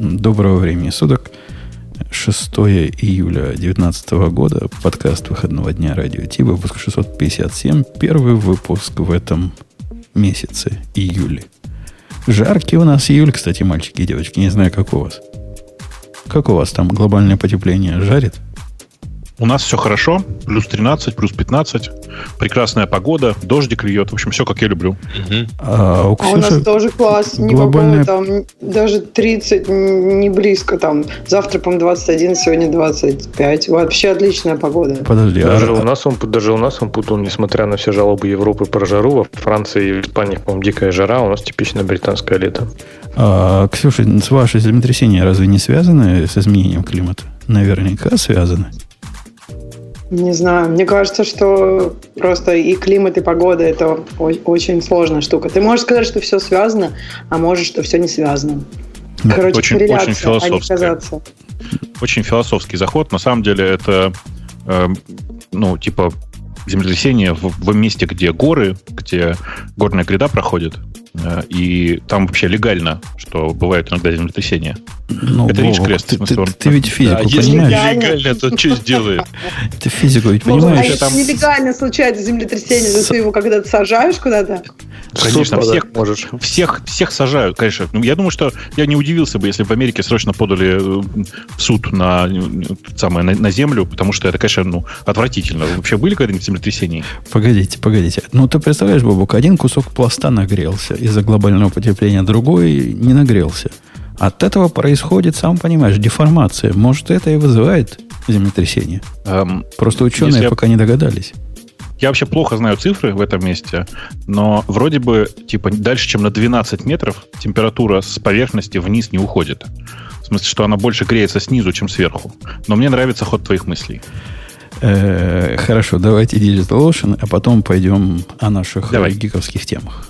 Доброго времени суток. 6 июля 2019 года. Подкаст выходного дня радио Ти. Выпуск 657. Первый выпуск в этом месяце, июле. Жаркий у нас июль, кстати, мальчики и девочки. Не знаю, как у вас. Как у вас там глобальное потепление жарит? У нас все хорошо. Плюс 13, плюс 15. Прекрасная погода, дождик льет. В общем, все, как я люблю. Угу. А, у, Ксюши а у нас тоже класс. Глобальная... там даже 30 не близко. Там завтра, по-моему, 21, сегодня 25. Вообще отличная погода. Подожди. Даже, а... у, нас он, даже у нас он путал, несмотря на все жалобы Европы про жару, во Франции и в Испании, по-моему, дикая жара, у нас типичное британское лето. А, Ксюша, с ваши землетрясения разве не связаны с изменением климата? Наверняка связаны. Не знаю. Мне кажется, что просто и климат, и погода – это очень сложная штука. Ты можешь сказать, что все связано, а можешь, что все не связано. Короче, очень, очень философский. Очень философский заход. На самом деле это, э, ну, типа землетрясение в, в месте, где горы, где горная гряда проходит, э, и там вообще легально, что бывают иногда землетрясения. Ну, это Вова, Крест. Ты, ты, ты ведь физику да, понимаешь? Если легально, то что сделает? Ты физику ведь понимаешь? А если нелегально случается землетрясение, то ты его когда-то сажаешь куда-то? Конечно, всех, можешь. Всех, всех сажают, конечно. Ну, я думаю, что я не удивился бы, если в Америке срочно подали э, в суд на, самое, на, на землю, потому что это, конечно, ну, отвратительно. Вообще были когда-нибудь землетрясения? Погодите, погодите. Ну, ты представляешь, Бабук, один кусок пласта нагрелся из-за глобального потепления, другой не нагрелся. От этого происходит, сам понимаешь, деформация. Может, это и вызывает землетрясение. Эм, Просто ученые пока не догадались. Я вообще плохо знаю цифры в этом месте, но вроде бы, типа, дальше, чем на 12 метров, температура с поверхности вниз не уходит. В смысле, что она больше греется снизу, чем сверху. Но мне нравится ход твоих мыслей. Э, хорошо, давайте Digital Ocean, а потом пойдем о наших Давай. гиковских темах.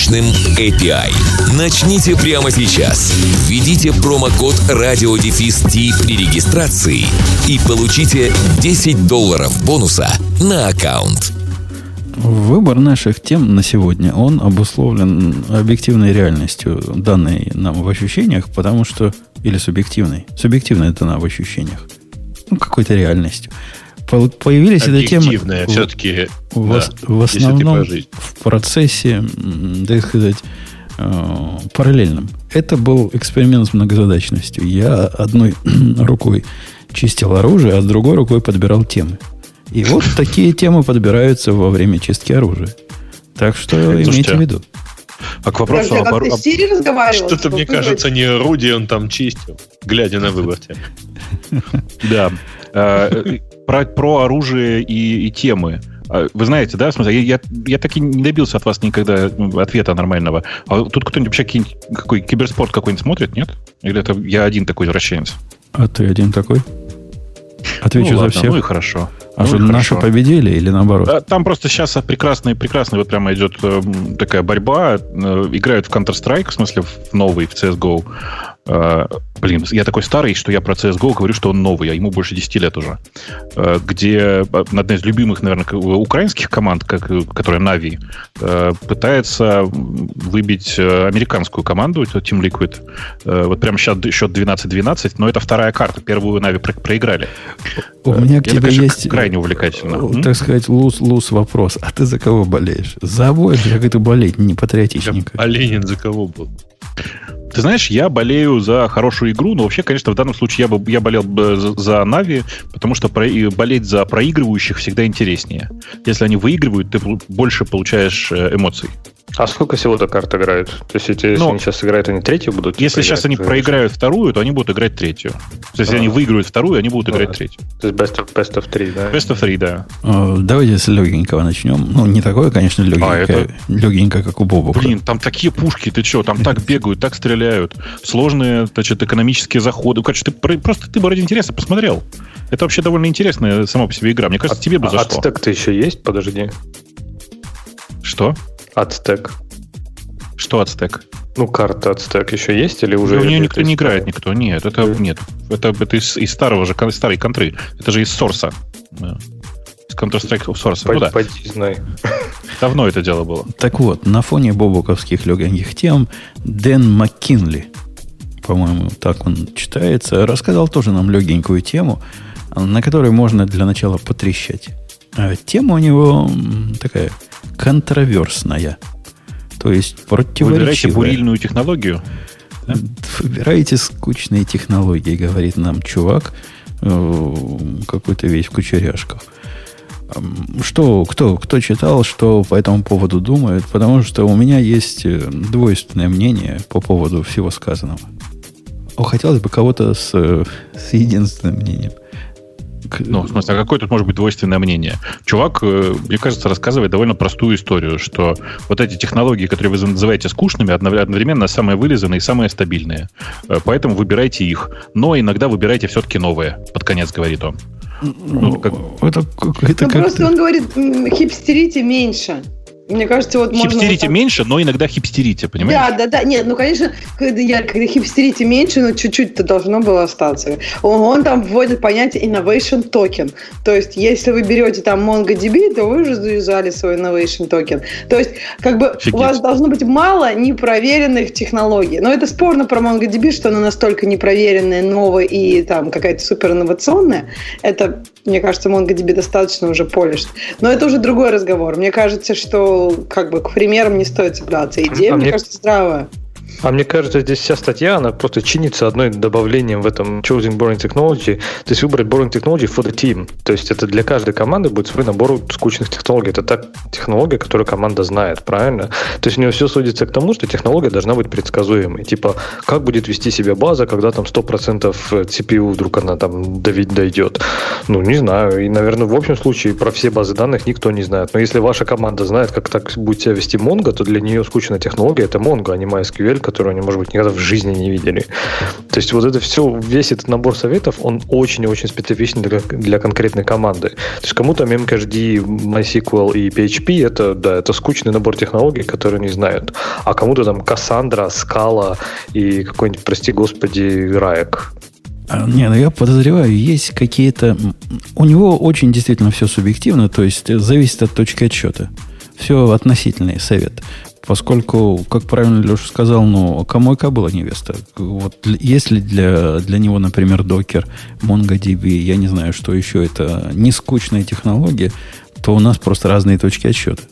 мощным API. Начните прямо сейчас. Введите промокод радиодефис при регистрации и получите 10 долларов бонуса на аккаунт. Выбор наших тем на сегодня, он обусловлен объективной реальностью, данной нам в ощущениях, потому что... Или субъективной. Субъективная дана в ощущениях. Ну, какой-то реальностью появились эти темы все-таки в, да, в основном в процессе, так сказать, э, параллельном. Это был эксперимент с многозадачностью. Я одной рукой чистил оружие, а с другой рукой подбирал темы. И вот такие темы подбираются во время чистки оружия. Так что имейте в виду. А к вопросу об... об... Что-то, мне кажется, не орудие он там чистил, глядя на выбор. Да. Про, про оружие и, и темы. А, вы знаете, да, смотри, я, я, я так и не добился от вас никогда ответа нормального. А тут кто-нибудь вообще какой киберспорт какой-нибудь смотрит, нет? Или это я один такой извращенец? А ты один такой? Отвечу ну, за ладно, всех. Ну и хорошо. А ну что, наши победили или наоборот? А, там просто сейчас прекрасный, прекрасный, вот прямо идет э, такая борьба. Э, играют в Counter-Strike, в смысле в новый, в CSGO. Э, блин, я такой старый, что я про CSGO говорю, что он новый, а ему больше 10 лет уже. Э, где одна из любимых, наверное, украинских команд, как, которая Navi, э, пытается выбить американскую команду, это Team Liquid. Вот прямо сейчас счет 12-12, но это вторая карта. Первую Navi проиграли. У меня к тебе это, есть... крайне увлекательно. Так сказать, луз-луз вопрос. А ты за кого болеешь? За обоих? Как это болеть? Не патриотичненько. А Ленин за кого был? Ты знаешь, я болею за хорошую игру, но вообще, конечно, в данном случае я, бы, я болел бы за Нави, потому что про, болеть за проигрывающих всегда интереснее. Если они выигрывают, ты больше получаешь э, эмоций. А сколько всего-то карт играют? То есть, если ну, они сейчас играют, они третью будут? Если сейчас они проиграют вторую, то они будут играть третью. То есть, если а. они выиграют вторую, они будут играть а. третью. То есть, best of, best of three, да? Best of three, да. А, давайте с легенького начнем. Ну, не такое, конечно, легенькое, а, это... легенькое, как у Бобука. Блин, там такие пушки, ты что, там так бегают, так стреляют. Сложные, значит, экономические заходы. Короче, ты просто ты бы ради интереса посмотрел. Это вообще довольно интересная сама по себе игра. Мне кажется, а, тебе бы а зашло. Ацтек-то еще есть? Подожди. Что? Ацтек. Что Ацтек? Ну, карта Ацтек еще есть или уже? Ну, в нее никто не играет, никто. Нет, это нет. Это, это из, из старого же, старой контры. Это же из Сорса. Из Counter-Strike Source. Пойди, ну, да. знай. Давно это дело было. Так вот, на фоне бобуковских легеньких тем Дэн Маккинли, по-моему, так он читается, рассказал тоже нам легенькую тему, на которой можно для начала потрещать. А тема у него такая контроверсная. То есть противоречивая. Выбирайте бурильную технологию. Да? Выбирайте скучные технологии, говорит нам чувак, э, какой-то весь в кучеряшках. Что, кто, кто читал, что по этому поводу думает, потому что у меня есть э, двойственное мнение по поводу всего сказанного. О, хотелось бы кого-то с, э, с единственным мнением. Ну, в смысле, а какое тут может быть двойственное мнение? Чувак, э, мне кажется, рассказывает довольно простую историю, что вот эти технологии, которые вы называете скучными, одновременно самые вылизанные и самые стабильные. Э, поэтому выбирайте их. Но иногда выбирайте все-таки новые, под конец говорит он. Ну, как... это, это ну, просто он говорит, хипстерите меньше. Мне кажется, вот Хипстерите можно... меньше, но иногда хипстерите, понимаешь? Да, да, да. Нет, ну, конечно, когда, я, когда хипстерите меньше, но чуть-чуть-то должно было остаться. Он, он там вводит понятие innovation token. То есть, если вы берете там MongoDB, то вы уже завязали свой innovation token. То есть, как бы Офигеть. у вас должно быть мало непроверенных технологий. Но это спорно про MongoDB, что она настолько непроверенная, новая и там какая-то супер инновационная. Это, мне кажется, MongoDB достаточно уже полишь. Но это уже другой разговор. Мне кажется, что как бы к примерам не стоит цепляться. Идея, а мне, мне кажется, здравая. А мне кажется, здесь вся статья, она просто чинится одной добавлением в этом choosing boring technology. То есть выбрать boring technology for the team. То есть это для каждой команды будет свой набор скучных технологий. Это та технология, которую команда знает, правильно? То есть у нее все сводится к тому, что технология должна быть предсказуемой. Типа, как будет вести себя база, когда там 100% CPU вдруг она там давить дойдет. Ну, не знаю. И, наверное, в общем случае про все базы данных никто не знает. Но если ваша команда знает, как так будет себя вести Mongo, то для нее скучная технология это Mongo, а не MySQL, которую они, может быть, никогда в жизни не видели. То есть вот это все, весь этот набор советов, он очень и очень специфичен для, для конкретной команды. То есть кому-то MMKHD, MySQL и PHP это, да, это скучный набор технологий, которые они знают. А кому-то там Cassandra, Scala и какой-нибудь, прости господи, Раек. А, не, ну я подозреваю, есть какие-то... У него очень действительно все субъективно, то есть зависит от точки отсчета. Все относительный совет поскольку, как правильно Леша сказал, ну, кому и была невеста. Вот если для, для него, например, докер, MongoDB, я не знаю, что еще это не скучная технология, то у нас просто разные точки отсчета.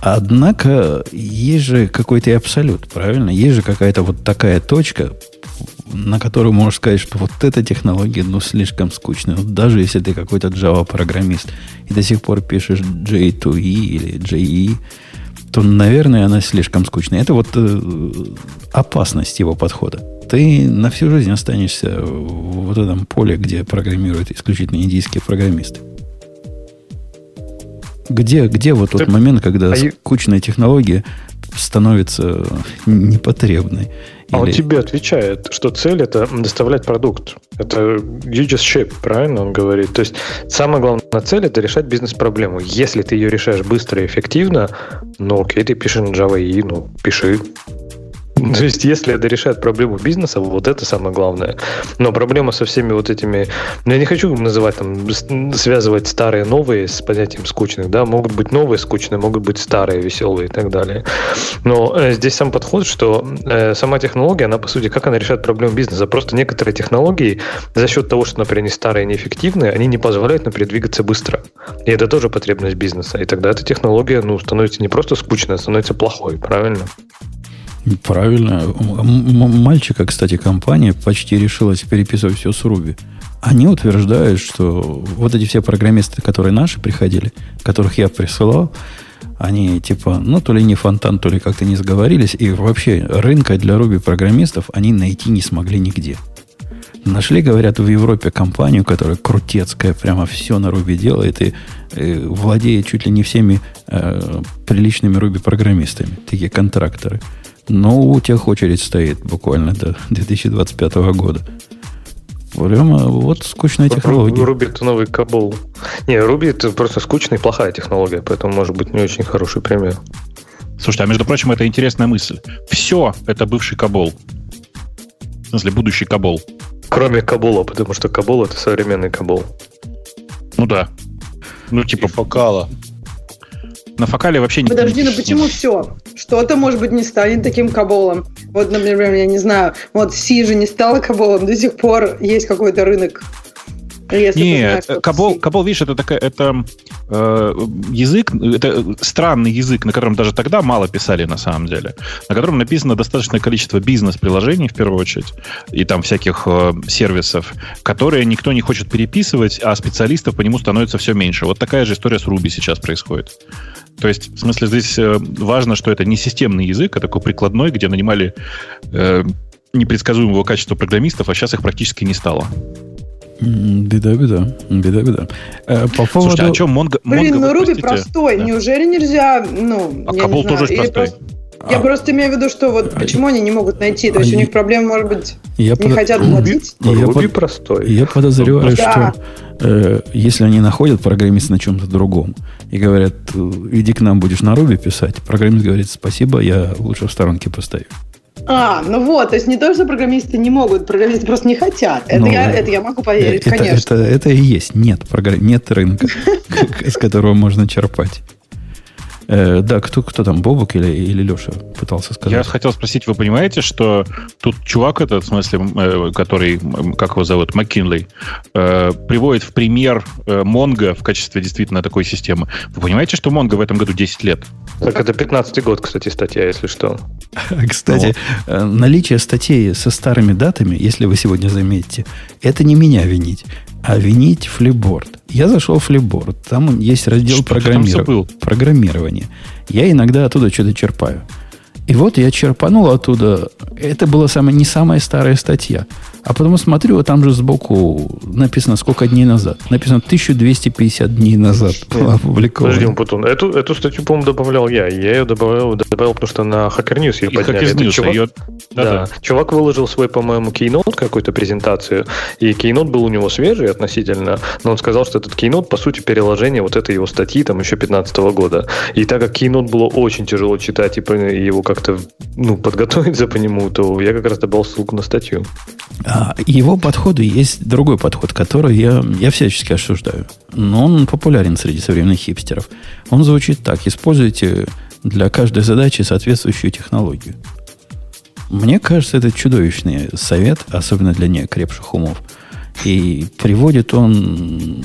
Однако есть же какой-то абсолют, правильно? Есть же какая-то вот такая точка, на которую можешь сказать, что вот эта технология, ну, слишком скучная. Вот даже если ты какой-то Java-программист и до сих пор пишешь J2E или JE, то, наверное, она слишком скучная. Это вот э, опасность его подхода. Ты на всю жизнь останешься в вот этом поле, где программируют исключительно индийские программисты. Где, где вот тот так, момент, когда а скучная технология становится непотребной? А Или... он тебе отвечает, что цель это доставлять продукт. Это you just ship, правильно он говорит? То есть самая главная цель это решать бизнес-проблему. Если ты ее решаешь быстро и эффективно, ну окей, ты пишешь на Java и ну пиши. То есть, если это решает проблему бизнеса, вот это самое главное. Но проблема со всеми вот этими... Ну, я не хочу называть там, связывать старые новые с понятием скучных, да, могут быть новые скучные, могут быть старые веселые и так далее. Но э, здесь сам подход, что э, сама технология, она, по сути, как она решает проблему бизнеса? Просто некоторые технологии за счет того, что, например, они старые и неэффективные, они не позволяют, например, двигаться быстро. И это тоже потребность бизнеса. И тогда эта технология, ну, становится не просто скучной, а становится плохой, правильно? Правильно. Мальчика, кстати, компания почти решилась переписывать все с Руби. Они утверждают, что вот эти все программисты, которые наши приходили, которых я присылал, Они типа, ну, то ли не фонтан, то ли как-то не сговорились. И вообще рынка для Ruby программистов они найти не смогли нигде. Нашли, говорят, в Европе компанию, которая крутецкая, прямо все на Ruby делает и э, владеет чуть ли не всеми э, приличными Ruby программистами, такие контракторы. Но у тех очередь стоит буквально до 2025 года. Прямо вот скучная технология. Руби это новый кабул. Не, Руби это просто скучная и плохая технология, поэтому может быть не очень хороший пример. Слушайте, а между прочим, это интересная мысль. Все это бывший кабол. В смысле, будущий кабол. Кроме кабула, потому что кабул это современный кабул. Ну да. Ну типа... Фокала. На фокале вообще не... Подожди, ну почему все? Что-то, может быть, не станет таким каболом. Вот, например, я не знаю, вот Си же не стала каболом, до сих пор есть какой-то рынок если Нет, знаешь, Кабол, Кабол, видишь, это такая, это э, язык, это странный язык, на котором даже тогда мало писали на самом деле, на котором написано достаточное количество бизнес-приложений в первую очередь и там всяких э, сервисов, которые никто не хочет переписывать, а специалистов по нему становится все меньше. Вот такая же история с Ruby сейчас происходит. То есть, в смысле, здесь э, важно, что это не системный язык, а такой прикладной, где нанимали э, непредсказуемого качества программистов, а сейчас их практически не стало. Беда-беда. Беда-беда. Э, по поводу... Слушайте, а что Монго... Блин, ну Руби простой. Да. Неужели нельзя... Ну, а Кабул тоже простой. Просто... Я а, просто имею в виду, что вот почему они не могут найти? То есть а, у них проблема, может быть, я не под... хотят платить? Я Руби под... простой. Я подозреваю, да. что э, если они находят программиста на чем-то другом и говорят, иди к нам, будешь на Руби писать, программист говорит, спасибо, я лучше в сторонке постою. А, ну вот, то есть не то, что программисты не могут, программисты просто не хотят. Это, ну, я, это я могу поверить, это, конечно. Это, это и есть. Нет, программ, нет рынка, из которого можно черпать. Э, да, кто, кто там, Бобук или, или Леша пытался сказать? Я хотел спросить, вы понимаете, что тут чувак этот, в смысле, э, который, как его зовут, МакКинлей, э, приводит в пример Монго в качестве действительно такой системы. Вы понимаете, что Монго в этом году 10 лет? Так это 15-й год, кстати, статья, если что. Кстати, вот. наличие статей со старыми датами, если вы сегодня заметите, это не меня винить, а винить флипборд. Я зашел в флипборд, там есть раздел программиров... программирования. Я иногда оттуда что-то черпаю. И вот я черпанул оттуда. Это была самая, не самая старая статья. А потом смотрю, вот там же сбоку написано, сколько дней назад. Написано 1250 дней назад была опубликована. Подожди, Путун, эту, эту статью, по-моему, добавлял я. Я ее добавлял, добавил, потому что на Hacker News ее подняли. Hacker News, чувак, ее... да, да, да. чувак выложил свой, по-моему, кейнот, какую-то презентацию. И кейнот был у него свежий относительно, но он сказал, что этот кейнот, по сути, переложение вот этой его статьи там еще 15 года. И так как кейнот было очень тяжело читать, и его как-то ну, подготовить за по нему, то я как раз добавил ссылку на статью. А, его подходу есть другой подход, который я, я всячески осуждаю. Но он популярен среди современных хипстеров. Он звучит так. Используйте для каждой задачи соответствующую технологию. Мне кажется, это чудовищный совет, особенно для неокрепших умов. И приводит он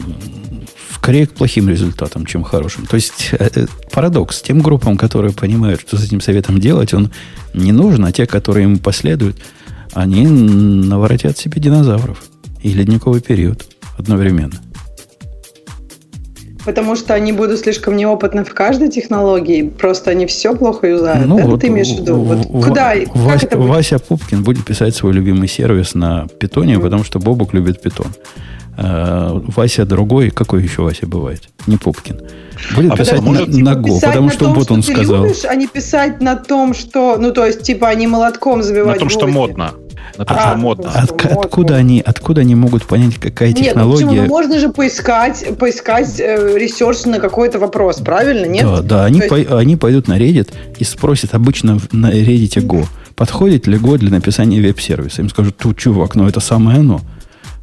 скорее к плохим результатам, чем хорошим. То есть э, э, парадокс. Тем группам, которые понимают, что с этим советом делать, он не нужен, а те, которые ему последуют – они наворотят себе динозавров и ледниковый период одновременно. Потому что они будут слишком неопытны в каждой технологии, просто они все плохо юзают. Ну, это вот, ты имеешь в виду? Вот в, куда? Будет? Вася Пупкин будет писать свой любимый сервис на питоне, mm-hmm. потому что Бобук любит питон. А, Вася другой, какой еще Вася бывает? Не Пупкин. Будет а писать на, типа, на Go, потому на что том, вот он что сказал. Любишь, а не писать на том, что, ну то есть типа они молотком забивать. На том, гвозди. что модно. На том, а, что модно. От, модно. откуда, они, откуда они могут понять, какая нет, технология? Ну, почему? Ну, можно же поискать, поискать э, research на какой-то вопрос, правильно? Нет? Да, да. Они, есть... по, они пойдут на Reddit и спросят обычно на Reddit Go, подходит ли Go для написания веб-сервиса. Им скажут, тут, чувак, ну это самое оно.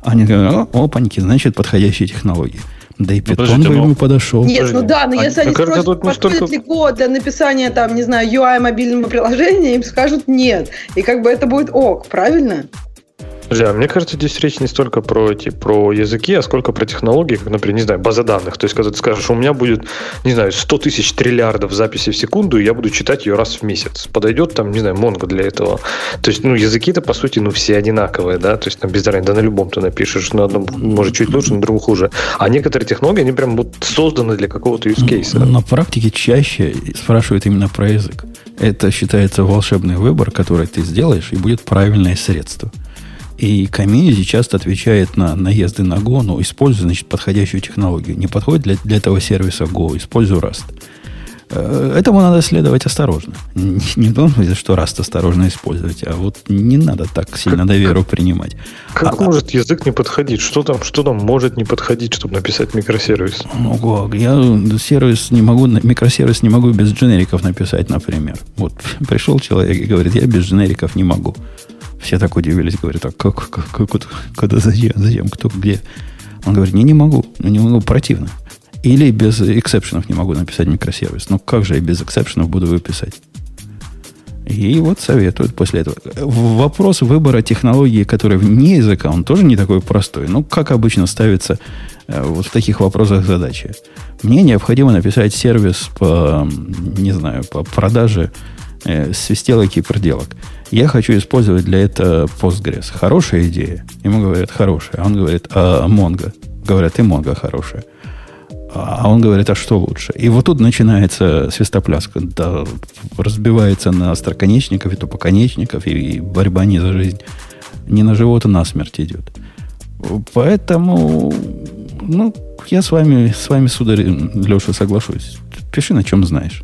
Они говорят, опаньки, значит, подходящие технологии. Да и Python ну, бы ему подошел. Нет, ну да, но а, если они спросят, подходит столько... ли Go для написания, там, не знаю, UI мобильного приложения, им скажут нет. И как бы это будет ок, правильно? Да, мне кажется, здесь речь не столько про эти, про языки, а сколько про технологии, как, например, не знаю, база данных. То есть, когда ты скажешь, у меня будет, не знаю, 100 тысяч триллиардов записей в секунду, и я буду читать ее раз в месяц. Подойдет там, не знаю, Mongo для этого. То есть, ну, языки-то, по сути, ну, все одинаковые, да, то есть, там, без разницы, да на любом ты напишешь, на одном, может, чуть лучше, на другом хуже. А некоторые технологии, они прям вот созданы для какого-то use case. На практике чаще спрашивают именно про язык. Это считается волшебный выбор, который ты сделаешь, и будет правильное средство. И комьюнити часто отвечает на наезды на Go, но используй, значит, подходящую технологию. Не подходит для, для этого сервиса Go, используй Rust. Э, этому надо следовать осторожно. Не в том смысле, что Rust осторожно использовать, а вот не надо так сильно доверу принимать. Как а, может язык не подходить? Что там, что там может не подходить, чтобы написать микросервис? Ну как, я сервис не могу, микросервис не могу без дженериков написать, например. Вот пришел человек и говорит, я без дженериков не могу. Все так удивились, говорят, а как, как, как, куда, зачем, зачем, кто, где? Он говорит, не, не могу, не могу, противно. Или без эксепшенов не могу написать микросервис. Ну, как же я без эксепшенов буду выписать? И вот советуют после этого. Вопрос выбора технологии, которая вне языка, он тоже не такой простой. Ну, как обычно ставится э, вот в таких вопросах задачи. Мне необходимо написать сервис по, не знаю, по продаже э, свистелок и проделок. Я хочу использовать для этого Postgres. Хорошая идея? Ему говорят, хорошая. А он говорит, а Mongo? Говорят, и Mongo хорошая. А он говорит, а что лучше? И вот тут начинается свистопляска. Да, разбивается на остроконечников и тупоконечников, и борьба не за жизнь, не на живот, а на смерть идет. Поэтому, ну, я с вами, с вами, сударь Леша, соглашусь. Пиши, на чем знаешь.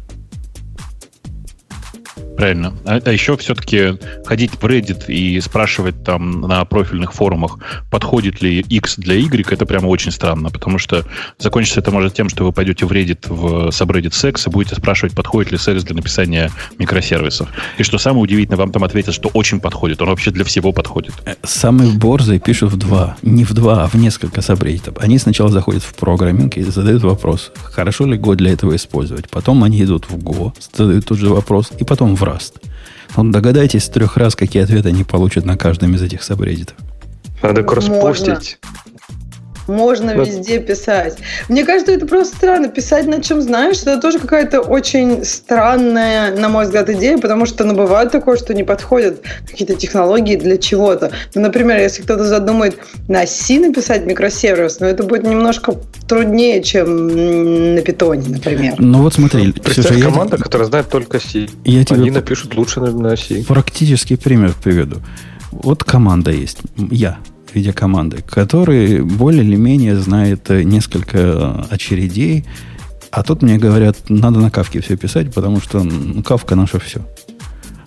Правильно. А, а еще все-таки ходить в Reddit и спрашивать там на профильных форумах, подходит ли X для Y, это прямо очень странно, потому что закончится это может тем, что вы пойдете в Reddit, в subreddit секс и будете спрашивать, подходит ли секс для написания микросервисов. И что самое удивительное, вам там ответят, что очень подходит. Он вообще для всего подходит. Э, самые борзые пишут в два. Не в два, а в несколько subredditов. Они сначала заходят в программинг и задают вопрос, хорошо ли Go для этого использовать. Потом они идут в Go, задают тот же вопрос, и потом в Rust. Вот догадайтесь трех раз, какие ответы они получат на каждом из этих сабреддитов. Надо кросспостить. Можно вот. везде писать. Мне кажется, это просто странно. Писать на чем знаешь, это тоже какая-то очень странная, на мой взгляд, идея, потому что ну, бывает такое, что не подходят какие-то технологии для чего-то. Ну, например, если кто-то задумает на C написать микросервис, но ну, это будет немножко труднее, чем на питоне, например. Ну вот смотри, Представь, Ксюша, команда, я... которая знает только C. Я Они тебе напишут лучше на C. Практический пример приведу. Вот команда есть. Я в виде команды, который более или менее знает э, несколько очередей, а тут мне говорят, надо на кавке все писать, потому что ну, кавка наше все.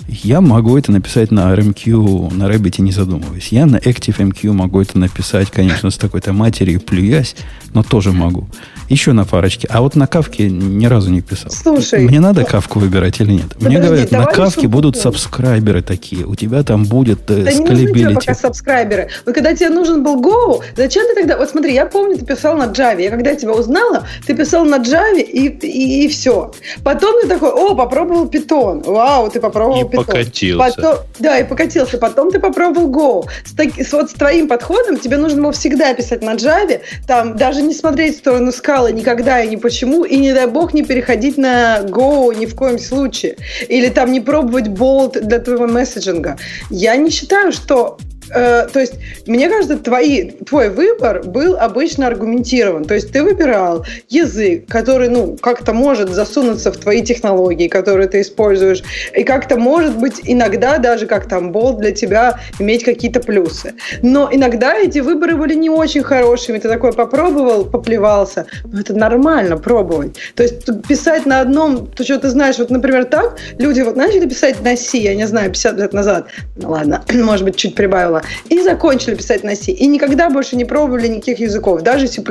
Я могу это написать на RMQ, на Rabbit не задумываясь. Я на ActiveMQ могу это написать, конечно, с такой-то матерью, плюясь, но тоже могу. Еще на парочке. А вот на кавке ни разу не писал. Слушай. Мне надо кавку выбирать или нет? Подожди, Мне говорят, на кавке будут сабскрайберы такие. У тебя там будет э, да не нужны тебе пока сабскрайберы. Вот когда тебе нужен был Go, зачем ты тогда... Вот смотри, я помню, ты писал на Java. Я когда тебя узнала, ты писал на Java и, и, и все. Потом ты такой, о, попробовал Python. Вау, ты попробовал и Покатился. Потом, да, и покатился. Потом ты попробовал Go. С, таки, с, вот с твоим подходом тебе нужно было всегда писать на Java, там даже не смотреть в сторону скал играла никогда и ни почему, и не дай бог не переходить на Go ни в коем случае. Или там не пробовать болт для твоего месседжинга. Я не считаю, что Э, то есть, мне кажется, твои, твой выбор был обычно аргументирован. То есть, ты выбирал язык, который, ну, как-то может засунуться в твои технологии, которые ты используешь, и как-то, может быть, иногда даже как там болт для тебя иметь какие-то плюсы. Но иногда эти выборы были не очень хорошими. Ты такой попробовал, поплевался. Но это нормально пробовать. То есть, писать на одном, то, что ты знаешь, вот, например, так, люди вот начали писать на C, я не знаю, 50 лет назад, ну ладно, может быть, чуть прибавила правила, и закончили писать на C. И никогда больше не пробовали никаких языков, даже C++.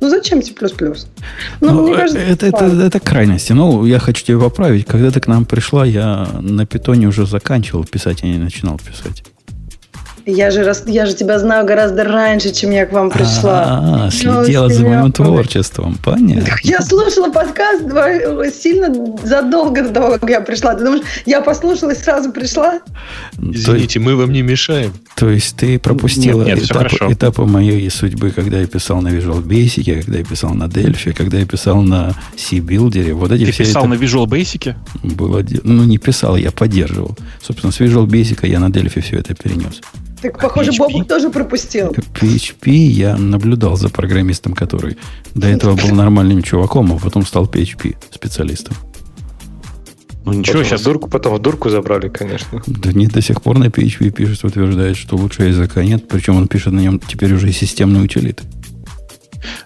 Ну, зачем C++? Ну, ну мне кажется, это, это, это, это крайности. Ну, я хочу тебя поправить. Когда ты к нам пришла, я на питоне уже заканчивал писать, я не начинал писать. Я же, раз, я же тебя знаю гораздо раньше, чем я к вам пришла. А, -а, следила за моим творчеством, понятно. Я слушала подкаст сильно задолго до того, как я пришла. Ты думаешь, я послушала и сразу пришла? Извините, мы вам не мешаем. То есть ты пропустила нет, нет, этап, этапы моей судьбы, когда я писал на Visual Basic, когда я писал на Delphi, когда я писал на C-Builder. Вот эти ты писал этапы... на Visual Basic? Было, ну, не писал, я поддерживал. Собственно, с Visual Basic я на Delphi все это перенес. Так, похоже, Бобук тоже пропустил. PHP я наблюдал за программистом, который до этого был нормальным чуваком, а потом стал PHP специалистом. Ну ничего, потом сейчас дурку, потом в дурку забрали, конечно. Да нет, до сих пор на PHP пишет, утверждает, что лучше языка нет. Причем он пишет на нем теперь уже и системные утилиты.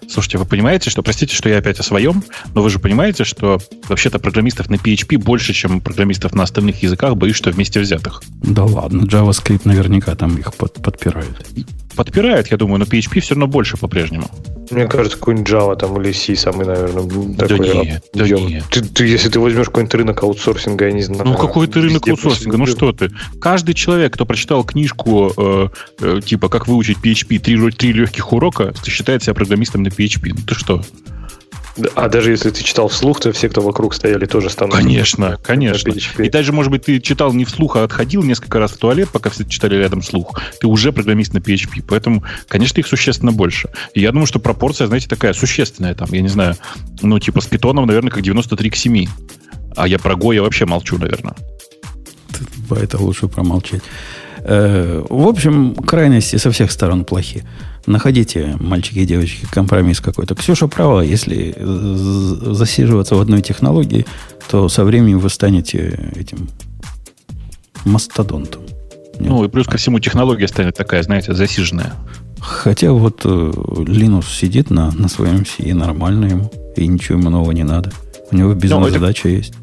Слушайте, вы понимаете, что, простите, что я опять о своем, но вы же понимаете, что вообще-то программистов на PHP больше, чем программистов на остальных языках, боюсь, что вместе взятых. Да ладно, JavaScript наверняка там их под, подпирают подпирает, я думаю, но PHP все равно больше по-прежнему. Мне кажется, какой-нибудь Java там или C самый, наверное, да такой нет, да нет. Ты, ты, если ты возьмешь какой-нибудь рынок аутсорсинга, я не знаю. Ну, какой ты рынок аутсорсинга? Ну, что ты? Каждый человек, кто прочитал книжку, э, э, типа, как выучить PHP, три, три легких урока, считает себя программистом на PHP. Ну, ты что? А даже если ты читал вслух, то все, кто вокруг стояли, тоже станут. Конечно, конечно. И даже, может быть, ты читал не вслух, а отходил несколько раз в туалет, пока все читали рядом вслух. Ты уже программист на PHP. Поэтому, конечно, их существенно больше. И я думаю, что пропорция, знаете, такая существенная там. Я не знаю, ну, типа с питоном, наверное, как 93 к 7. А я про Go я вообще молчу, наверное. Это лучше промолчать. Э, в общем, крайности со всех сторон плохие. Находите, мальчики и девочки, компромисс какой-то. Ксюша права, если засиживаться в одной технологии, то со временем вы станете этим мастодонтом. Нет? Ну, и плюс ко всему технология станет такая, знаете, засиженная. Хотя вот э, Linux сидит на, на своем C, нормально ему, и ничего ему нового не надо. У него бизнес-задача ну, есть.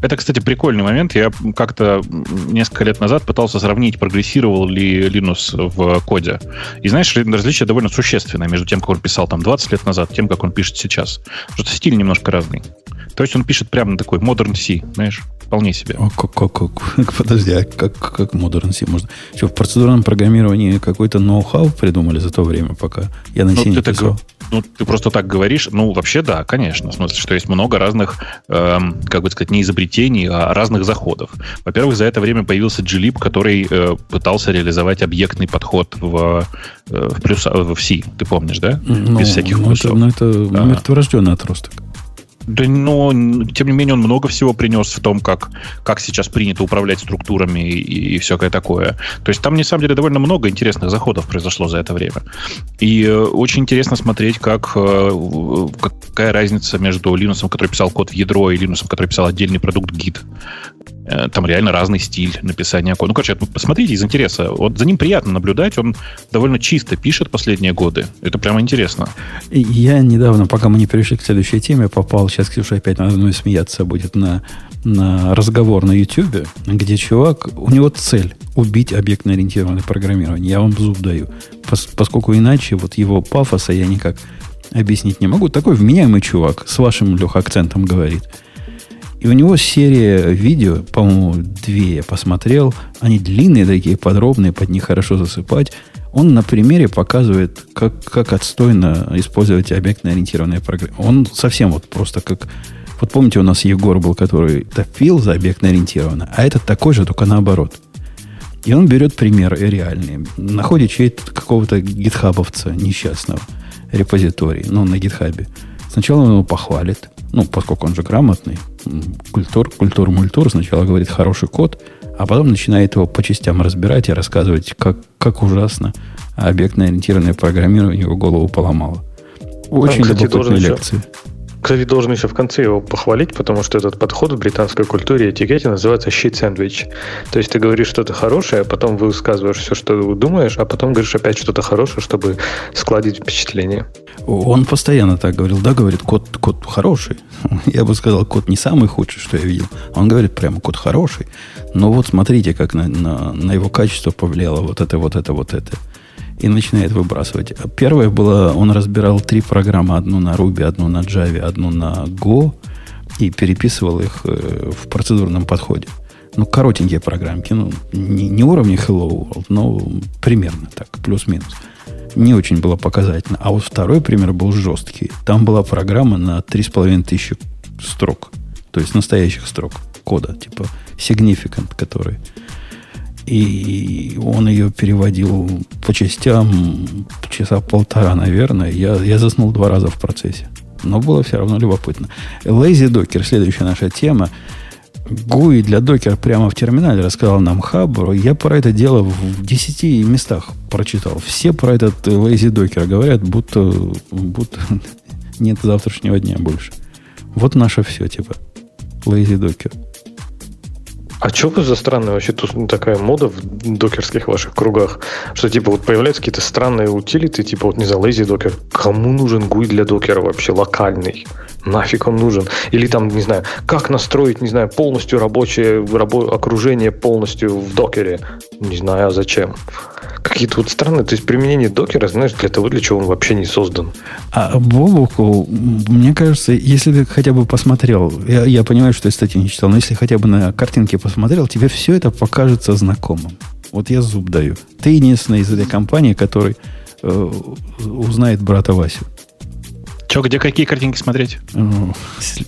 Это, кстати, прикольный момент. Я как-то несколько лет назад пытался сравнить, прогрессировал ли Linux в коде. И знаешь, различие довольно существенное между тем, как он писал там 20 лет назад, тем, как он пишет сейчас. Потому что стиль немножко разный. То есть он пишет прямо на такой modern C, знаешь, вполне себе. А как, как, как, подожди, а как, как modern C можно? Что, в процедурном программировании какой-то ноу-хау придумали за то время, пока я на C ну, не писал? Так, ну, ты просто так говоришь. Ну, вообще, да, конечно. В смысле, что есть много разных, эм, как бы сказать, не изобретений, а разных заходов. Во-первых, за это время появился GLib, который э, пытался реализовать объектный подход в, э, в, плюс, в C. Ты помнишь, да? Ну, Без всяких ну, Это, ну, это а. мертворожденный отросток. Да, но, тем не менее, он много всего принес в том, как, как сейчас принято управлять структурами и, и всякое такое. То есть там, на самом деле, довольно много интересных заходов произошло за это время. И э, очень интересно смотреть, как, э, какая разница между Linux, который писал код в ядро, и Linux, который писал отдельный продукт Git. Э, там реально разный стиль написания кода. Ну, короче, посмотрите из интереса. Вот за ним приятно наблюдать. Он довольно чисто пишет последние годы. Это прямо интересно. Я недавно, пока мы не перешли к следующей теме, попал, сейчас Ксюша опять надо мной смеяться будет, на, на разговор на YouTube, где чувак, у него цель убить объектно-ориентированное программирование. Я вам зуб даю. Пос, поскольку иначе вот его пафоса я никак объяснить не могу. Такой вменяемый чувак с вашим, Лех, акцентом говорит – и у него серия видео, по-моему, две я посмотрел. Они длинные такие, подробные, под них хорошо засыпать. Он на примере показывает, как, как отстойно использовать объектно-ориентированные программы. Он совсем вот просто как... Вот помните, у нас Егор был, который топил за объектно-ориентированно, а этот такой же, только наоборот. И он берет пример реальный. Находит чей-то какого-то гитхабовца несчастного репозиторий, ну, на гитхабе. Сначала он его похвалит, ну, поскольку он же грамотный, культур, культур, мультур, сначала говорит хороший код, а потом начинает его по частям разбирать и рассказывать, как, как ужасно объектно-ориентированное программирование его голову поломало. Очень Там, любопытные лекции. Кстати, должен еще в конце его похвалить, потому что этот подход в британской культуре и этикете называется щит сэндвич. То есть ты говоришь что-то хорошее, а потом высказываешь все, что думаешь, а потом говоришь опять что-то хорошее, чтобы складить впечатление. Он постоянно так говорил, да, говорит, код, код хороший. Я бы сказал, код не самый худший, что я видел. Он говорит прямо, код хороший. Но вот смотрите, как на, на, на его качество повлияло вот это, вот это, вот это и начинает выбрасывать. Первое было, он разбирал три программы, одну на Ruby, одну на Java, одну на Go, и переписывал их э, в процедурном подходе. Ну, коротенькие программки. Ну, не, не уровня Hello World, но примерно так, плюс-минус. Не очень было показательно. А вот второй пример был жесткий. Там была программа на 3500 строк. То есть настоящих строк кода, типа significant, который и он ее переводил по частям часа полтора, наверное. Я, я заснул два раза в процессе. Но было все равно любопытно. Lazy Docker, следующая наша тема. GUI для докера прямо в терминале рассказал нам Хаббару. Я про это дело в 10 местах прочитал. Все про этот Lazy Docker говорят, будто, будто нет завтрашнего дня больше. Вот наше все, типа. Lazy Docker. А что вы за странная вообще тут такая мода в докерских ваших кругах? Что типа вот появляются какие-то странные утилиты, типа вот не за lazy докер. Кому нужен GUI для докера вообще локальный? Нафиг он нужен? Или там, не знаю, как настроить, не знаю, полностью рабочее рабо- окружение полностью в докере? Не знаю, а зачем? Какие-то вот странные, то есть применение докера, знаешь, для того, для чего он вообще не создан. А Бобуку, мне кажется, если ты хотя бы посмотрел, я, я понимаю, что я статью не читал, но если хотя бы на картинке посмотрел, тебе все это покажется знакомым. Вот я зуб даю. Ты единственный из этой компании, который э, узнает брата Васю. Че, где какие картинки смотреть? Ну,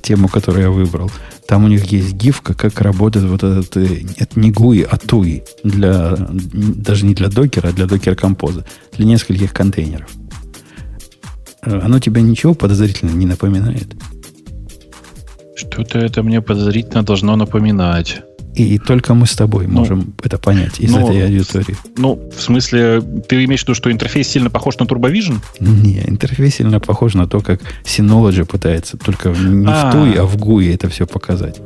тему, которую я выбрал. Там у них есть гифка, как работает вот этот, э, не GUI, а TUI. Для, даже не для докера, а для докер-композа. Для нескольких контейнеров. Э, оно тебе ничего подозрительного не напоминает? Что-то это мне подозрительно должно напоминать. И, только мы с тобой ну, можем это понять из ну, этой аудитории. Ну, в смысле, ты имеешь в виду, что интерфейс сильно похож на TurboVision? Не, интерфейс сильно похож на то, как Synology пытается только не А-а-а. в TUI, а в GUI это все показать.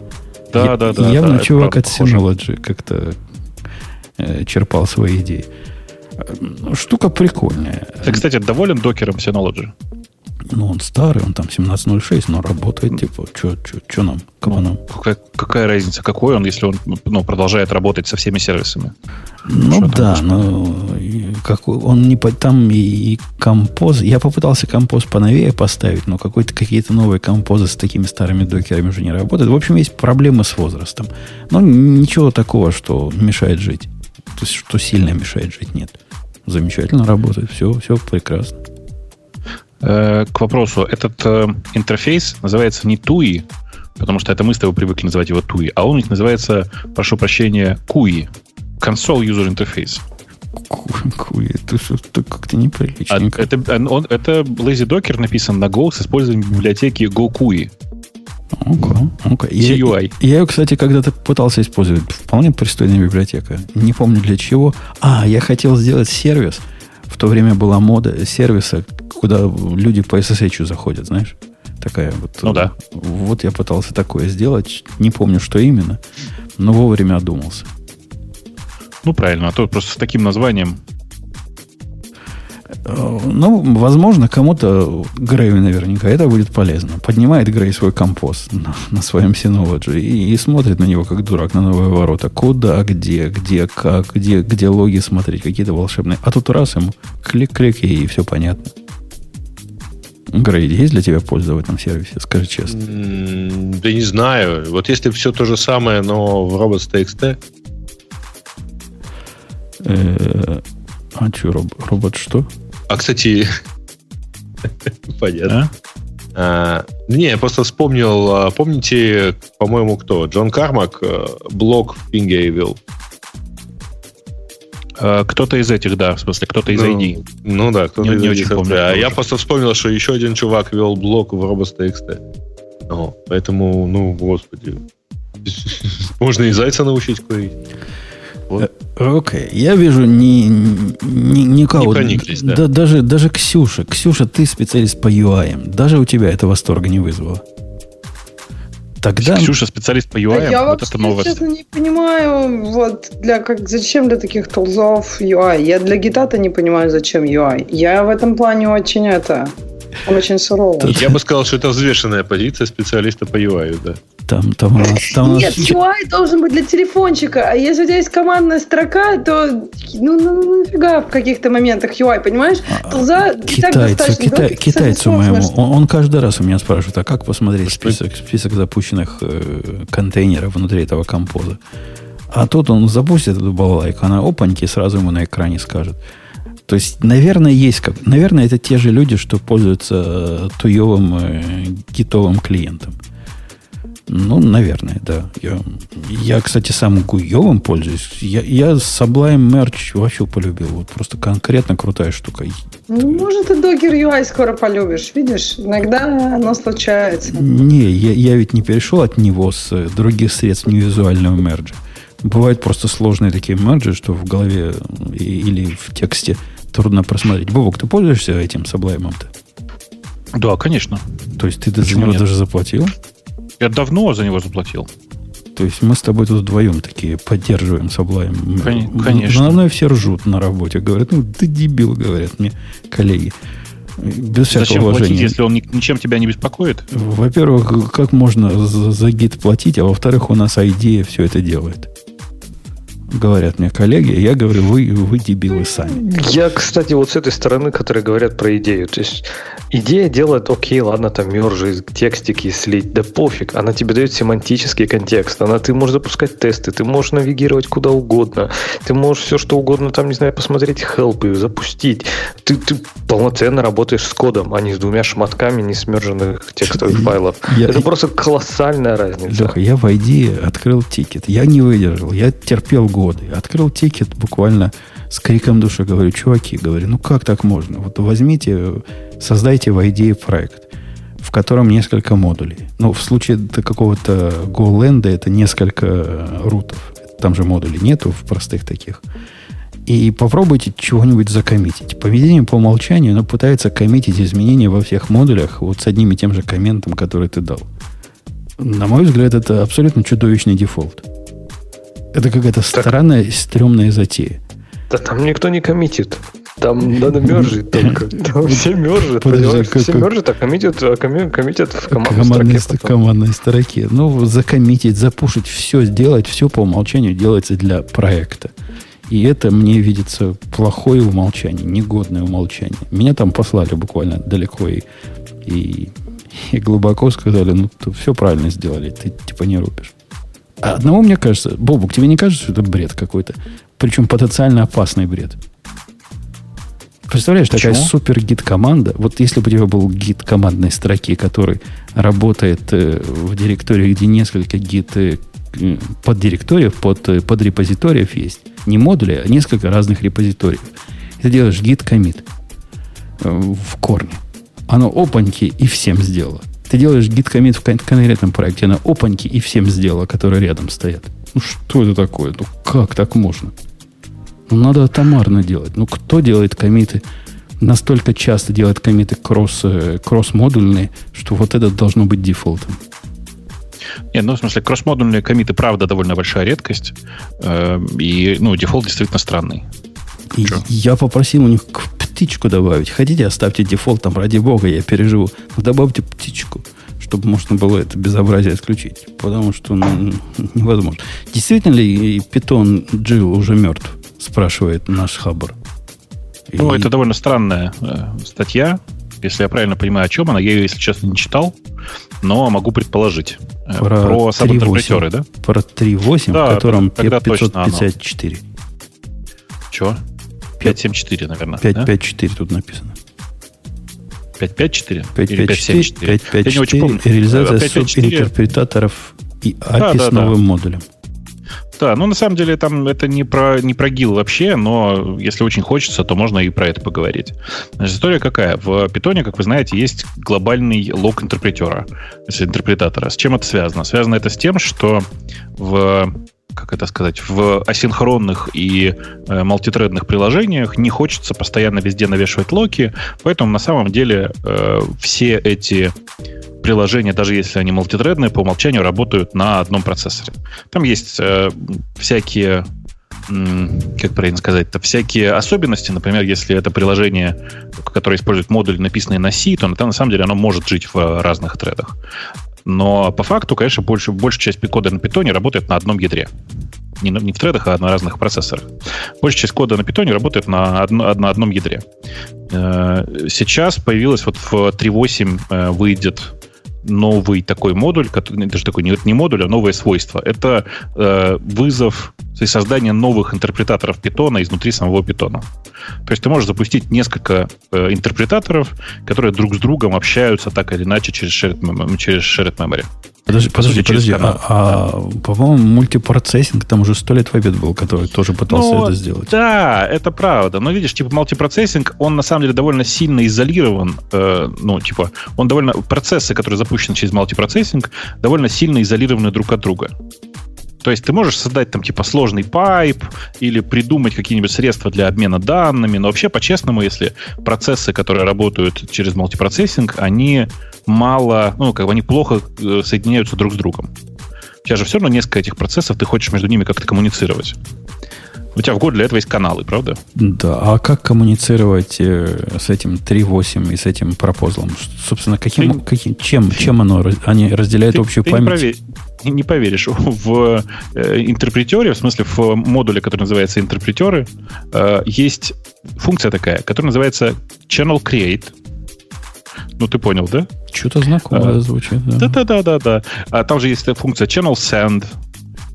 Да, Я, да, да. Явно да, чувак от Synology как-то э, черпал свои идеи. Э, штука прикольная. Ты, кстати, доволен докером Synology? Ну, он старый, он там 17.06, но работает, типа, что нам, кабанам? Ну, какая, какая разница, какой он, если он ну, продолжает работать со всеми сервисами? Ну что да, но как, он не там и, и композ. Я попытался композ поновее поставить, но какой-то какие-то новые композы с такими старыми докерами уже не работают. В общем, есть проблемы с возрастом. Но ничего такого, что мешает жить. То есть, что сильно мешает жить, нет. Замечательно работает, все, все прекрасно. Э, к вопросу, этот э, интерфейс называется не TUI, потому что это мы с тобой привыкли называть его TUI, а он называется, прошу прощения, CUI, Console User Interface. Куи, это что-то как-то неприличненько. А, это, он, это Lazy Docker написан на Go с использованием библиотеки GoCui. Okay, okay. Я, я ее, кстати, когда-то пытался использовать. Вполне пристойная библиотека. Не помню для чего. А, я хотел сделать сервис. В то время была мода сервиса, куда люди по SSH заходят, знаешь? Такая вот. Ну да. Вот я пытался такое сделать. Не помню, что именно, но вовремя одумался. Ну, правильно, а то просто с таким названием. Э, ну, возможно, кому-то Грею наверняка это будет полезно. Поднимает Грей свой компост на, на своем Synology и, и смотрит на него как дурак на новые ворота. Куда, где, где, как, где, где логи смотреть, какие-то волшебные. А тут раз ему клик-клик и все понятно. Грейд, есть для тебя польза в этом сервисе? Скажи честно. Да не знаю. Вот если все то же самое, но в robots.txt... Э, а что, робот что? А, кстати, понятно. А? А, не, я просто вспомнил, а, помните, по-моему, кто? Джон Кармак э, блог в Пинге вел. Кто-то из этих, да, в смысле, кто-то из ну, ID. Ну да, кто-то не, из не очень помню. А я просто вспомнил, что еще один чувак вел блог в Robots.txt. О, поэтому, ну, господи. Можно и зайца научить курить. Вот. Э, окей, okay. я вижу ни, ни, никого. Не да. да. Даже, даже Ксюша. Ксюша, ты специалист по UI. Даже у тебя это восторга не вызвало. Тогда... Ксюша специалист по UI, а я вот это новость. честно, не понимаю, вот для, как, зачем для таких тулзов UI. Я для гитата не понимаю, зачем UI. Я в этом плане очень это... Он очень суровый. Я бы сказал, что это взвешенная позиция специалиста по UI, да. Там, там у нас, там Нет, нас... UI должен быть для телефончика, а если у тебя есть командная строка, то ну, ну, ну нафига в каких-то моментах UI, понимаешь? А, Толза китайцу, китай, китайцу моему, он, он каждый раз у меня спрашивает, а как посмотреть список, список запущенных э, контейнеров внутри этого композа? А тут он запустит эту балалайку, она опаньки сразу ему на экране скажет. То есть, наверное, есть как... Наверное, это те же люди, что пользуются э, туевым э, гитовым клиентом. Ну, наверное, да. Я, я кстати, сам Гуевым пользуюсь. Я, я Sublime Merch вообще полюбил. Вот просто конкретно крутая штука. Ну, может, и Docker UI скоро полюбишь. Видишь, иногда оно случается. Не, я, я ведь не перешел от него с э, других средств невизуального мерджа. Бывают просто сложные такие мерджи, что в голове или в тексте трудно просмотреть. Бобок, ты пользуешься этим Sublime-то? Да, конечно. То есть ты за него нет? даже заплатил? Я давно за него заплатил. То есть мы с тобой тут вдвоем такие поддерживаем Sublime. Конечно. На мной все ржут на работе. Говорят, ну ты дебил, говорят мне коллеги. Без всякого Зачем уважения. платить, если он ничем тебя не беспокоит? Во-первых, как можно за, за гид платить, а во-вторых, у нас идея все это делает говорят мне коллеги, я говорю, вы, вы дебилы сами. Я, кстати, вот с этой стороны, которые говорят про идею. То есть идея делает, окей, ладно, там мержи, текстики слить, да пофиг. Она тебе дает семантический контекст. Она, ты можешь запускать тесты, ты можешь навигировать куда угодно. Ты можешь все, что угодно, там, не знаю, посмотреть хелпы, запустить. Ты, ты полноценно работаешь с кодом, а не с двумя шматками несмерженных текстовых файлов. Я, Это просто колоссальная разница. Леха, я в IDEA открыл тикет. Я не выдержал. Я терпел годы. Открыл тикет буквально с криком души. Говорю, чуваки, говорю, ну как так можно? Вот возьмите, создайте в идее проект, в котором несколько модулей. Ну, в случае какого-то GoLand это несколько рутов. Там же модулей нету в простых таких. И попробуйте чего-нибудь закоммитить. Поведение по умолчанию, оно пытается коммитить изменения во всех модулях вот с одним и тем же комментом, который ты дал. На мой взгляд, это абсолютно чудовищный дефолт. Это какая-то так. странная, стрёмная затея. Да там никто не коммитит. Там надо мержить только. Там все мержат, понимаешь? Как, все мержат, а коммитят, а коммитят в командной, командной строке. командной строке. Ну, закоммитить, запушить, все сделать, все по умолчанию делается для проекта. И это мне видится плохое умолчание, негодное умолчание. Меня там послали буквально далеко и, и, и глубоко сказали, ну, все правильно сделали, ты типа не рубишь. А одного мне кажется, Бобук, тебе не кажется, что это бред какой-то? Причем потенциально опасный бред. Представляешь, Почему? такая супер гид команда. Вот если бы у тебя был гид командной строки, который работает э, в директории, где несколько гид э, под директориев, под, э, под репозиториев есть. Не модули, а несколько разных репозиториев. Ты делаешь гид комит э, в корне. Оно опаньки и всем сделало. Ты делаешь git commit в конкретном проекте на опаньки и всем сделала, которые рядом стоят. Ну что это такое? Ну как так можно? Ну надо атомарно делать. Ну кто делает комиты? Настолько часто делает комиты кросс, э, кросс-модульные, что вот это должно быть дефолтом. Нет, ну, в смысле, кросс-модульные коммиты, правда, довольно большая редкость. Э, и, ну, дефолт действительно странный. И я попросил у них птичку добавить. Хотите, оставьте дефолт, там, ради бога, я переживу. Но добавьте птичку, чтобы можно было это безобразие отключить. Потому что ну, невозможно. Действительно ли Python GIL уже мертв? Спрашивает наш Хабр. Ну, И... это довольно странная э, статья. Если я правильно понимаю, о чем она, я ее, если честно, не читал, но могу предположить. Э, про, про сабинтерпретеры, да? Про 3.8, да, в котором 554. Чего? 574, наверное. 554 да? тут написано. 554? 554. 554. Реализация 554. интерпретаторов и API да, да, с новым да. модулем. Да, ну на самом деле там это не про, не про гил вообще, но если очень хочется, то можно и про это поговорить. Значит, история какая? В питоне, как вы знаете, есть глобальный лог интерпретера, интерпретатора. С чем это связано? Связано это с тем, что в как это сказать, в асинхронных и э, мультитредных приложениях не хочется постоянно везде навешивать локи, поэтому на самом деле э, все эти приложения, даже если они мультитредные, по умолчанию работают на одном процессоре. Там есть э, всякие как правильно сказать-то, всякие особенности. Например, если это приложение, которое использует модуль, написанный на C, то на самом деле оно может жить в разных тредах. Но по факту, конечно, больше, большая часть кода на питоне работает на одном ядре. Не, не в тредах, а на разных процессорах. Большая часть кода на питоне работает на, одно, на одном ядре. Э, сейчас появилось вот в 3.8 э, выйдет новый такой модуль, который, даже такой не, не модуль, а новое свойство. Это э, вызов То есть создание новых интерпретаторов питона изнутри самого питона. То есть ты можешь запустить несколько э, интерпретаторов, которые друг с другом общаются так или иначе через shared, через shared memory. Подожди, подожди, подожди. А, а, по-моему, мультипроцессинг там уже сто лет в обед был, который тоже пытался ну, это сделать. Да, это правда. Но видишь, типа мультипроцессинг, он на самом деле довольно сильно изолирован. Э, ну, типа, он довольно... Процессы, которые запущены через мультипроцессинг, довольно сильно изолированы друг от друга. То есть ты можешь создать там типа сложный пайп или придумать какие-нибудь средства для обмена данными, но вообще по-честному, если процессы, которые работают через мультипроцессинг, они мало, ну, как бы они плохо э, соединяются друг с другом. У тебя же все равно несколько этих процессов, ты хочешь между ними как-то коммуницировать. У тебя в Go для этого есть каналы, правда? Да. А как коммуницировать э, с этим 3.8 и с этим пропозлом? Собственно, каким, ты, каким, чем, чем оно? Они разделяют ты, общую ты память? Не, проверь, не поверишь. В э, интерпретере, в смысле в модуле, который называется интерпретеры, э, есть функция такая, которая называется Channel Create. Ну, ты понял, да? Что-то знакомое а, звучит. Да. Да, да, да, А там же есть функция Channel Send,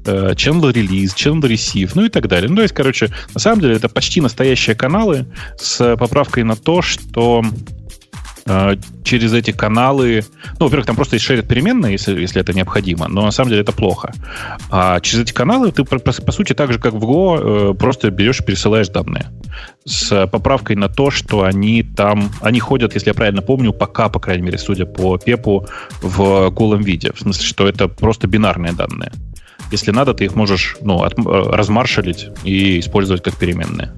channel Release, Channel Receive, ну и так далее. Ну, то есть, короче, на самом деле это почти настоящие каналы с поправкой на то, что через эти каналы, ну, во-первых, там просто шерят переменные, если, если это необходимо, но на самом деле это плохо. А через эти каналы ты, по, по сути, так же, как в Go, э, просто берешь и пересылаешь данные с поправкой на то, что они там, они ходят, если я правильно помню, пока, по крайней мере, судя по пепу, в голом виде. В смысле, что это просто бинарные данные. Если надо, ты их можешь ну, от, э, размаршалить и использовать как переменные.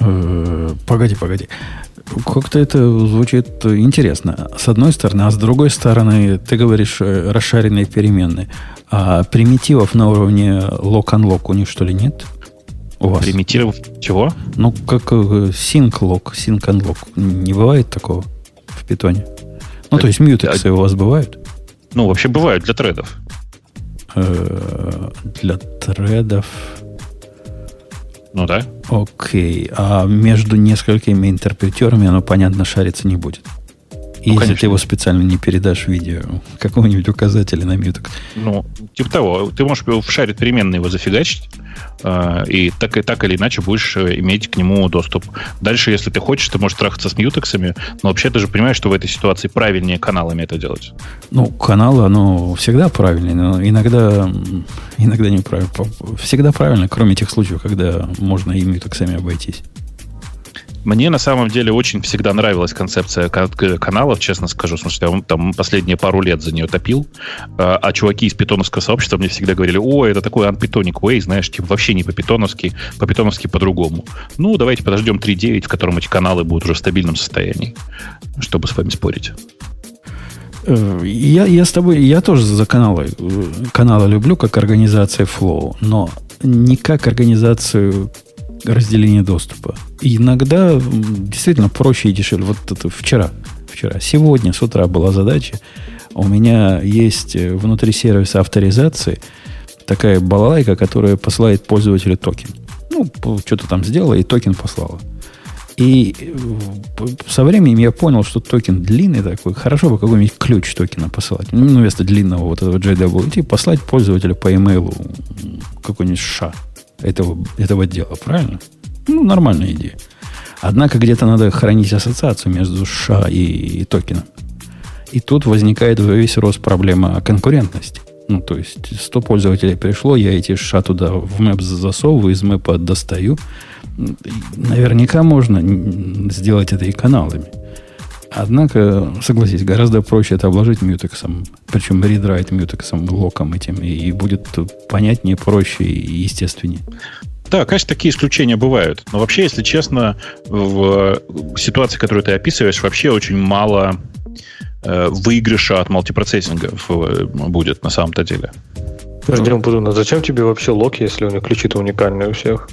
Э, погоди, погоди. Как-то это звучит интересно. С одной стороны, а с другой стороны, ты говоришь э, расшаренные переменные. А примитивов на уровне lock-unlock у них что ли нет? У вас? Примитивов чего? Ну, как sync-lock, sync-unlock. Не бывает такого в питоне? Ну, так, то есть мьютексы а... у вас бывают? Ну, вообще бывают для тредов. Э, для тредов. Ну да. Окей. А между несколькими интерпретерами оно, понятно, шариться не будет. Ну, Если конечно. ты его специально не передашь в видео какого-нибудь указателя на мьютек. Ну, типа того. Ты можешь в шаре переменные его зафигачить, э, и так, и так или иначе будешь э, иметь к нему доступ. Дальше, если ты хочешь, ты можешь трахаться с мьютексами, но вообще ты же понимаешь, что в этой ситуации правильнее каналами это делать. Ну, каналы, оно всегда правильнее, но иногда, иногда неправильно. Всегда правильно, кроме тех случаев, когда можно и мьютексами обойтись. Мне на самом деле очень всегда нравилась концепция каналов, честно скажу. В смысле, я там последние пару лет за нее топил. А, а чуваки из питоновского сообщества мне всегда говорили, о, это такой unpitonic way, знаешь, типа вообще не по-питоновски, по-питоновски по-другому. Ну, давайте подождем 3.9, в котором эти каналы будут уже в стабильном состоянии, чтобы с вами спорить. Э, я, я с тобой, я тоже за каналы. Каналы люблю как организация Flow, но не как организацию разделения доступа. И иногда действительно проще и дешевле. Вот это вчера, вчера, сегодня с утра была задача. У меня есть э, внутри сервиса авторизации такая балалайка, которая посылает пользователю токен. Ну, что-то там сделала и токен послала. И э, со временем я понял, что токен длинный такой. Хорошо бы какой-нибудь ключ токена посылать. Ну, вместо длинного вот этого JWT послать пользователю по имейлу какой-нибудь ша этого, этого дела, правильно? Ну, нормальная идея. Однако где-то надо хранить ассоциацию между США и, и токеном. И тут возникает весь рост проблема конкурентности. Ну, то есть 100 пользователей пришло, я эти ша туда в мэп засовываю, из мэпа достаю. Наверняка можно сделать это и каналами. Однако, согласись, гораздо проще это обложить мютексом, причем редрайт мютексом, локом этим, и будет понятнее, проще и естественнее. Да, конечно, такие исключения бывают. Но вообще, если честно, в ситуации, которую ты описываешь, вообще очень мало э, выигрыша от мультипроцессинга будет на самом-то деле. Подожди, Путун, а зачем тебе вообще лок, если у них ключи-то уникальные у всех?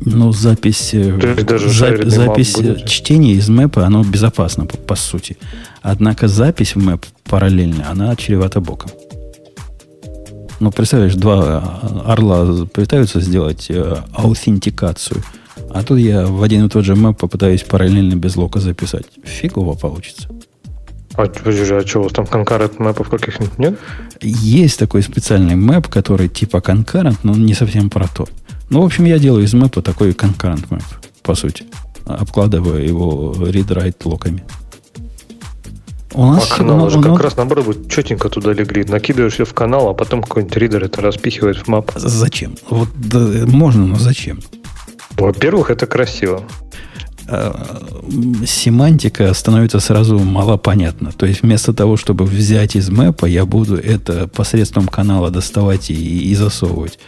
Ну, запись, э, даже за, запись чтения из мэпа, оно безопасно, по, по сути. Однако запись в мэп параллельно, она чревата боком. Ну, представляешь, два э, орла пытаются сделать э, аутентикацию, а тут я в один и тот же мэп попытаюсь параллельно без лока записать. Фигово получится. А, а что, у вас там concurrent мэпов каких-нибудь нет? Есть такой специальный мэп, который типа concurrent, но не совсем про то. Ну, в общем, я делаю из мэпа такой concurrent мэп, по сути. Обкладываю его read-write локами. У нас а канал он, же как он... раз наоборот будет четенько туда легли. Накидываешь ее в канал, а потом какой-нибудь ридер это распихивает в мап. Зачем? Вот да, можно, но зачем? Во-первых, это красиво. А, семантика становится сразу мало понятна. То есть вместо того, чтобы взять из map а, я буду это посредством канала доставать и, и засовывать.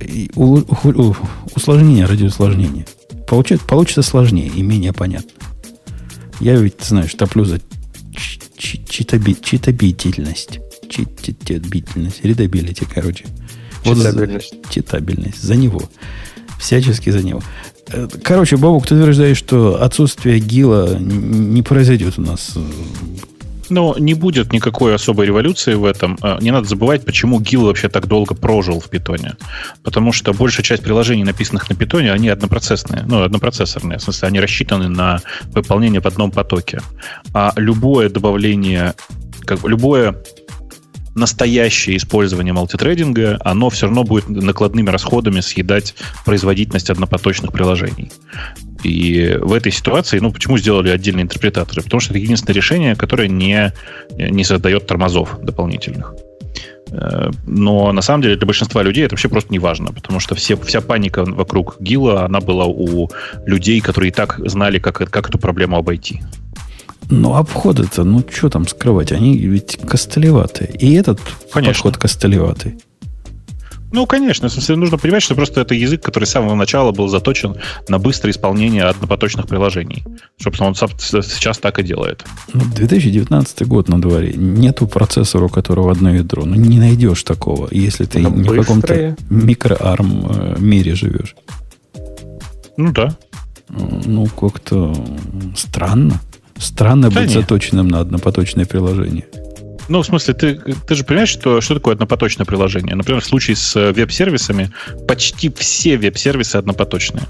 И у, у, усложнение ради усложнения. Получается, получится сложнее и менее понятно. Я ведь, знаешь, топлю за читабительность. Читабительность. Readability, короче. Читабельность. Вот читабельность. За него. Всячески за него. Короче, Бабук, ты утверждаешь, что отсутствие ГИЛа не произойдет у нас ну, не будет никакой особой революции в этом. А, не надо забывать, почему ГИЛ вообще так долго прожил в питоне. Потому что большая часть приложений, написанных на питоне, они однопроцессные. Ну, однопроцессорные. В смысле, они рассчитаны на выполнение в одном потоке. А любое добавление, как любое настоящее использование мультитрейдинга, оно все равно будет накладными расходами съедать производительность однопоточных приложений. И в этой ситуации, ну, почему сделали отдельные интерпретаторы? Потому что это единственное решение, которое не, не создает тормозов дополнительных. Э, но на самом деле для большинства людей это вообще просто не важно, потому что все, вся паника вокруг ГИЛа, она была у людей, которые и так знали, как, как эту проблему обойти. Ну, обходы-то, ну, что там скрывать? Они ведь костылеватые. И этот Конечно. подход костылеватый. Ну, конечно. В смысле, нужно понимать, что просто это язык, который с самого начала был заточен на быстрое исполнение однопоточных приложений. Собственно, он сейчас так и делает. Ну, 2019 год на дворе. Нету процессора, у которого одно ядро. Ну, не найдешь такого, если ты Но не в каком-то микроарм э, мире живешь. Ну, да. Ну, как-то странно. Странно да быть нет. заточенным на однопоточное приложение. Ну, в смысле, ты, ты же понимаешь, что, что такое однопоточное приложение? Например, в случае с э, веб-сервисами почти все веб-сервисы однопоточные.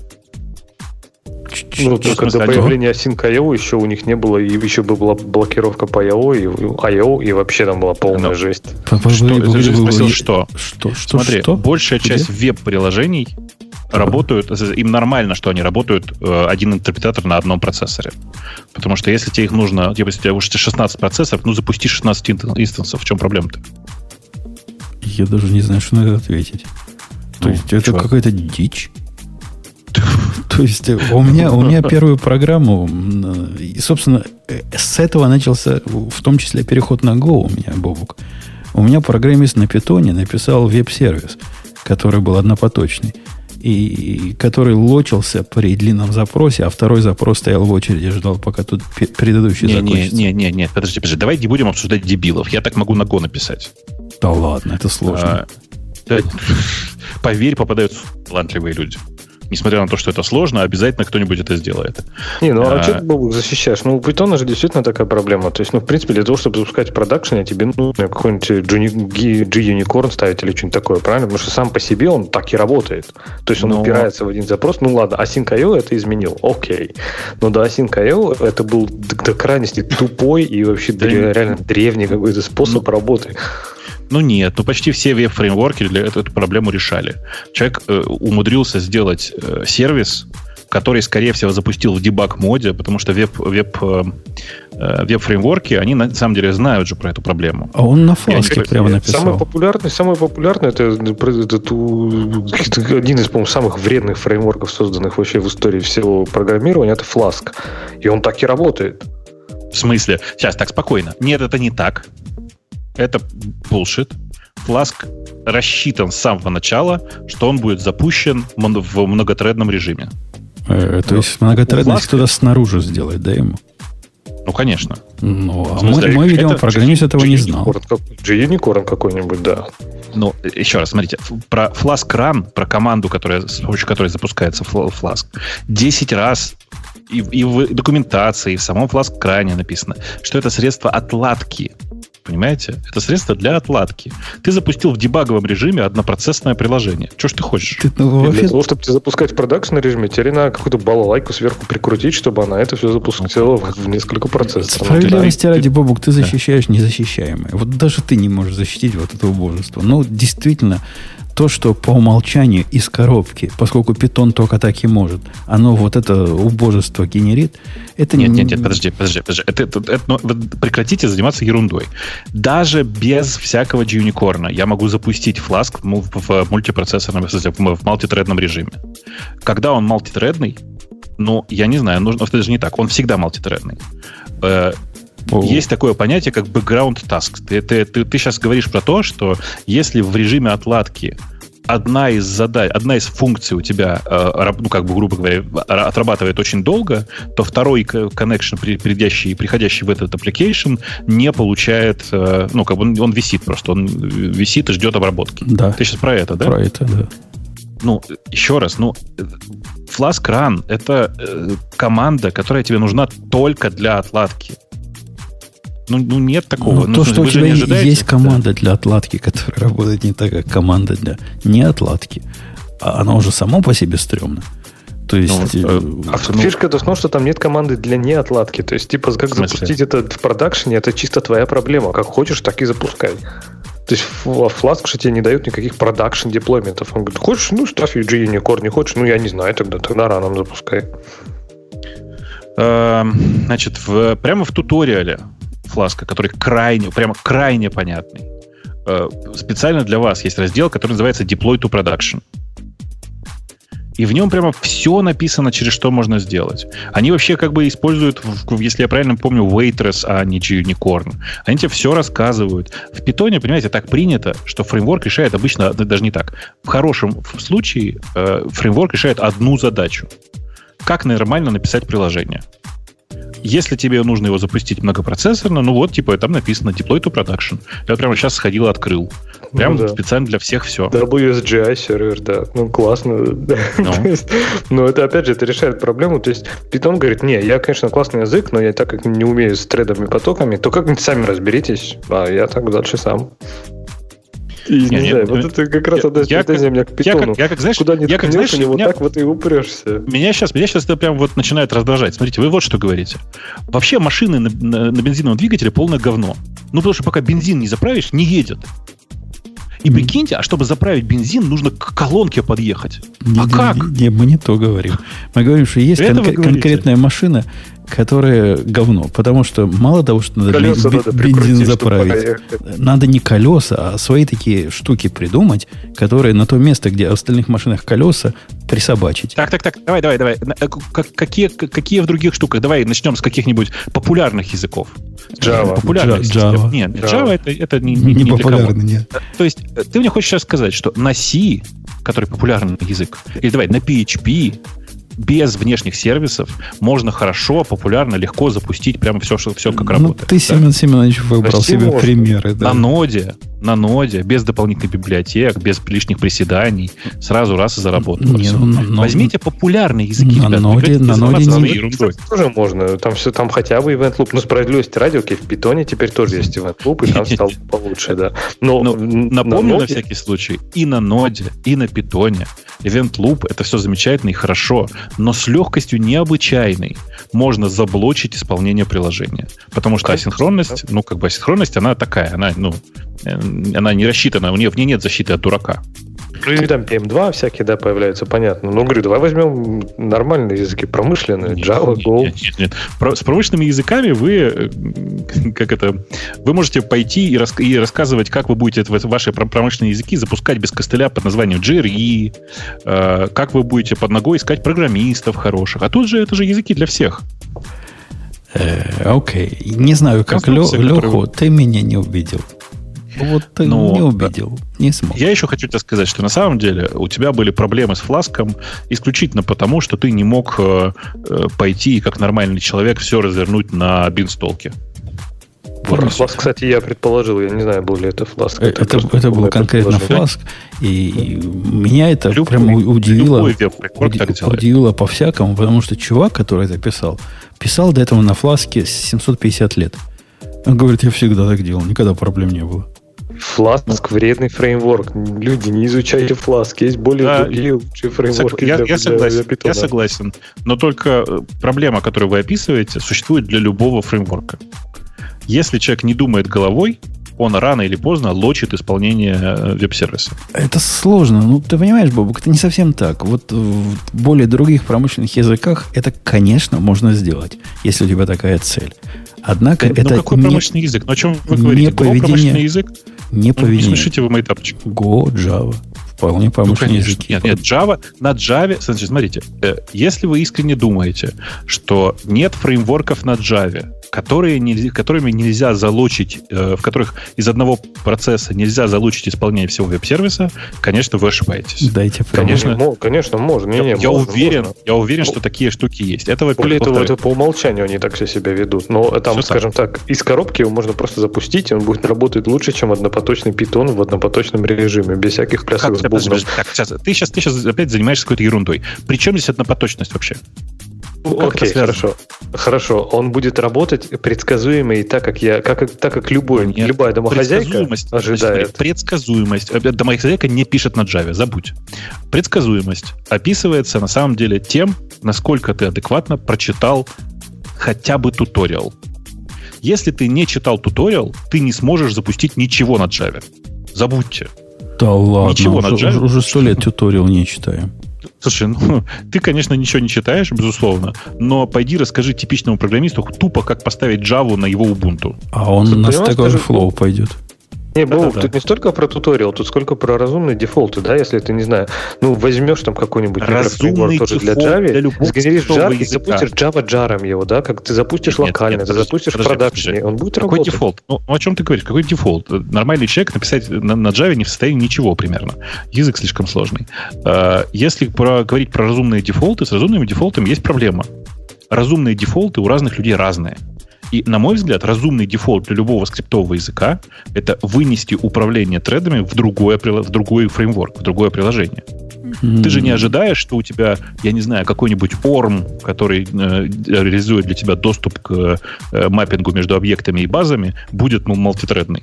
Ну, только до появления Async.io еще у них не было, и еще бы была блокировка по IO, и IO, и вообще там была полная Но. жесть. Что? Ты спросил, что? Что? Что? Смотри, большая часть веб-приложений работают, им нормально, что они работают э, один интерпретатор на одном процессоре. Потому что если тебе их нужно, типа, если у тебя уж 16 процессоров, ну запусти 16 инстансов. В чем проблема-то? Я даже не знаю, что на это ответить. То ну, есть это какая-то дичь. То есть у меня, у меня первую программу, и, собственно, э, с этого начался в том числе переход на Go у меня, Бобук. У меня программист на питоне написал веб-сервис, который был однопоточный и который лочился при длинном запросе, а второй запрос стоял в очереди, ждал, пока тут предыдущий не, закончится. Не, не, не, не, подожди, подожди, давай не будем обсуждать дебилов. Я так могу на Go написать. Да ладно, это сложно. А, поверь, попадаются талантливые люди несмотря на то, что это сложно, обязательно кто-нибудь это сделает. Не, ну а, а что ты защищаешь? Ну, у Python же действительно такая проблема. То есть, ну, в принципе, для того, чтобы запускать в продакшене, тебе нужно какой-нибудь G-Unicorn ставить или что-нибудь такое, правильно? Потому что сам по себе он так и работает. То есть он Но... упирается в один запрос. Ну ладно, Async.io это изменил. Окей. Но до Async.io это был до крайности тупой и вообще да реально древний какой-то способ ну, работы. Ну нет, ну почти все веб-фреймворки для эту, эту проблему решали. Человек э, умудрился сделать э, сервис, который, скорее всего, запустил в дебаг-моде, потому что веб, веб, э, э веб-фреймворки, они на самом деле знают же про эту проблему. А он на фласке прямо написал. Самый популярный, самый популярный это, это, это один из, по-моему, самых вредных фреймворков, созданных вообще в истории всего программирования, это Flask. И он так и работает. В смысле? Сейчас, так, спокойно. Нет, это не так. Это bullshit. Flask рассчитан с самого начала, что он будет запущен в многотредном режиме. Э, то есть многотредность Flask... туда снаружи сделать, да, ему? Ну, конечно. Ну, а смысле, мой, видимо, это, программист этого не знал. G-Unicorn какой-нибудь, да. Ну, еще раз, смотрите, про Flask Run, про команду, которая, с помощью которой запускается Flask, 10 раз и, и в документации, и в самом Flask кране написано, что это средство отладки понимаете? Это средство для отладки. Ты запустил в дебаговом режиме однопроцессное приложение. Что ж ты хочешь? Ты, ну, вообще... Для того, чтобы тебе запускать в продакшн режиме, тебе надо какую-то балалайку сверху прикрутить, чтобы она это все запустила в несколько процессов. Справедливости ты, ради, Бобук, ты защищаешь да. незащищаемое. Вот даже ты не можешь защитить вот это убожество. Ну, действительно, то, что по умолчанию из коробки, поскольку питон только так и может, оно вот это убожество генерит, это нет, не... Нет, нет, подожди, подожди, подожди. Это, это, это, ну, прекратите заниматься ерундой. Даже без всякого G-Unicorn я могу запустить фласк в, мультипроцессорном, в, в мультитредном режиме. Когда он мультитредный, ну, я не знаю, нужно, это же не так, он всегда мультитредный. Э, есть такое понятие, как background task. Ты, ты, ты, ты сейчас говоришь про то, что если в режиме отладки одна из задач, одна из функций у тебя, э, ну, как бы, грубо говоря, отрабатывает очень долго, то второй connection, приходящий, приходящий в этот application, не получает, э, ну, как бы он, он висит просто, он висит и ждет обработки. Да. Ты сейчас про это, да? Про это, да. Ну, еще раз, ну, Flask Run — это э, команда, которая тебе нужна только для отладки. Ну, ну нет такого. Ну, то, что у тебя есть команда да. для отладки, которая работает не так, как команда для не отладки, а она уже само по себе стрёмна. То ну, есть... Ну, э, а ну, фишка в том, что там нет команды для неотладки. То есть, типа, как запустить это в продакшене, это чисто твоя проблема. Как хочешь, так и запускай. То есть Flask, кстати, не дают никаких продакшн деплойментов. Он говорит, хочешь, ну, ставь UG Unicorn, не хочешь, ну, я не знаю, тогда, тогда раном запускай. Эм, значит, в, прямо в туториале фласка, который крайне, прямо крайне понятный. Э, специально для вас есть раздел, который называется Deploy to Production. И в нем прямо все написано, через что можно сделать. Они вообще как бы используют, если я правильно помню, Waitress, а не G-Unicorn. Они тебе все рассказывают. В питоне, понимаете, так принято, что фреймворк решает обычно, даже не так. В хорошем случае э, фреймворк решает одну задачу. Как нормально написать приложение. Если тебе нужно его запустить многопроцессорно, ну вот, типа, там написано deploy to production. Я прямо сейчас сходил и открыл. Прям ну, да. специально для всех все. WSGI сервер, да. Ну, классно. Ну. Но это, опять же, это решает проблему. То есть Python говорит, не, я, конечно, классный язык, но я так как не умею с тредами потоками, то как-нибудь сами разберитесь, а я так дальше сам. Не, знаю, вот это как раз одна претензия у меня к питону. Я, как, знаешь, Куда не я, как, знаешь, у него меня, так вот и упрешься. Меня сейчас, меня сейчас это прям вот начинает раздражать. Смотрите, вы вот что говорите. Вообще машины на, на, на бензиновом двигателе полное говно. Ну, потому что пока бензин не заправишь, не едет. И прикиньте, а чтобы заправить бензин, нужно к колонке подъехать. Не, а не, как? Не, не, мы не то говорим. Мы говорим, что есть кон- конкретная машина, которое говно. Потому что мало того, что надо, колеса бен, надо бензин заправить, надо не колеса, а свои такие штуки придумать, которые на то место, где в остальных машинах колеса, присобачить. Так, так, так, давай, давай, давай. Э, какие, какие в других штуках? Давай начнем с каких-нибудь популярных языков. Java. Популярных Java. Нет, Java, Java это, это не, не, не, популярный, нет. То есть э, ты мне хочешь сейчас сказать, что на C, который популярный язык, или давай на PHP, без внешних сервисов можно хорошо, популярно, легко запустить прямо все, что, все как ну, работает. Ты, да? Семен Семенович, выбрал себе можно. примеры. Да. На ноде, на ноде, без дополнительных библиотек, без лишних приседаний, сразу раз и заработал. Не, ну, но, Возьмите популярные языки, на ребят. Ноде, на ноде не... ерундой. Тоже можно. Там все, там хотя бы Event Loop. Ну, справедливости ради, окей, в питоне теперь тоже есть Event Loop, и там стал получше, да. Но, Но напомню на, на всякий случай, и на ноде, и на питоне Event Loop это все замечательно и хорошо, но с легкостью необычайной можно заблочить исполнение приложения. Потому что асинхронность, ну, как бы асинхронность, она такая, она, ну, э, она не рассчитана, у нее в ней нет защиты от дурака. Ну и там PM2 всякие, да, появляются, понятно. Ну, говорю, давай возьмем нормальные языки, промышленные, нет, Java, Go. Нет, нет, нет. Про, с промышленными языками вы, э, как это, вы можете пойти и, рас, и рассказывать, как вы будете ваши промышленные языки запускать без костыля под названием JRE, э, как вы будете под ногой искать программистов хороших. А тут же это же языки для всех. Э, окей. Не знаю, как Леху, которые... ты меня не убедил. Вот ты Но, не убедил, не смог. Я еще хочу тебе сказать, что на самом деле у тебя были проблемы с фласком исключительно потому, что ты не мог э, э пойти и как нормальный человек все развернуть на бинстолке. Вот фласк, кстати, я предположил, я не знаю, был ли это фласк. Это, это, это был конкретно фласк, и, и меня это любой, прямо удивило, уди, удивило по-всякому, потому что чувак, который это писал, писал до этого на фласке 750 лет. Он говорит, я всегда так делал, никогда проблем не было. Фласк вредный фреймворк. Люди, не изучайте Фласк. Есть более да, другие лучшие фреймворки я, для, я, согласен, для Я согласен. Но только э, проблема, которую вы описываете, существует для любого фреймворка. Если человек не думает головой, он рано или поздно лочит исполнение э, веб-сервиса. Это сложно. Ну, ты понимаешь, Бобок, это не совсем так. Вот в более других промышленных языках это, конечно, можно сделать, если у тебя такая цель. Однако ну, это... Ну, какой промышленный не, язык? Ну, о чем вы говорите? Не поведение, промышленный язык? Не поведение. Ну, не смешите вы мои тапочки. Go, Java. Вполне промышленные ну, языки. Нет, нет, Java, на Java, смотрите, смотрите, э, если вы искренне думаете, что нет фреймворков на Java, которые нельзя, которыми нельзя залучить, э, в которых из одного процесса нельзя залучить исполнение всего веб-сервиса, конечно, вы ошибаетесь. Дайте конечно, конечно, конечно, можно. Не, я, не, я можно, уверен, можно. я уверен, что такие штуки есть. Это Более того, это по умолчанию они так все себя ведут. Но там, Все скажем так. так, из коробки его можно просто запустить, и он будет работать лучше, чем однопоточный питон в однопоточном режиме, без всяких плясок с бубном. Так, сейчас, ты сейчас, ты сейчас опять занимаешься какой-то ерундой. При чем здесь однопоточность вообще? Ну, Окей, хорошо. Хорошо. Он будет работать предсказуемо и так, как я, как, так как любой, Нет, любая домохозяйка ожидает. предсказуемость. Э, домохозяйка не пишет на Java, забудь. Предсказуемость описывается на самом деле тем, насколько ты адекватно прочитал хотя бы туториал. Если ты не читал туториал, ты не сможешь запустить ничего на Java. Забудьте. Да ладно, Ничего уже, уже сто лет туториал не читаем. Слушай, ну, ты, конечно, ничего не читаешь, безусловно, но пойди расскажи типичному программисту тупо, как поставить Java на его Ubuntu. А он на Stack Overflow пойдет. Не, Бог, да, тут не столько про туториал, тут сколько про разумные дефолты, да, если ты, не знаю, ну, возьмешь там какой-нибудь микрофреймворк тоже для Java, для сгенеришь jar и запустишь Java jar ом его, да, как ты запустишь нет, локально, нет, ты запустишь подожди, в продакшене, он будет Какой работать. дефолт? Ну, о чем ты говоришь? Какой дефолт? Нормальный человек написать на, на Java не в состоянии ничего примерно. Язык слишком сложный. А, если про, говорить про разумные дефолты, с разумными дефолтами есть проблема. Разумные дефолты у разных людей разные. И, на мой взгляд, разумный дефолт для любого скриптового языка — это вынести управление тредами в, другое, в другой фреймворк, в другое приложение. Mm-hmm. Ты же не ожидаешь, что у тебя, я не знаю, какой-нибудь ORM, который э, реализует для тебя доступ к э, маппингу между объектами и базами, будет ну, мультитредный.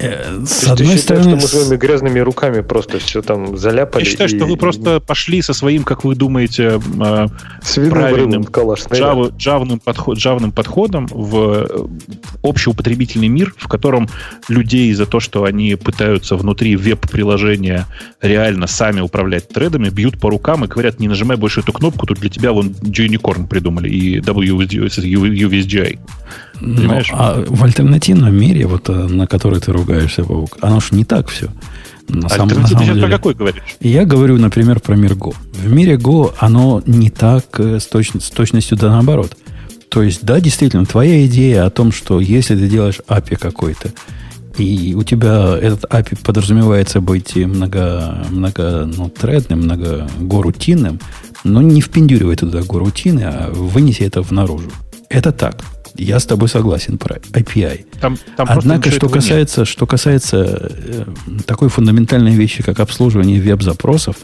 Э, с одной ты считаешь, стороны... что мы своими грязными руками просто все там заляпали? Я считаю, и... что вы просто пошли со своим, как вы думаете, э, правильным джав, джавным, подход, джавным подходом в общеупотребительный мир, в котором людей за то, что они пытаются внутри веб-приложения реально сами управлять тредами, бьют по рукам и говорят, не нажимай больше эту кнопку, тут для тебя вон Unicorn придумали и WSGI. Понимаешь? Ну, а в альтернативном мире, вот э, на который ты ругаешься, Паук, оно же не так все. На самом, на самом деле. про какой говоришь? Я говорю, например, про мир Go. В мире Go оно не так э, с, точ, с точностью да наоборот. То есть, да, действительно, твоя идея о том, что если ты делаешь API какой-то, и у тебя этот API подразумевается быть много, много ну, тредным, много горутинным, но не впендюривай туда горутины, а вынеси это в наружу. Это так. Я с тобой согласен про API. Там, там Однако, что касается, что касается э, такой фундаментальной вещи, как обслуживание веб-запросов,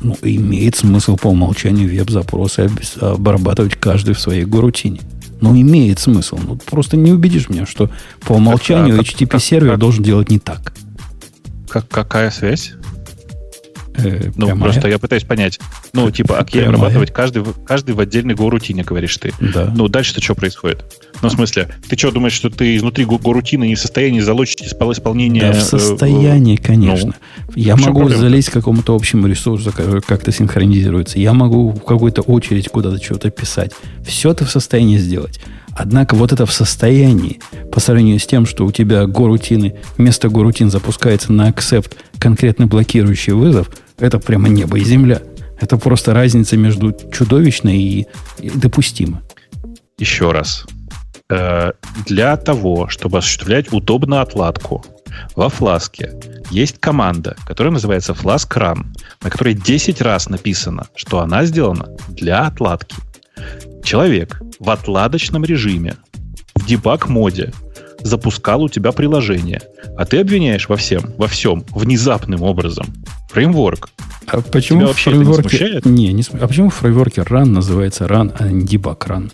ну, имеет смысл по умолчанию веб-запросы обрабатывать каждый в своей горутине. Ну, имеет смысл. Ну, просто не убедишь меня, что по умолчанию HTTP-сервер должен делать не так. Как, какая связь? Э, ну, прямая. просто я пытаюсь понять. Ну, типа, окей, прямая. обрабатывать каждый, каждый в отдельной горутине, говоришь ты. Да. Ну, дальше-то что происходит? Ну, в смысле, ты что, думаешь, что ты изнутри горутины не в состоянии залочить исполнение... Да, в э, состоянии, конечно. Ну, я могу проблема? залезть к какому-то общему ресурсу, который как-то синхронизируется. Я могу в какую-то очередь куда-то что-то писать. Все это в состоянии сделать. Однако вот это в состоянии, по сравнению с тем, что у тебя горутины, вместо горутин запускается на accept конкретно блокирующий вызов – это прямо небо и земля. Это просто разница между чудовищной и, и допустимой. Еще раз. Э, для того, чтобы осуществлять удобную отладку, во фласке есть команда, которая называется Flask Run, на которой 10 раз написано, что она сделана для отладки. Человек в отладочном режиме, в дебаг-моде, запускал у тебя приложение, а ты обвиняешь во всем, во всем внезапным образом фреймворк. А почему Тебя в фреймворке... Не, не, не, а почему в фреймворке run называется run, а не debug run?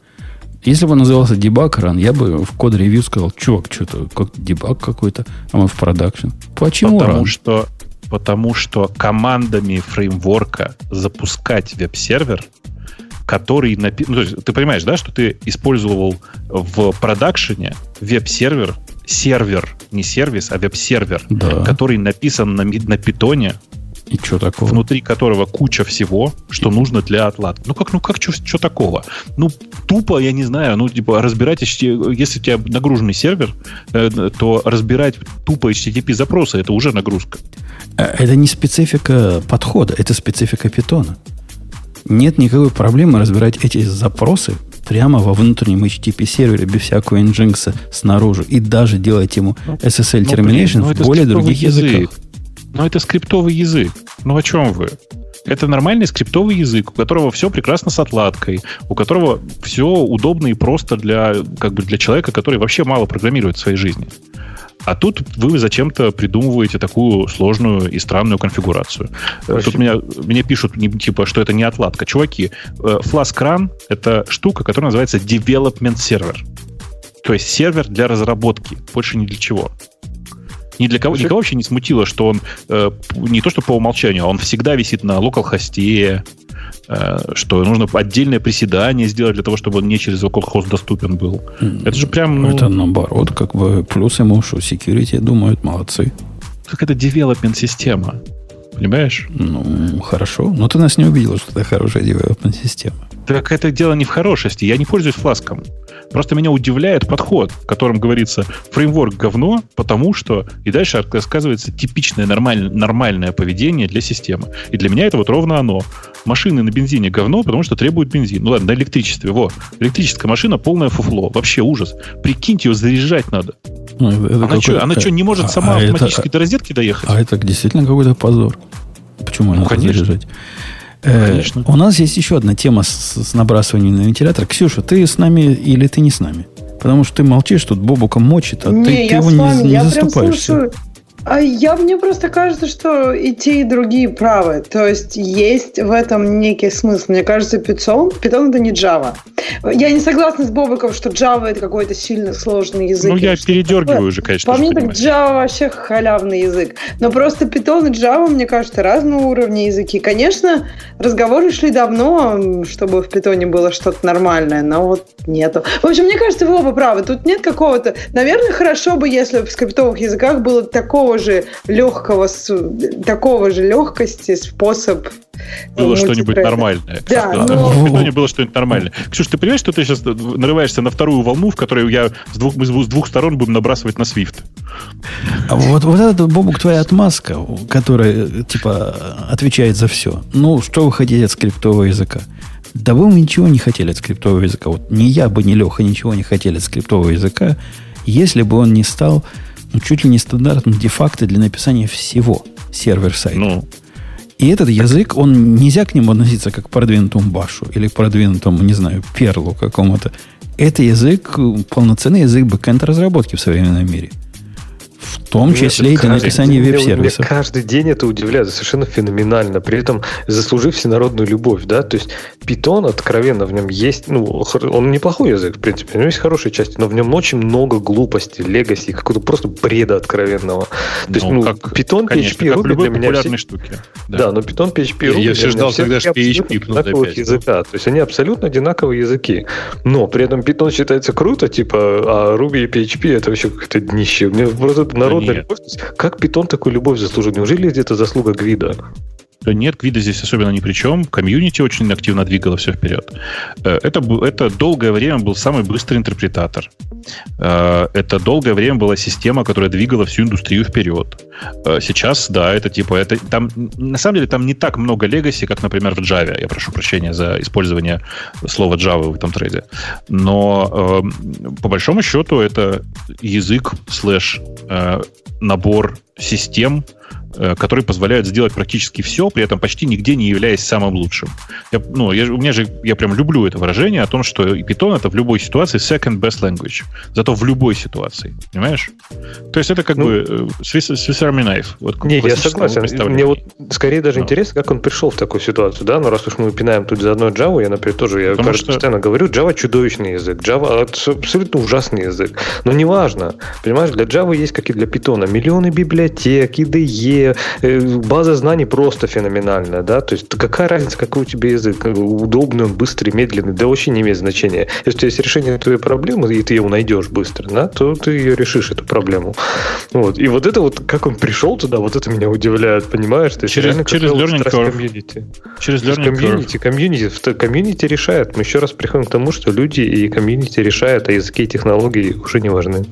Если бы он назывался debug run, я бы в код ревью сказал, чувак, что-то как дебаг какой-то, а мы в продакшн. Почему Потому run? что потому что командами фреймворка запускать веб-сервер, который напи... ну, ты понимаешь, да, что ты использовал в продакшене веб-сервер, сервер, не сервис, а веб-сервер, да. который написан на, на питоне, и что такого? Внутри которого куча всего, что и... нужно для отладки. Ну как, ну как, что такого? Ну, тупо, я не знаю, ну, типа, разбирать, если у тебя нагруженный сервер, э, то разбирать тупо HTTP запросы, это уже нагрузка. Э, это не специфика подхода, это специфика питона. Нет никакой проблемы разбирать эти запросы прямо во внутреннем HTTP сервере без всякого Nginx снаружи и даже делать ему SSL ну, termination ну, блин, ну, в более других язык. языках. Но это скриптовый язык. Ну о чем вы? Это нормальный скриптовый язык, у которого все прекрасно с отладкой, у которого все удобно и просто для, как бы для человека, который вообще мало программирует в своей жизни. А тут вы зачем-то придумываете такую сложную и странную конфигурацию. Очень. Тут меня, мне пишут, типа, что это не отладка. Чуваки, э, Flask Run — это штука, которая называется Development Server. То есть сервер для разработки, больше ни для чего. Ни для кого, никого вообще не смутило, что он э, не то что по умолчанию, а он всегда висит на локал-хосте, э, что нужно отдельное приседание сделать для того, чтобы он не через localhost доступен был. Это же прям... Ну... Это наоборот, как бы плюс ему, что security думают, молодцы. Как это development система. Понимаешь? Ну, хорошо. Но ты нас не убедил, что это хорошая development система. Так это дело не в хорошести. Я не пользуюсь фласком. Просто меня удивляет подход, в котором говорится фреймворк говно, потому что... И дальше рассказывается типичное нормальное, нормальное поведение для системы. И для меня это вот ровно оно. Машины на бензине говно, потому что требуют бензин. Ну ладно, на электричестве. Во. Электрическая машина полное фуфло. Вообще ужас. Прикиньте, ее заряжать надо. Ну, это она, что, она что, не может а, сама а автоматически это, до розетки доехать? А это действительно какой-то позор. Почему ну, конечно. заряжать? Э, Конечно. у нас есть еще одна тема с, с набрасыванием на вентилятор. Ксюша, ты с нами или ты не с нами? Потому что ты молчишь, тут Бобуком мочит, а не, ты, ты его не, не заступаешься. А я, мне просто кажется, что и те, и другие правы. То есть есть в этом некий смысл. Мне кажется, Python, Python это не Java. Я не согласна с Бобиком, что Java это какой-то сильно сложный язык. Ну, я передергиваю уже, конечно. По мне так Java вообще халявный язык. Но просто Python и Java, мне кажется, разного уровня языки. Конечно, разговоры шли давно, чтобы в Python было что-то нормальное, но вот нету. В общем, мне кажется, вы оба правы. Тут нет какого-то... Наверное, хорошо бы, если в скриптовых языках было такого такого же легкого, такого же легкости способ было что-нибудь нормальное. Да, но... В питоне было что-нибудь нормальное. Ксюш, ты понимаешь, что ты сейчас нарываешься на вторую волну, в которой я с двух, мы с двух сторон будем набрасывать на Swift? А вот, вот это, Бобук, твоя отмазка, которая, типа, отвечает за все. Ну, что вы хотите от скриптового языка? Да вы ничего не хотели от скриптового языка. Вот ни я бы, ни Леха ничего не хотели от скриптового языка, если бы он не стал ну, чуть ли не стандартным де-факто для написания всего сервер-сайта. Ну. И этот язык, он нельзя к нему относиться как к продвинутому башу или к продвинутому, не знаю, перлу какому-то. Это язык, полноценный язык бэкэнд разработки в современном мире – в том числе и для написания веб-сервисов. Каждый день это удивляет совершенно феноменально, при этом заслужив всенародную любовь, да, то есть Python откровенно в нем есть, ну, он неплохой язык, в принципе, у него есть хорошие части, но в нем очень много глупости, легаси, какого-то просто бреда откровенного. То есть, ну, ну как, Python, конечно, PHP, Ruby для меня все... штуки. Да. да, но Python, PHP, Ruby Я все ждал, когда же PHP одинаковых языка, то есть они абсолютно одинаковые языки, но при этом Python считается круто, типа, а Ruby и PHP это вообще какое-то днище. Мне просто народная любовь. Как питон такую любовь заслужил? Неужели это заслуга Гвида? Нет, Гвида здесь особенно ни при чем. Комьюнити очень активно двигало все вперед. Э, это, это долгое время был самый быстрый интерпретатор. Э, это долгое время была система, которая двигала всю индустрию вперед. Э, сейчас, да, это типа... Это, там, на самом деле там не так много легаси, как, например, в Java. Я прошу прощения за использование слова Java в этом трейде. Но по большому счету это язык слэш набор систем, которые позволяют сделать практически все, при этом почти нигде не являясь самым лучшим. Я, ну, я, у меня же, я прям люблю это выражение о том, что Python это в любой ситуации second best language. Зато в любой ситуации. Понимаешь? То есть это как ну, бы э, Swiss, Army knife. Вот, не, я согласен. Мне вот скорее даже no. интересно, как он пришел в такую ситуацию, да? Но раз уж мы пинаем тут заодно Java, я, например, тоже, я Потому что... постоянно говорю, Java чудовищный язык, Java абсолютно ужасный язык. Но неважно. Понимаешь, для Java есть, как и для Python, миллионы библиотек, IDE, Э, база знаний просто феноменальная, да, то есть какая разница, какой у тебя язык, удобный он, быстрый, медленный, да вообще не имеет значения. Если у тебя есть решение твоей проблемы, и ты его найдешь быстро, да, то ты ее решишь, эту проблему. Вот. И вот это вот, как он пришел туда, вот это меня удивляет, понимаешь? То есть через через learning curve. Комьюнити. Через learning комьюнити, комьюнити, комьюнити решает. Мы еще раз приходим к тому, что люди и комьюнити решают, а языки и технологии уже не важны.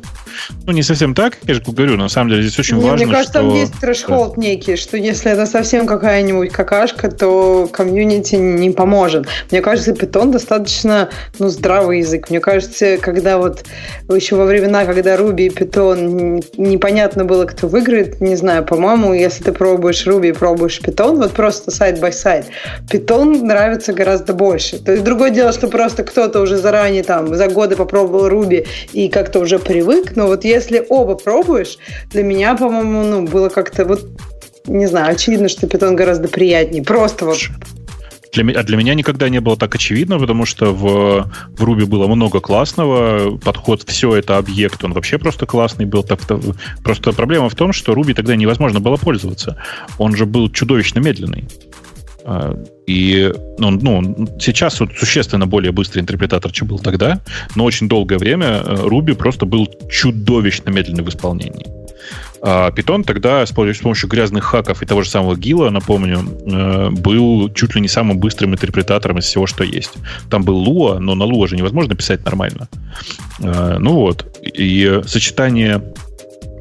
Ну, не совсем так, я же говорю, на самом деле здесь очень не, важно, Мне кажется, что... там есть threshold некий, что если это совсем какая-нибудь какашка, то комьюнити не поможет. Мне кажется, Python достаточно ну, здравый язык. Мне кажется, когда вот еще во времена, когда Ruby и Python непонятно было, кто выиграет, не знаю, по-моему, если ты пробуешь Ruby и пробуешь Python, вот просто side-by-side, Python нравится гораздо больше. То есть другое дело, что просто кто-то уже заранее там за годы попробовал Ruby и как-то уже привык, но вот если оба пробуешь, для меня, по-моему, ну, было как-то вот не знаю, очевидно, что питон гораздо приятнее. Просто вот для, а для меня никогда не было так очевидно, потому что в, в Ruby было много классного, подход все это объект, он вообще просто классный был. Так, просто проблема в том, что Ruby тогда невозможно было пользоваться. Он же был чудовищно медленный. А, и ну, ну, сейчас вот существенно более быстрый интерпретатор, чем был тогда, но очень долгое время э, Ruby просто был чудовищно медленный в исполнении. А Python тогда с помощью грязных хаков и того же самого Гила, напомню, э, был чуть ли не самым быстрым интерпретатором из всего, что есть. Там был Lua, но на Lua же невозможно писать нормально. Э, ну вот. И сочетание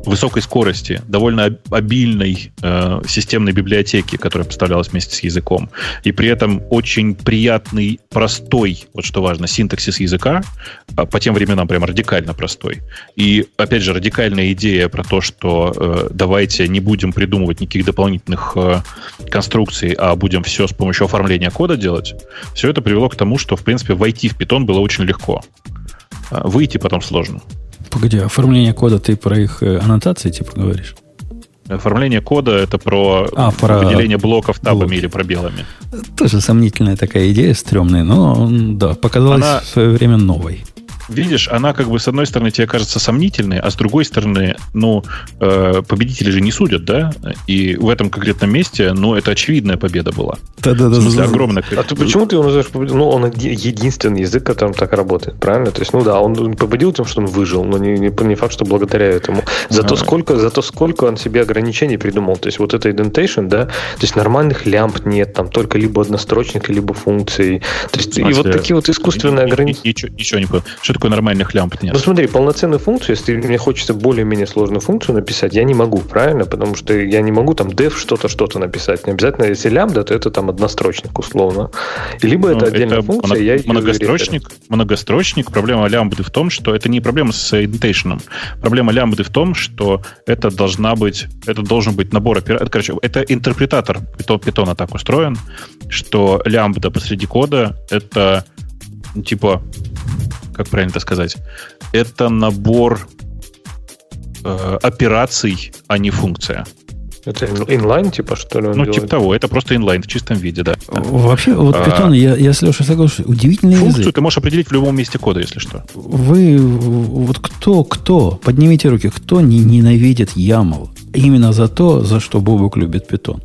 высокой скорости, довольно обильной э, системной библиотеки, которая поставлялась вместе с языком, и при этом очень приятный, простой, вот что важно, синтаксис языка, э, по тем временам прям радикально простой. И, опять же, радикальная идея про то, что э, давайте не будем придумывать никаких дополнительных э, конструкций, а будем все с помощью оформления кода делать, все это привело к тому, что, в принципе, войти в Python было очень легко. Э, выйти потом сложно. Погоди, оформление кода ты про их э, аннотации типа говоришь? Оформление кода это про, а, про выделение блоков табами блоки. или пробелами. Тоже сомнительная такая идея, стрёмная, но да, показалась Она... в свое время новой видишь, она как бы с одной стороны тебе кажется сомнительной, а с другой стороны, ну, э, победители же не судят, да? И в этом конкретном месте, ну, это очевидная победа была. Да-да-да. В смысле, огромная. А ты почему ты его называешь победой? Ну, он единственный язык, которым так работает, правильно? То есть, ну да, он победил тем, что он выжил, но не, не, не факт, что благодаря этому. Зато, а. сколько, зато сколько он себе ограничений придумал. То есть, вот это indentation, да, то есть нормальных лямп нет, там только либо однострочник, либо функции. То есть, и вот такие вот искусственные ограничения. Ничего, ничего не понял. Что такое нормальных лямп нет. Ну смотри, полноценную функцию, если мне хочется более-менее сложную функцию написать, я не могу, правильно? Потому что я не могу там def что-то, что-то написать. Не обязательно, если лямбда, то это там однострочник условно. Либо ну, это отдельная это функция, моно- я многострочник, многострочник. Проблема лямбды в том, что это не проблема с indentation. Проблема лямбды в том, что это должна быть, это должен быть набор операций. Короче, это интерпретатор питона так устроен, что лямбда посреди кода это типа как правильно это сказать, это набор э, операций, а не функция. Это инлайн, типа, что ли? Ну, делает? типа того, это просто инлайн в чистом виде, да. Вообще, вот а, Python, я, я с Лешей соглашусь, удивительный Функцию язык. ты можешь определить в любом месте кода, если что. Вы, вот кто, кто, поднимите руки, кто не ненавидит YAML? Именно за то, за что Бобук любит Python.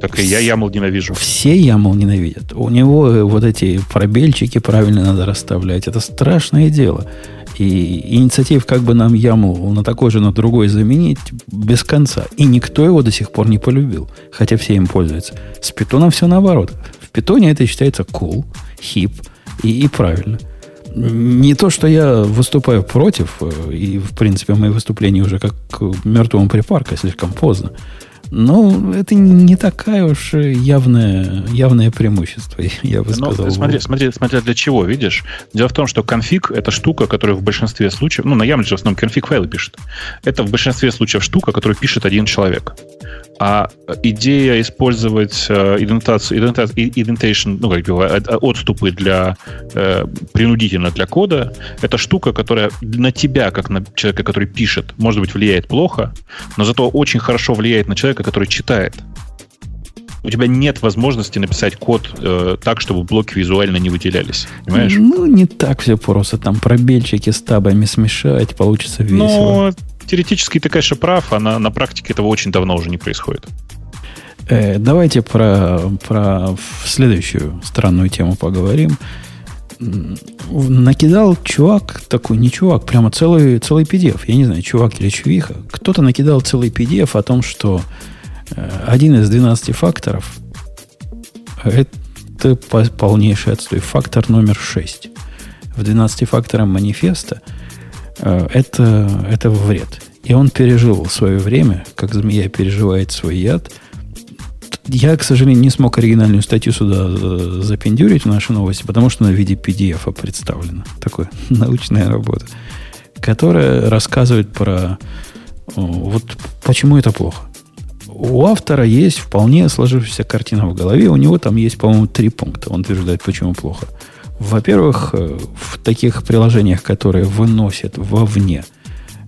Так и я YAML ненавижу. Все YAML ненавидят. У него э, вот эти пробельчики правильно надо расставлять. Это страшное дело. И инициатив, как бы нам YAML на такой же, на другой заменить, без конца. И никто его до сих пор не полюбил, хотя все им пользуются. С питоном все наоборот. В питоне это считается cool, hip и, и правильно. Не то, что я выступаю против, э, и, в принципе, мои выступления уже как мертвому припарка слишком поздно. Ну, это не такая уж явное, явное преимущество, я бы ну, сказал. Смотри, смотри, смотря для чего, видишь? Дело в том, что конфиг – это штука, которая в большинстве случаев, ну, на Ямле в основном конфиг файлы пишет. Это в большинстве случаев штука, которую пишет один человек. А идея использовать э, идентацию, идентация, ну, как бы, э, отступы для э, принудительно для кода, это штука, которая на тебя, как на человека, который пишет, может быть, влияет плохо, но зато очень хорошо влияет на человека, который читает. У тебя нет возможности написать код э, так, чтобы блоки визуально не выделялись. Понимаешь? Ну, не так все просто. Там пробельчики с табами смешать, получится весело. Но теоретически ты, конечно, прав, а на, на практике этого очень давно уже не происходит. Э, давайте про, про следующую странную тему поговорим. Накидал чувак, такой не чувак, прямо целый, целый PDF. Я не знаю, чувак или чувиха. Кто-то накидал целый PDF о том, что э, один из 12 факторов это полнейший отстой. Фактор номер 6. В 12 факторах манифеста – Э, это, это вред. И он пережил свое время, как змея переживает свой яд. Я, к сожалению, не смог оригинальную статью сюда э, запендюрить в наши новости, потому что на виде PDF представлена. Такая научная работа, которая рассказывает про вот почему это плохо. У автора есть вполне сложившаяся картина в голове. У него там есть, по-моему, три пункта. Он утверждает, почему плохо. Во-первых, э, в таких приложениях, которые выносят вовне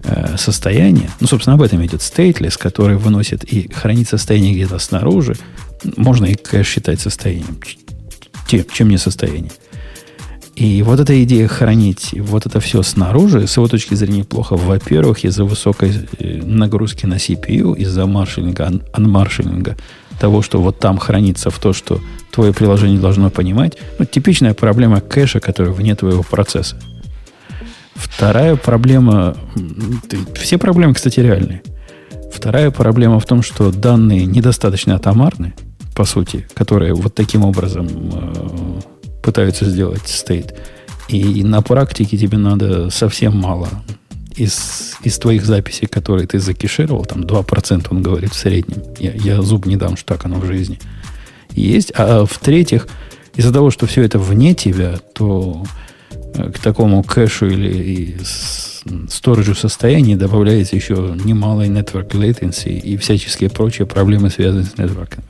э, состояние, ну, собственно, об этом идет stateless, который выносит и хранит состояние где-то снаружи, можно и кэш считать состоянием, тем, чем не состояние. И вот эта идея хранить вот это все снаружи, с его точки зрения, плохо. Во-первых, из-за высокой э, нагрузки на CPU, из-за маршалинга, анмаршалинга, того, что вот там хранится в то, что твое приложение должно понимать. Ну, типичная проблема кэша, которая вне твоего процесса. Вторая проблема... Все проблемы, кстати, реальные. Вторая проблема в том, что данные недостаточно атомарны, по сути, которые вот таким образом э, пытаются сделать стейт. И на практике тебе надо совсем мало из, из твоих записей, которые ты закишировал, там 2% он говорит в среднем. Я, я зуб не дам, что так оно в жизни есть. А в-третьих, из-за того, что все это вне тебя, то к такому кэшу или сториджу состояния добавляется еще немалый network latency и всяческие прочие проблемы, связанные с нетворком.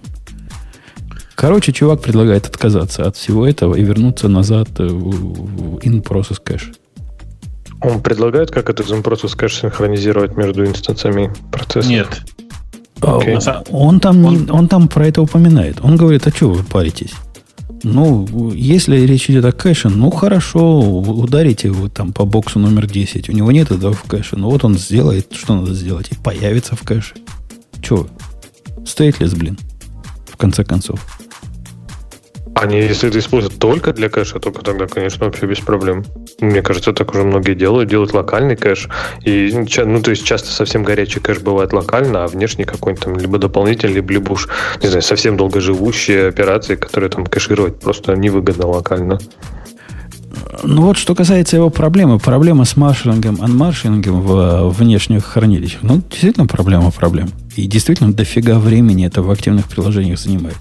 Короче, чувак предлагает отказаться от всего этого и вернуться назад в in-process кэш. Он предлагает, как этот in-process кэш синхронизировать между инстанциями процесса? Нет. Okay. А, он, там, он... он там про это упоминает. Он говорит, а что вы паритесь? Ну, если речь идет о кэше, ну хорошо, ударите его там по боксу номер 10. У него нет этого в кэше. Ну вот он сделает, что надо сделать, и появится в кэше. Че? Stateless, блин. В конце концов. Они, если это используют только для кэша, только тогда, конечно, вообще без проблем. Мне кажется, так уже многие делают. Делают локальный кэш. И, ну, то есть часто совсем горячий кэш бывает локально, а внешний какой-нибудь там либо дополнительный, либо, либо уж, не знаю, совсем долгоживущие операции, которые там кэшировать просто невыгодно локально. Ну вот, что касается его проблемы, проблема с маршалингом, анмаршалингом в внешних хранилищах, ну, действительно проблема проблем. И действительно дофига времени это в активных приложениях занимает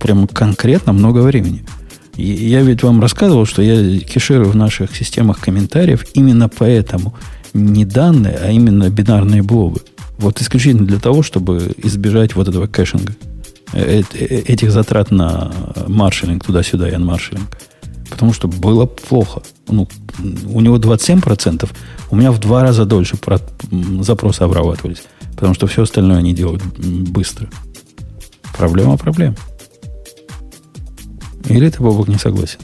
прям конкретно много времени. Я ведь вам рассказывал, что я кеширую в наших системах комментариев именно поэтому не данные, а именно бинарные блобы. Вот исключительно для того, чтобы избежать вот этого кэшинга. Э, э, этих затрат на маршалинг туда-сюда и анмаршалинг. Потому что было плохо. Ну, у него 27%, у меня в два раза дольше запросы обрабатывались. Потому что все остальное они делают быстро. Проблема проблем. Или ты, Бобок, не согласен?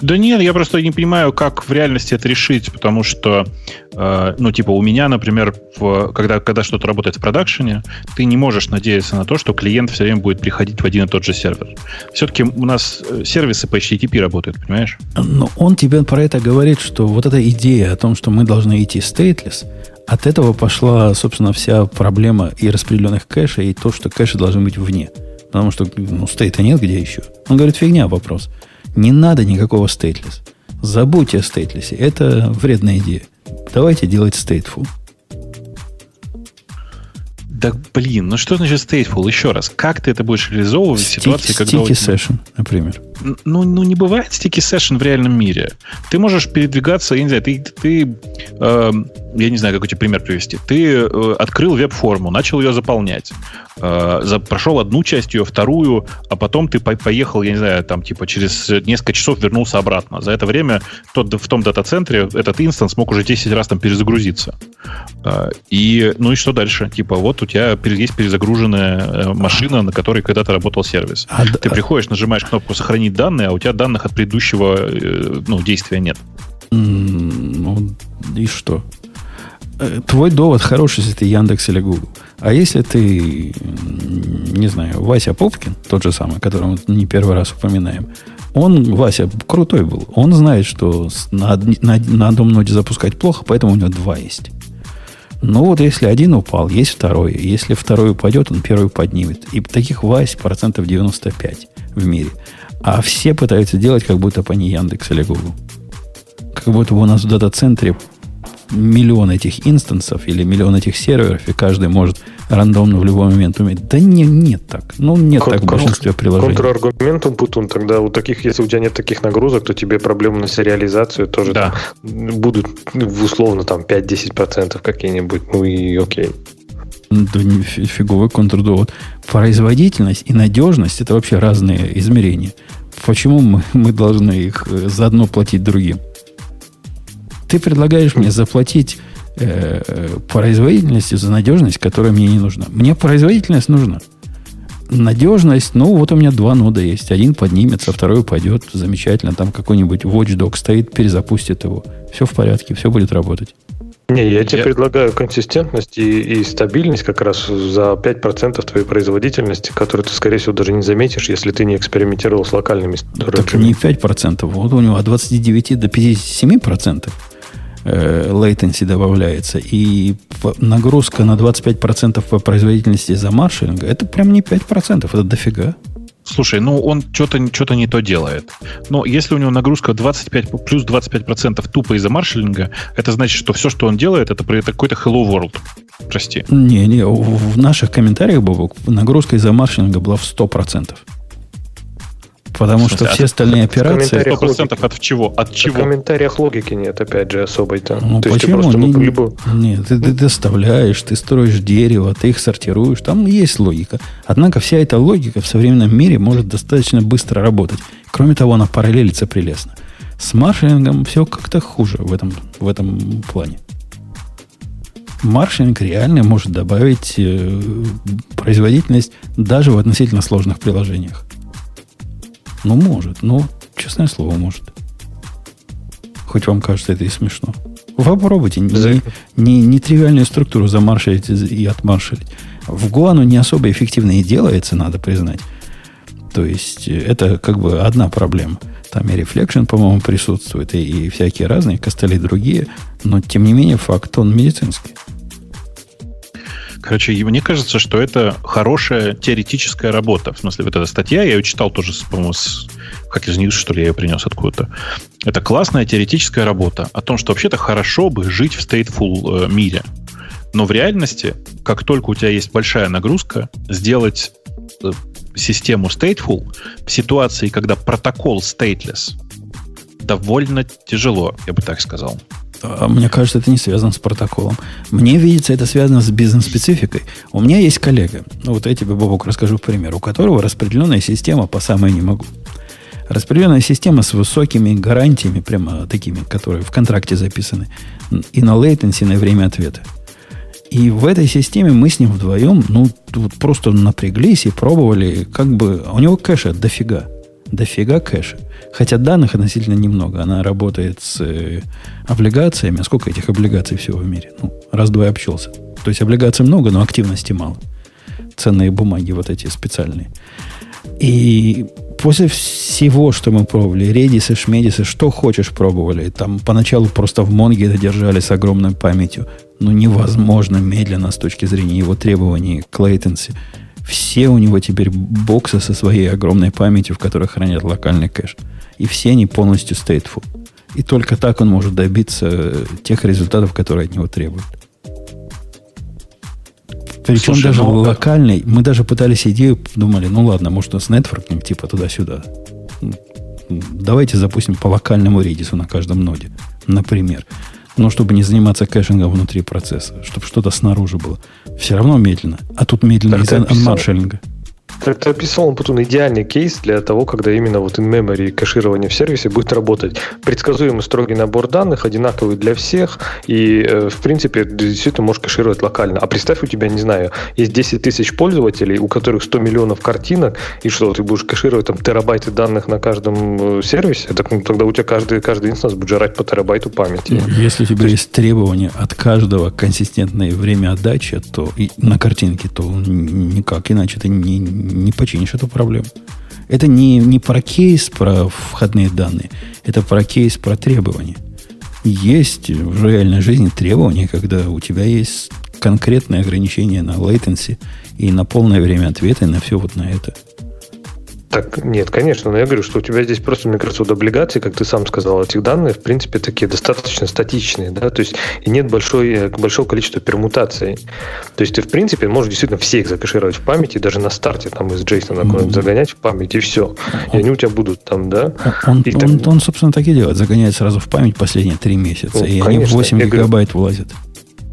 Да нет, я просто не понимаю, как в реальности это решить, потому что, э, ну, типа, у меня, например, в, когда, когда что-то работает в продакшене, ты не можешь надеяться на то, что клиент все время будет приходить в один и тот же сервер. Все-таки у нас э, сервисы по HTTP работают, понимаешь? Но он тебе про это говорит, что вот эта идея о том, что мы должны идти stateless, от этого пошла, собственно, вся проблема и распределенных кэшей, и то, что кэши должны быть вне. Потому что ну, стейта нет где еще. Он говорит, фигня вопрос. Не надо никакого стейтлес. Забудьте о стейтлесе. Это вредная идея. Давайте делать stateful. Да блин, ну что значит stateful? Еще раз, как ты это будешь реализовывать в ситуации, когда... Sticky session, например. Ну, ну, не бывает sticky session в реальном мире. Ты можешь передвигаться, я не знаю, ты, ты э, я не знаю, какой тебе пример привести. Ты э, открыл веб-форму, начал ее заполнять. Э, за, прошел одну часть ее, вторую, а потом ты по поехал, я не знаю, там, типа, через несколько часов вернулся обратно. За это время тот, в том дата-центре этот инстанс мог уже 10 раз там перезагрузиться. Э, и, ну и что дальше? Типа, вот у тебя есть перезагруженная э, машина, на которой когда-то работал сервис. А, ты приходишь, нажимаешь кнопку «Сохранить данные», а у тебя данных от предыдущего э, ну, действия нет. Ну, и что? Э, твой довод хороший, если ты Яндекс или Google. А если ты, не знаю, Вася Попкин, тот же самый, которого мы не первый раз упоминаем, он, Вася, крутой был. Он знает, что на, на, на одном ноде запускать плохо, поэтому у него два есть. Ну вот если один упал, есть второй. Если второй упадет, он первый поднимет. И таких Вась процентов 95 в мире. А все пытаются делать, как будто по не Яндекс или Google. Как будто бы у нас в дата-центре миллион этих инстансов или миллион этих серверов, и каждый может рандомно в любой момент уметь. Да не, нет так. Ну, нет Кон- так в большинстве приложений. Контраргументом, Путун, тогда у таких, если у тебя нет таких нагрузок, то тебе проблемы на сериализацию тоже да. там, будут условно там 5-10% какие-нибудь. Ну и окей. Да фиговый контрдовод. Производительность и надежность это вообще разные измерения. Почему мы, мы должны их э, заодно платить другим? Ты предлагаешь мне заплатить э, производительности за надежность, которая мне не нужна. Мне производительность нужна. Надежность, ну, вот у меня два нода есть. Один поднимется, второй упадет. Замечательно. Там какой-нибудь watchdog стоит, перезапустит его. Все в порядке, все будет работать. Не, я тебе я... предлагаю консистентность и, и стабильность как раз за 5% твоей производительности, которую ты, скорее всего, даже не заметишь, если ты не экспериментировал с локальными Так не 5%, вот у него от 29 до 57% э, latency добавляется, и нагрузка на 25% по производительности за маршинга, это прям не 5%, это дофига. Слушай, ну он что-то что не то делает. Но если у него нагрузка 25, плюс 25% тупо из-за маршалинга, это значит, что все, что он делает, это, это какой-то Hello World. Прости. Не-не, в наших комментариях, Бобок, нагрузка из-за маршалинга была в 100%. Потому что все остальные операции... 100% от чего? От чего? В комментариях логики нет, опять же, особой-то. Ну, То почему? Есть ты не, любую... Нет, ты, ты доставляешь, ты строишь дерево, ты их сортируешь, там есть логика. Однако вся эта логика в современном мире может достаточно быстро работать. Кроме того, она параллелится прелестно. С маршалингом все как-то хуже в этом, в этом плане. Маршинг реально может добавить э, производительность даже в относительно сложных приложениях. Ну, может. Ну, честное слово, может. Хоть вам кажется это и смешно. Вы попробуйте. Не, не, не тривиальную структуру замаршалить и отмаршалить. В Go оно не особо эффективно и делается, надо признать. То есть э, это как бы одна проблема. Там и Reflection, по-моему, присутствует, и, и всякие разные костыли другие. Но, тем не менее, факт он медицинский. Короче, мне кажется, что это хорошая теоретическая работа. В смысле, вот эта статья, я ее читал тоже, по-моему, с как из News, что ли, я ее принес откуда-то. Это классная теоретическая работа о том, что вообще-то хорошо бы жить в stateful э, мире. Но в реальности, как только у тебя есть большая нагрузка, сделать э, систему stateful в ситуации, когда протокол stateless, довольно тяжело, я бы так сказал. А мне кажется, это не связано с протоколом. Мне видится, это связано с бизнес-спецификой. У меня есть коллега, ну вот я тебе, Бобок, расскажу пример, у которого распределенная система по самой не могу. Распределенная система с высокими гарантиями, прямо такими, которые в контракте записаны, и на latency, и на время ответа. И в этой системе мы с ним вдвоем, ну, просто напряглись и пробовали, как бы... У него кэша дофига. Дофига кэша. Хотя данных относительно немного. Она работает с э, облигациями. А сколько этих облигаций всего в мире? Ну, раз-два и обчелся. То есть облигаций много, но активности мало. Ценные бумаги вот эти специальные. И после всего, что мы пробовали, редисы, шмедисы, что хочешь пробовали, там поначалу просто в Монге это держали с огромной памятью, ну невозможно медленно с точки зрения его требований к latency. Все у него теперь боксы со своей огромной памятью, в которых хранят локальный кэш и все они полностью stateful. И только так он может добиться тех результатов, которые от него требуют. Причем Слушай, даже ну, локальный. Мы даже пытались идею, думали, ну ладно, может, с networking типа туда-сюда. Давайте запустим по локальному Redis у на каждом ноде, например. Но чтобы не заниматься caching ом внутри процесса, чтобы что-то снаружи было. Все равно медленно. А тут медленно из-за unmarshaling а. Ты, ты описал, Путун, идеальный кейс для того, когда именно вот in-memory кэширование в сервисе будет работать. Предсказуемый строгий набор данных, одинаковый для всех, и, э, в принципе, действительно можешь кэшировать локально. А представь, у тебя, не знаю, есть 10 тысяч пользователей, у которых 100 миллионов картинок, и что, ты будешь кэшировать там терабайты данных на каждом э, сервисе? Так, ну, тогда у тебя каждый, каждый инстанс будет жрать по терабайту памяти. Ну, если у тебя есть, есть требования от каждого консистентное время отдачи, то и на картинке, то никак иначе ты не не починишь эту проблему. Это не, не про кейс, про входные данные. Это про кейс, про требования. Есть в реальной жизни требования, когда у тебя есть конкретные ограничения на latency и на полное время ответа, и на все вот на это. Так, нет, конечно, но я говорю, что у тебя здесь просто, мне кажется, вот облигации, как ты сам сказал, этих данных, в принципе, такие достаточно статичные, да, то есть и нет большой, э, большого количества пермутаций. То есть ты, в принципе, можешь действительно все их закэшировать в памяти, даже на старте там из JSON mm-hmm. загонять в память, и все. И они у тебя будут там, да. Он, и он, так... он, собственно, так и делает, загоняет сразу в память последние три месяца, ну, и конечно, они в 8 гигабайт говорю, влазят.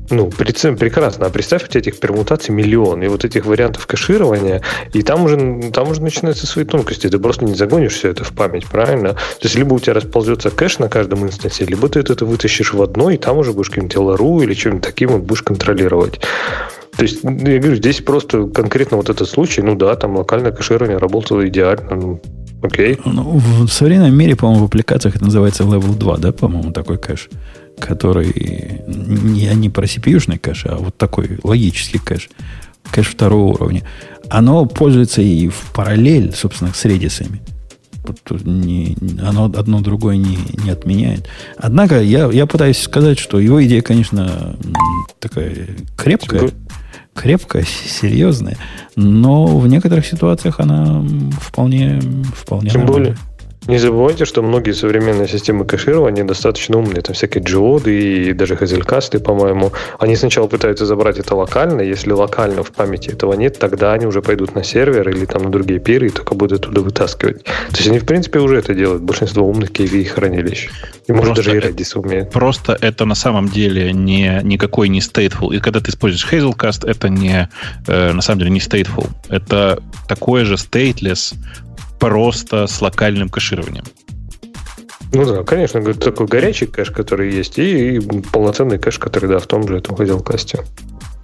Ну, прекрасно. А представь, у тебя этих пермутаций миллион, и вот этих вариантов кэширования, и там уже, там уже начинаются свои тонкости. Ты просто не загонишь все это в память, правильно? То есть, либо у тебя расползется кэш на каждом инстансе, либо ты это вытащишь в одно, и там уже будешь каким-нибудь LRU или чем-нибудь таким вот будешь контролировать. То есть, я говорю, здесь просто конкретно вот этот случай, ну да, там локальное кэширование работало идеально, ну, окей. Ну, в современном мире, по-моему, в аппликациях это называется Level 2, да, по-моему, такой кэш который не, не про CPU-шный кэш, а вот такой логический кэш, кэш второго уровня, оно пользуется и в параллель, собственно, с редисами. Не, оно одно другое не, не отменяет. Однако я, я пытаюсь сказать, что его идея, конечно, такая крепкая, крепкая, серьезная, но в некоторых ситуациях она вполне, вполне Тем более, не забывайте, что многие современные системы кэширования достаточно умные. Там всякие джиоды и даже хазелькасты, по-моему. Они сначала пытаются забрать это локально. Если локально в памяти этого нет, тогда они уже пойдут на сервер или там на другие пиры и только будут оттуда вытаскивать. То есть они, в принципе, уже это делают. Большинство умных KV хранилищ. И может даже и Redis умеет. Просто это на самом деле не, никакой не stateful. И когда ты используешь Hazelcast, это не, э, на самом деле не stateful. Это такое же stateless просто с локальным кэшированием. Ну да, конечно, такой горячий кэш, который есть, и, и полноценный кэш, который, да, в том же этом хотел касте.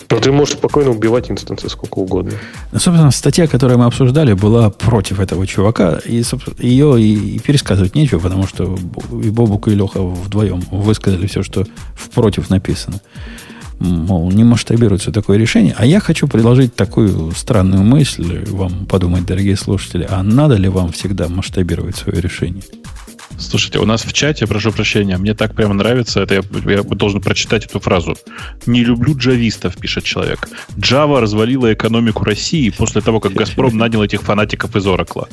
Но ты можешь спокойно убивать инстансы сколько угодно. Ну, собственно, статья, которую мы обсуждали, была против этого чувака. И ее и, и пересказывать нечего, потому что и Бобук, и Леха вдвоем высказали все, что впротив написано мол, не масштабируется такое решение. А я хочу предложить такую странную мысль вам подумать, дорогие слушатели, а надо ли вам всегда масштабировать свое решение? Слушайте, у нас в чате, прошу прощения, мне так прямо нравится, это я, я должен прочитать эту фразу. «Не люблю джавистов», пишет человек. Java развалила экономику России после того, как Газпром нанял этих фанатиков из Oracle.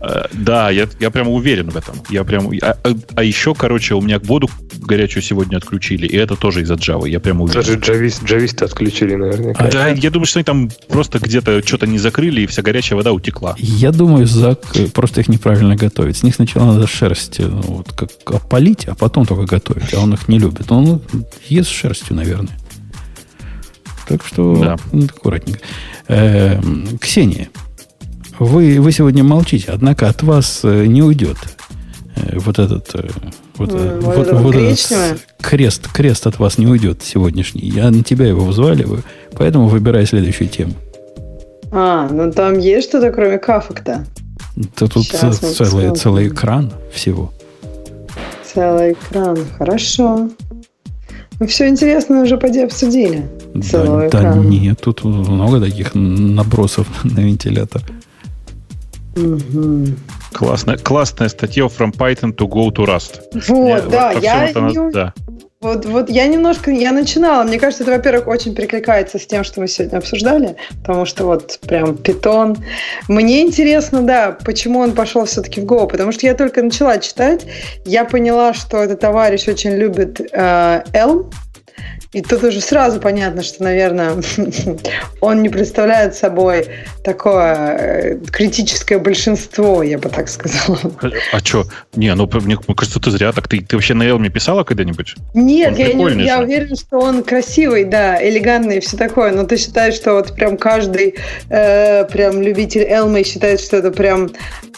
Э, да, я, я прямо уверен в этом. Я прям, а, а, а еще, короче, у меня воду горячую сегодня отключили, и это тоже из-за Java. Я прям уверен. Даже джавист, джависты отключили, наверняка. Да, я думаю, что они там просто где-то что-то не закрыли, и вся горячая вода утекла. Я думаю, Зак просто их неправильно готовит. С них сначала надо шерсть э, ну, вот, как опалить, а потом только готовить. А он их не любит. Он ест шерстью, наверное. Так что да. аккуратненько. Э, Ксения, вы, вы сегодня молчите, однако от вас э, не уйдет э, вот этот, э, вот, mm, вот, вот этот крест, крест от вас не уйдет сегодняшний. Я на тебя его взваливаю, поэтому выбирай следующую тему. А, ну там есть что-то, кроме кафок-то? Да тут целый, целый экран всего. Целый экран. Хорошо. Мы все интересное уже поди обсудили. Да, да нет, тут много таких набросов на вентилятор. Угу. Классная, классная статья from Python to go to Rust. Вот, да, я, не, да. Вот, вот я немножко, я начинала. Мне кажется, это, во-первых, очень перекликается с тем, что мы сегодня обсуждали, потому что вот прям питон. Мне интересно, да, почему он пошел все-таки в Go, потому что я только начала читать, я поняла, что этот товарищ очень любит э, Elm, И тут уже сразу понятно, что, наверное, он не представляет собой такое э, критическое большинство, я бы так сказала. А что? Не, ну, мне кажется, ты зря так. Ты, ты вообще на Элме писала когда-нибудь? Нет, я, не, я уверена, что он красивый, да, элегантный и все такое, но ты считаешь, что вот прям каждый э, прям любитель Элмы считает, что это прям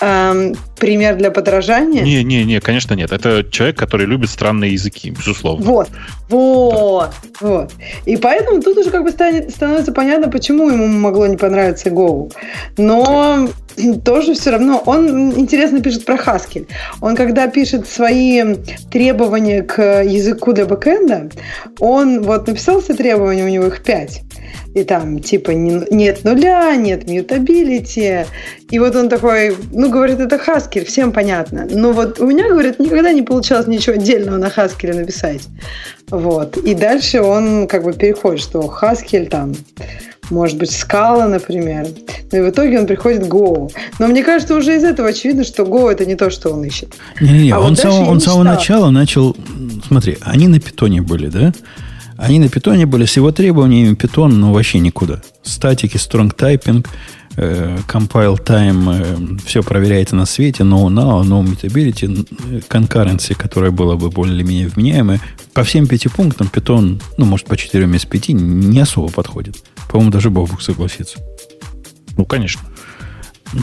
э, пример для подражания? Не, не, не, конечно нет. Это человек, который любит странные языки, безусловно. Вот, вот, да. вот. И поэтому тут уже как бы станет, становится понятно, почему ему могло не понравиться Go. Но тоже все равно, он интересно пишет про Haskell. Он когда пишет свои требования к языку для бэкэнда, он вот написал все требования, у него их пять. И там типа нет null а, нет mutability. И вот он такой, ну, говорит, это Haskell, всем понятно. Но вот у меня, говорит, никогда не получалось ничего отдельного на Haskell написать. Вот. И дальше он как бы переходит, что Haskell там может быть, скала, например. Но и в итоге он приходит к Go. Но мне кажется, уже из этого очевидно, что Go это не то, что он ищет. Не-не-не, а он, вот сам, он с самого начала начал... Смотри, они на питоне были, да? Они на питоне были с его требованиями питон, ну, вообще никуда. Статики, strong typing, э, compile time, э, все проверяется на свете, no now, no mutability, concurrency, которая была бы более-менее вменяемая. По всем пяти пунктам питон, ну, может, по четырем из пяти, не особо подходит. По-моему, даже Бобук согласится. Ну, конечно.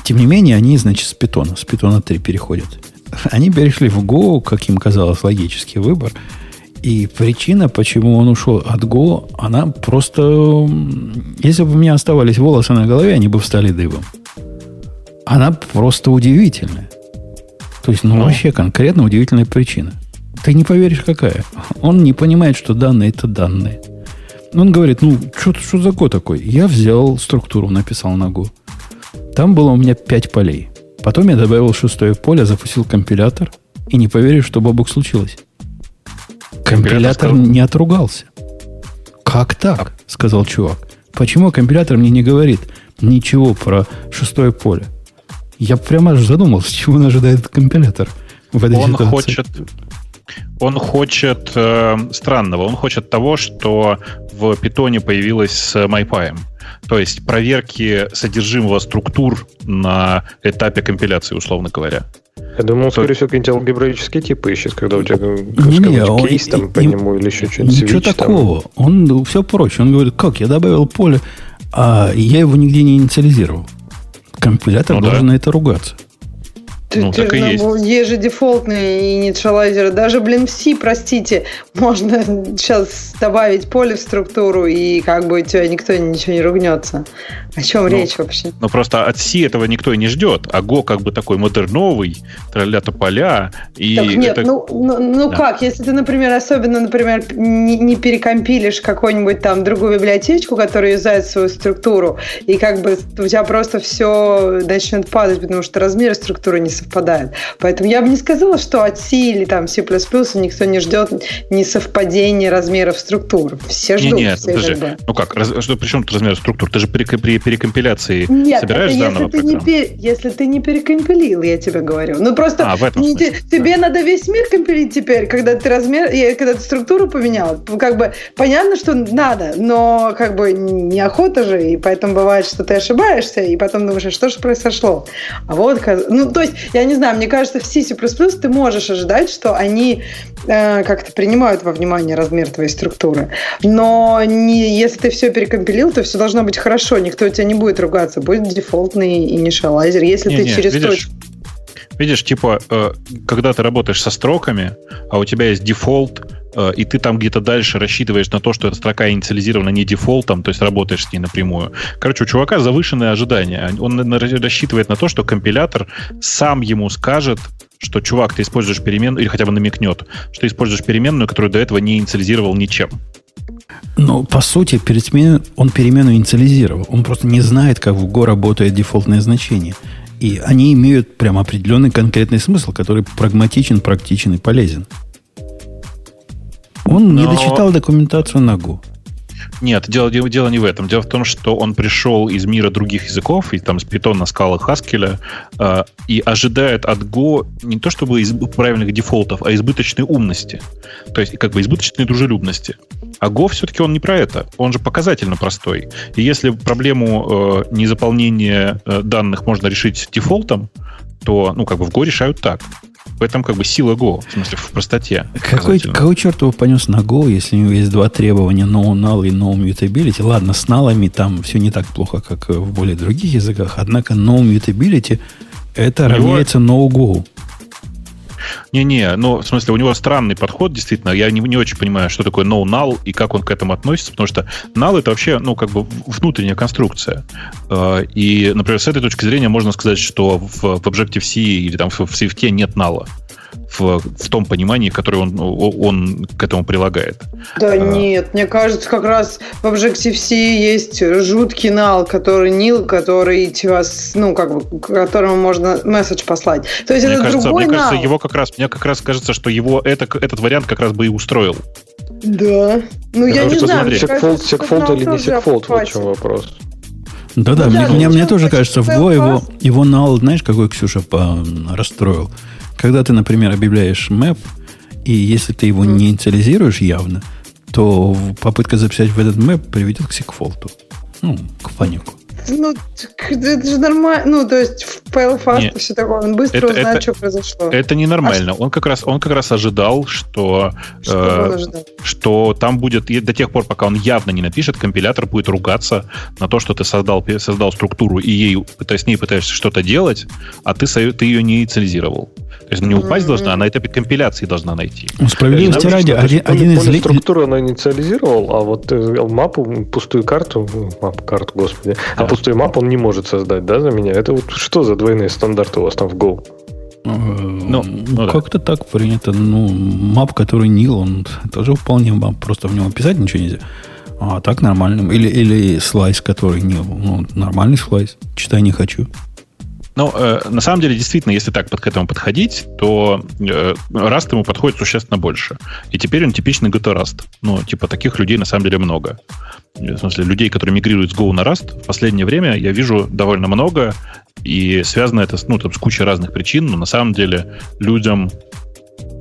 Тем не менее, они, значит, с питона, с питона 3 переходят. Они перешли в Go, как им казалось, логический выбор – и причина, почему он ушел от Go, она просто... Если бы у меня оставались волосы на голове, они бы встали дыбом. Она просто удивительная. То есть, ну, ну. вообще конкретно удивительная причина. Ты не поверишь, какая. Он не понимает, что данные это данные. Он говорит, ну, что, что за код такой? Я взял структуру, написал на Go. Там было у меня пять полей. Потом я добавил шестое поле, запустил компилятор, и не поверишь, что бабок случилось. Компилятор не отругался. Как так? Сказал чувак. Почему компилятор мне не говорит ничего про шестое поле? Я прямо аж задумался, чего он ожидает компилятор в этой он ситуации. Хочет, он хочет э, странного. Он хочет того, что в питоне появилось с MyPy. То есть проверки содержимого структур на этапе компиляции, условно говоря. Я думал, скорее всего, какие-нибудь алгебраические типы ищет, когда у тебя не, кейс там и, по нему или еще что-нибудь. Ничего такого. Там. Он все проще. Он говорит, как, я добавил поле, а я его нигде не инициализировал. Компилятор ну, должен да. на это ругаться. Ты, ну, ты, так и есть. Есть же дефолтные инициалайзеры. Даже, блин, в C, простите, можно сейчас добавить поле в структуру, и как бы у тебя никто ничего не ругнется. О чем ну, речь вообще? Ну, просто от C этого никто и не ждет. А Go как бы такой модерновый, тролля поля. И так нет, это... ну, ну, ну да. как, если ты, например, особенно, например, не, не перекомпилишь какую-нибудь там другую библиотечку, которая юзает свою структуру, и как бы у тебя просто все начнет падать, потому что размеры структуры не совпадает. Поэтому я бы не сказала, что от C или там C++ никто не ждет несовпадения размеров структур. Все ждут. Не, нет, все подожди. Ждут. Ну как, раз, что, при чем тут размер структур? Ты же при, при перекомпиляции нет, собираешь это заново если ты, не пер, если ты не перекомпилил, я тебе говорю. Ну просто а, в этом не, смысле, тебе да. надо весь мир компилить теперь, когда ты размер, когда ты структуру поменял. Как бы понятно, что надо, но как бы неохота же, и поэтому бывает, что ты ошибаешься, и потом думаешь, а что же произошло? А вот, ну то есть я не знаю, мне кажется, в C++ ты можешь ожидать, что они э, как-то принимают во внимание размер твоей структуры. Но не, если ты все перекомпилил, то все должно быть хорошо. Никто у тебя не будет ругаться. Будет дефолтный инициалайзер. Если не, ты не, через видишь, точку... Видишь, типа, э, когда ты работаешь со строками, а у тебя есть дефолт, и ты там где-то дальше рассчитываешь на то, что эта строка инициализирована не дефолтом, то есть работаешь с ней напрямую. Короче, у чувака завышенные ожидания. Он рассчитывает на то, что компилятор сам ему скажет, что, чувак, ты используешь переменную, или хотя бы намекнет, что ты используешь переменную, которую до этого не инициализировал ничем. Ну, по сути, перед сменой он перемену инициализировал. Он просто не знает, как в Go работает дефолтное значение. И они имеют прям определенный конкретный смысл, который прагматичен, практичен и полезен. Он Но... не дочитал документацию на Go. Нет, дело, дело, дело не в этом. Дело в том, что он пришел из мира других языков, и там с Python, скала Haskell, э, и ожидает от Go не то чтобы из, правильных дефолтов, а избыточной умности. То есть как бы избыточной дружелюбности. А Go все-таки он не про это. Он же показательно простой. И если проблему э, незаполнения э, данных можно решить дефолтом, то, ну, как бы в Go решают так. В этом как бы сила Go, в смысле, в простоте. Какой, какой черт его понес на Go, если у него есть два требования no null и no mutability? Ладно, с налами там все не так плохо, как в более других языках, однако no mutability это равняется no go. Не-не, ну, в смысле, у него странный подход, действительно. Я не, не очень понимаю, что такое no-null и как он к этому относится, потому что null это вообще, ну, как бы внутренняя конструкция. Э, и, например, с этой точки зрения можно сказать, что в, в Objective-C или там в Swift нет null в, в том понимании, которое он, он к этому прилагает. Да а... нет, мне кажется, как раз в Objective-C есть жуткий нал, который нил, который тебя, ну, как бы, которому можно месседж послать. То есть мне это кажется, другой мне нал. кажется, его как раз, мне как раз кажется, что его это, этот вариант как раз бы и устроил. Да. Ну, я, я не знаю. Секфолд, секфолд или не секфолд, вот в чем вопрос. Да-да, ну, мне, мне, мне тоже кажется, в Go его, его нал, знаешь, какой Ксюша по, расстроил? Когда ты, например, объявляешь map, и если ты его не инициализируешь явно, то попытка записать в этот map приведет к секфолту. Ну, к панику. Ну, это же нормально. Ну, то есть в PLFast все такое, он быстро это, узнает, это, что произошло. Это ненормально. А он, как раз, он как раз ожидал, что, что, э, ожидал? что там будет, до тех пор, пока он явно не напишет, компилятор будет ругаться на то, что ты создал, создал структуру и ей, с ней пытаешься что-то делать, а ты, ты ее не инициализировал. То есть она не упасть mm-hmm. должна, а на этапе компиляции должна найти. Ну, справедливости ради, один, один из... Структуру она инициализировал, а вот э, мапу, пустую карту, мапу, карту, господи, а да. а пустую мапу он не может создать, да, за меня? Это вот что за двойные стандарты у вас там в Go? Э, ну, ну как-то да. так принято. Ну, мап, который нил, он тоже вполне мап, просто в него писать ничего нельзя. А так нормально. Или, или слайс, который нил. Ну, нормальный слайс. Читай не хочу. Ну, э, на самом деле, действительно, если так под, к этому подходить, то э, Rust ему подходит существенно больше. И теперь он типичный GT Rust. Ну, типа, таких людей на самом деле много. В смысле, людей, которые мигрируют с Go на Rust, в последнее время я вижу довольно много, и связано это ну, там, с кучей разных причин, но на самом деле людям,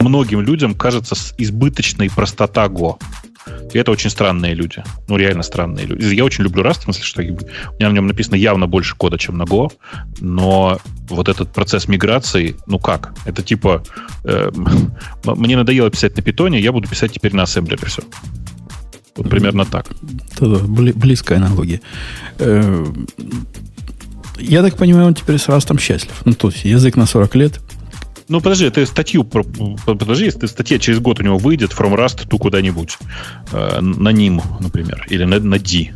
многим людям кажется избыточной простота Go. И это очень странные люди. Ну, реально странные люди. Я очень люблю Rust, в смысле, что у меня в нем написано явно больше кода, чем на Go, но вот этот процесс миграции, ну как? Это типа, э, мне надоело писать на питоне, я буду писать теперь на ассемблере все. Вот примерно так. Да-да, близкая аналогия. Э, я так понимаю, он теперь с Растом счастлив. Ну, то есть язык на 40 лет, ну, подожди, ты статью, подожди, если статья через год у него выйдет, from Rust to куда-нибудь, э, на ним, например, или на, на D,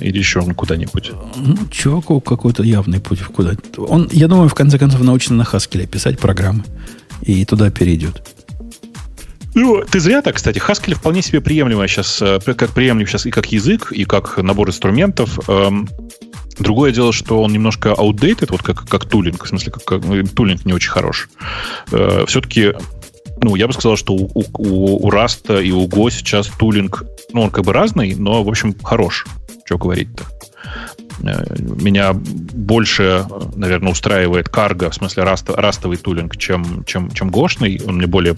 или еще куда-нибудь. Ну, чуваку какой-то явный путь в куда Он, я думаю, в конце концов научится на Haskell писать программы, и туда перейдет. Ну, ты зря так, кстати. Haskell вполне себе приемлемая сейчас, э, как приемлем сейчас и как язык, и как набор инструментов. Другое дело, что он немножко outdated, вот как, как тулинг, в смысле, как, как ну, тулинг не очень хорош. Э, все-таки, ну, я бы сказал, что у, у, у Rust и у Go сейчас тулинг, ну, он как бы разный, но, в общем, хорош. Что говорить-то. Э, меня больше, наверное, устраивает карго, в смысле раст, растовый тулинг, чем, чем, чем гошный. Он мне более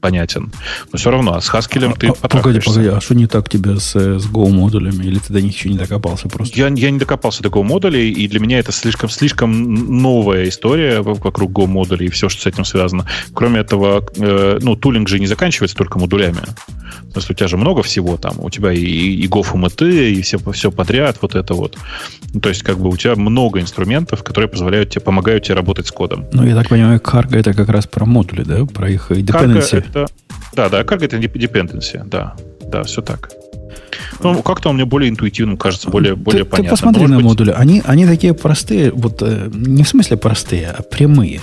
понятен. Но все равно, а с Haskell ты а, Погоди, погоди, а что не так тебе с, с Go модулями? Или ты до них еще не докопался просто? Я, я не докопался до Go модулей, и для меня это слишком, слишком новая история вокруг Go модулей и все, что с этим связано. Кроме этого, э, ну, тулинг же не заканчивается только модулями. То есть у тебя же много всего там. У тебя и, и GoFMT, и все, все подряд, вот это вот. Ну, то есть, как бы у тебя много инструментов, которые позволяют тебе, помогают тебе работать с кодом. Ну, я так понимаю, Cargo это как раз про модули, да? Про их dependency. Cargo это, да, да, Cargo это dependency, да. Да, все так. Ну, как-то он мне более интуитивным кажется, более, ты, более ты понятным. Ты посмотри на быть... модули. Они, они такие простые, вот э, не в смысле простые, а прямые.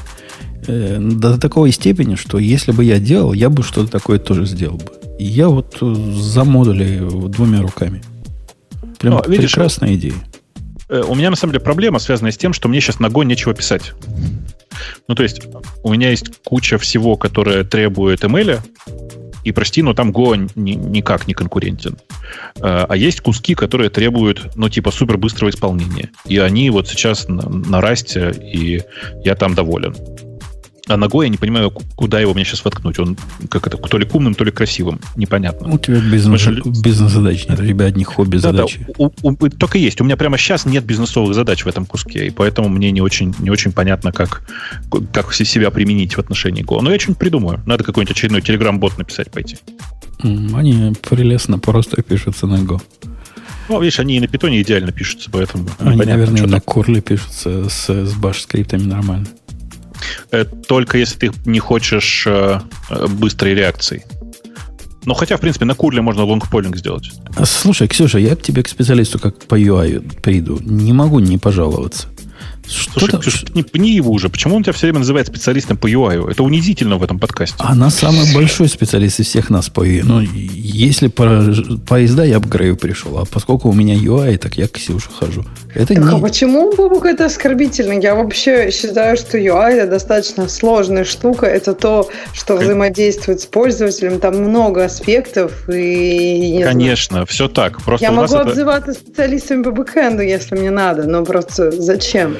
Э, до такой степени, что если бы я делал, я бы что-то такое тоже сделал бы. И я вот за модули двумя руками. Прям ну, видишь, прекрасная идея. Э, у меня на самом деле проблема, связанная с тем, что мне сейчас Go нечего писать. Ну, то есть, у меня есть куча всего, которое требует ML, и прости, но там Go ни, никак не конкурентен. Э, а есть куски, которые требуют, ну, типа, супер быстрого исполнения. И они вот сейчас на, на расте, и я там доволен. А ногой я не понимаю, куда его мне сейчас воткнуть. Он как это, то ли умным, то ли красивым. Непонятно. У тебя бизнес, Потому, бизнес-задач нет, у тебя одни хобби-задачи. Да, да, у, у, только есть. У меня прямо сейчас нет бизнесовых задач в этом куске, и поэтому мне не очень, не очень понятно, как, как себя применить в отношении Go. Но я что-нибудь придумаю. Надо какой-нибудь очередной телеграм-бот написать пойти. Они прелестно просто пишутся на Go. Ну, видишь, они и на питоне идеально пишутся, поэтому... Они, наверное, на Корле пишутся с, с баш-скриптами нормально. Э, только если ты не хочешь э, э, быстрой реакции. Ну, хотя, в принципе, на курле можно лонгполинг сделать. Слушай, Ксюша, я к тебе, к специалисту, как по UI приду. Не могу не пожаловаться. Слушай, Ксюш, не пни его уже. Почему он тебя все время называет специалистом по UI? Это унизительно в этом подкасте. Она самый большой специалист из всех нас по UI. Но ну, если по поезда, я бы к Грею пришел. А поскольку у меня UI, так я к Ксюше хожу. Это так, не... а почему, Бобук, это оскорбительно? Я вообще считаю, что UI это достаточно сложная штука. Это то, что взаимодействует с пользователем. Там много аспектов. И, Конечно, знаю. все так. Просто я могу это... обзываться специалистами по бэкэнду, если мне надо. Но просто зачем?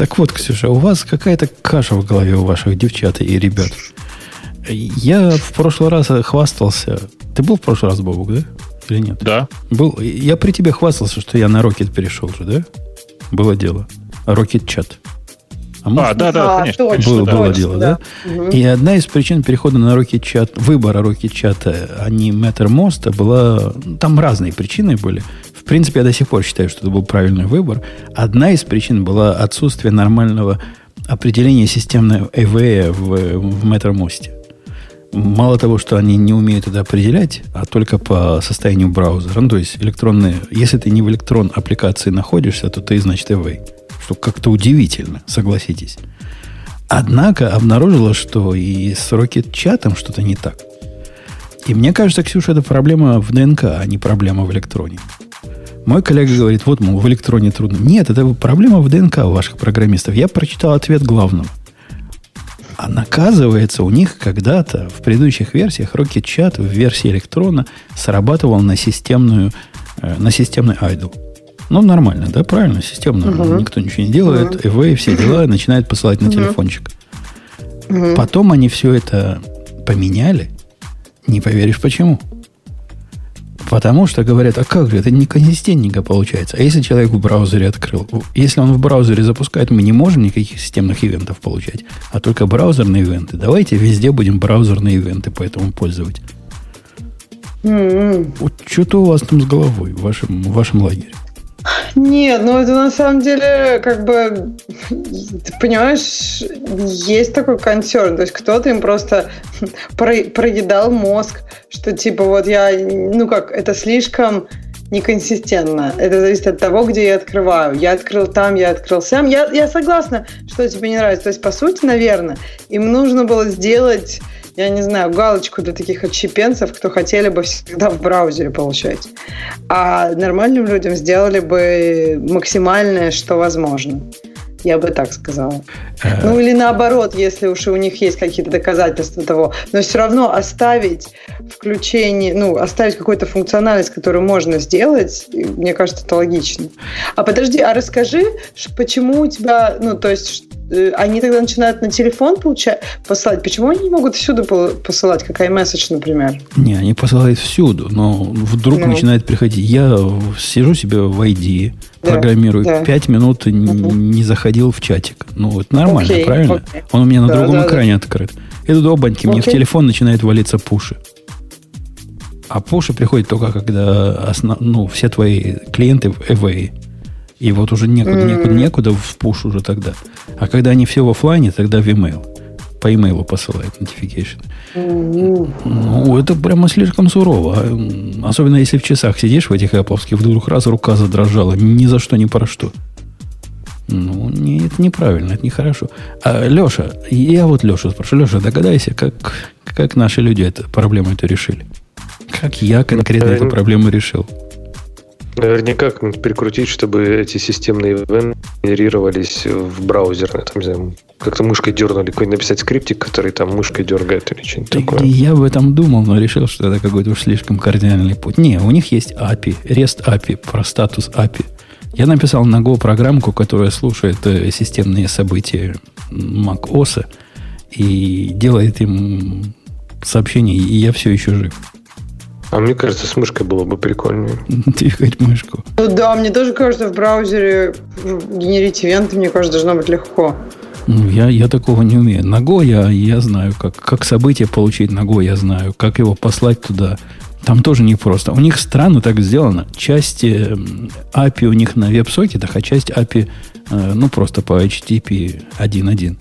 Так вот, Ксюша, у вас какая-то каша в голове у ваших девчат и ребят. Я в прошлый раз хвастался. Ты был в прошлый раз, Бобук, да? Или нет? Да. Был. Я при тебе хвастался, что я на Rocket перешел же, да? Было дело. Rocket чат. А, может, а да, да, конечно. Точно, было, да, было точно, дело, да? да? Угу. И одна из причин перехода на Rocket чат, выбора Rocket чата, а не Mattermost, была... Там разные причины были. В принципе, я до сих пор считаю, что это был правильный выбор. Одна из причин была отсутствие нормального определения системной EVE в, в Mattermost. Мало того, что они не умеют это определять, а только по состоянию браузера. Ну, то есть электронные... Если ты не в электрон аппликации находишься, то ты, значит, EVE что как-то удивительно, согласитесь. Однако обнаружила, что и с Rocket-чатом что-то не так. И мне кажется, Ксюша, это проблема в ДНК, а не проблема в электроне. Мой коллега говорит, вот, мол, в электроне трудно. Нет, это проблема в ДНК у ваших программистов. Я прочитал ответ главного. А наказывается, у них когда-то в предыдущих версиях Rocket Chat в версии электрона срабатывал на системную, э, на системный idle. Ну, нормально, да, правильно, системно. Угу. Никто ничего не делает, угу. EV, все дела, начинает посылать на угу. телефончик. Угу. Потом они все это поменяли. Не поверишь, почему. Потому что говорят, а как же, это неконсистентненько получается. А если человек в браузере открыл? Если он в браузере запускает, мы не можем никаких системных ивентов получать, а только браузерные ивенты. Давайте везде будем браузерные ивенты поэтому пользовать. Mm-hmm. Вот что-то у вас там с головой в вашем, в вашем лагере. Нет, ну это на самом деле как бы, ты понимаешь, есть такой консерн, то есть кто-то им просто про, проедал мозг, что типа вот я, ну как, это слишком неконсистентно. Это зависит от того, где я открываю. Я открыл там, я открыл сам. Я, я согласна, что тебе не нравится. То есть, по сути, наверное, им нужно было сделать я не знаю, галочку для таких отщепенцев, кто хотели бы всегда в браузере получать. А нормальным людям сделали бы максимальное, что возможно. Я бы так сказала. Э. Ну или наоборот, если уж у них есть какие-то доказательства того. Но все равно оставить включение, ну, оставить какую-то функциональность, которую можно сделать, мне кажется, это логично. А подожди, а расскажи, почему у тебя, ну, то есть Э, они тогда начинают на телефон получать, посылать. Почему они не могут всюду посылать, как iMessage, например? Не, они посылают всюду, но вдруг ну. начинает приходить. Я сижу себе в ID, да, программирую, да. 5 минут угу. не заходил в чатик. Ну, это нормально, окей, правильно? Окей. Он у меня на да, другом да, экране да. открыт. И тут обаньки, мне в телефон начинает валиться пуши. А пуши приходят только когда основ... ну, все твои клиенты в away. И вот уже некуда, некуда, некуда в пуш уже тогда. А когда они все в офлайне, тогда в email. По имейлу посылают notification. Ну, это прямо слишком сурово. А, особенно если в часах сидишь в этих Apple, вдруг раз рука задрожала. Ни за что, ни про что. Ну, не, это неправильно, это нехорошо. А, Леша, я вот Леша спрошу. Леша, догадайся, как, как наши люди эту проблему эту решили? Как я конкретно эту проблему решил? Наверняка как-нибудь прикрутить, чтобы эти системные ивенты генерировались в браузерные. Там, не знаю, как-то мышкой дернули, какой-нибудь написать скриптик, который там мышкой дергает или что-нибудь такое. Я об этом думал, но решил, что это какой-то уж слишком кардинальный путь. Не, у них есть API, REST API, про статус API. Я написал на Go программку, которая слушает э, системные события Mac OS и делает им сообщение, и я все еще жив. А мне кажется, с мышкой было бы прикольнее. Двигать мышку. Ну да, мне тоже кажется, в браузере генерить ивенты, мне кажется, должно быть легко. Ну, я, я такого не умею. Наго я, я знаю, как, как событие получить Наго я знаю, как его послать туда. Там тоже непросто. У них странно так сделано. Часть э, API у них на веб-сокетах, а часть API, э, ну, просто по HTTP 1.1.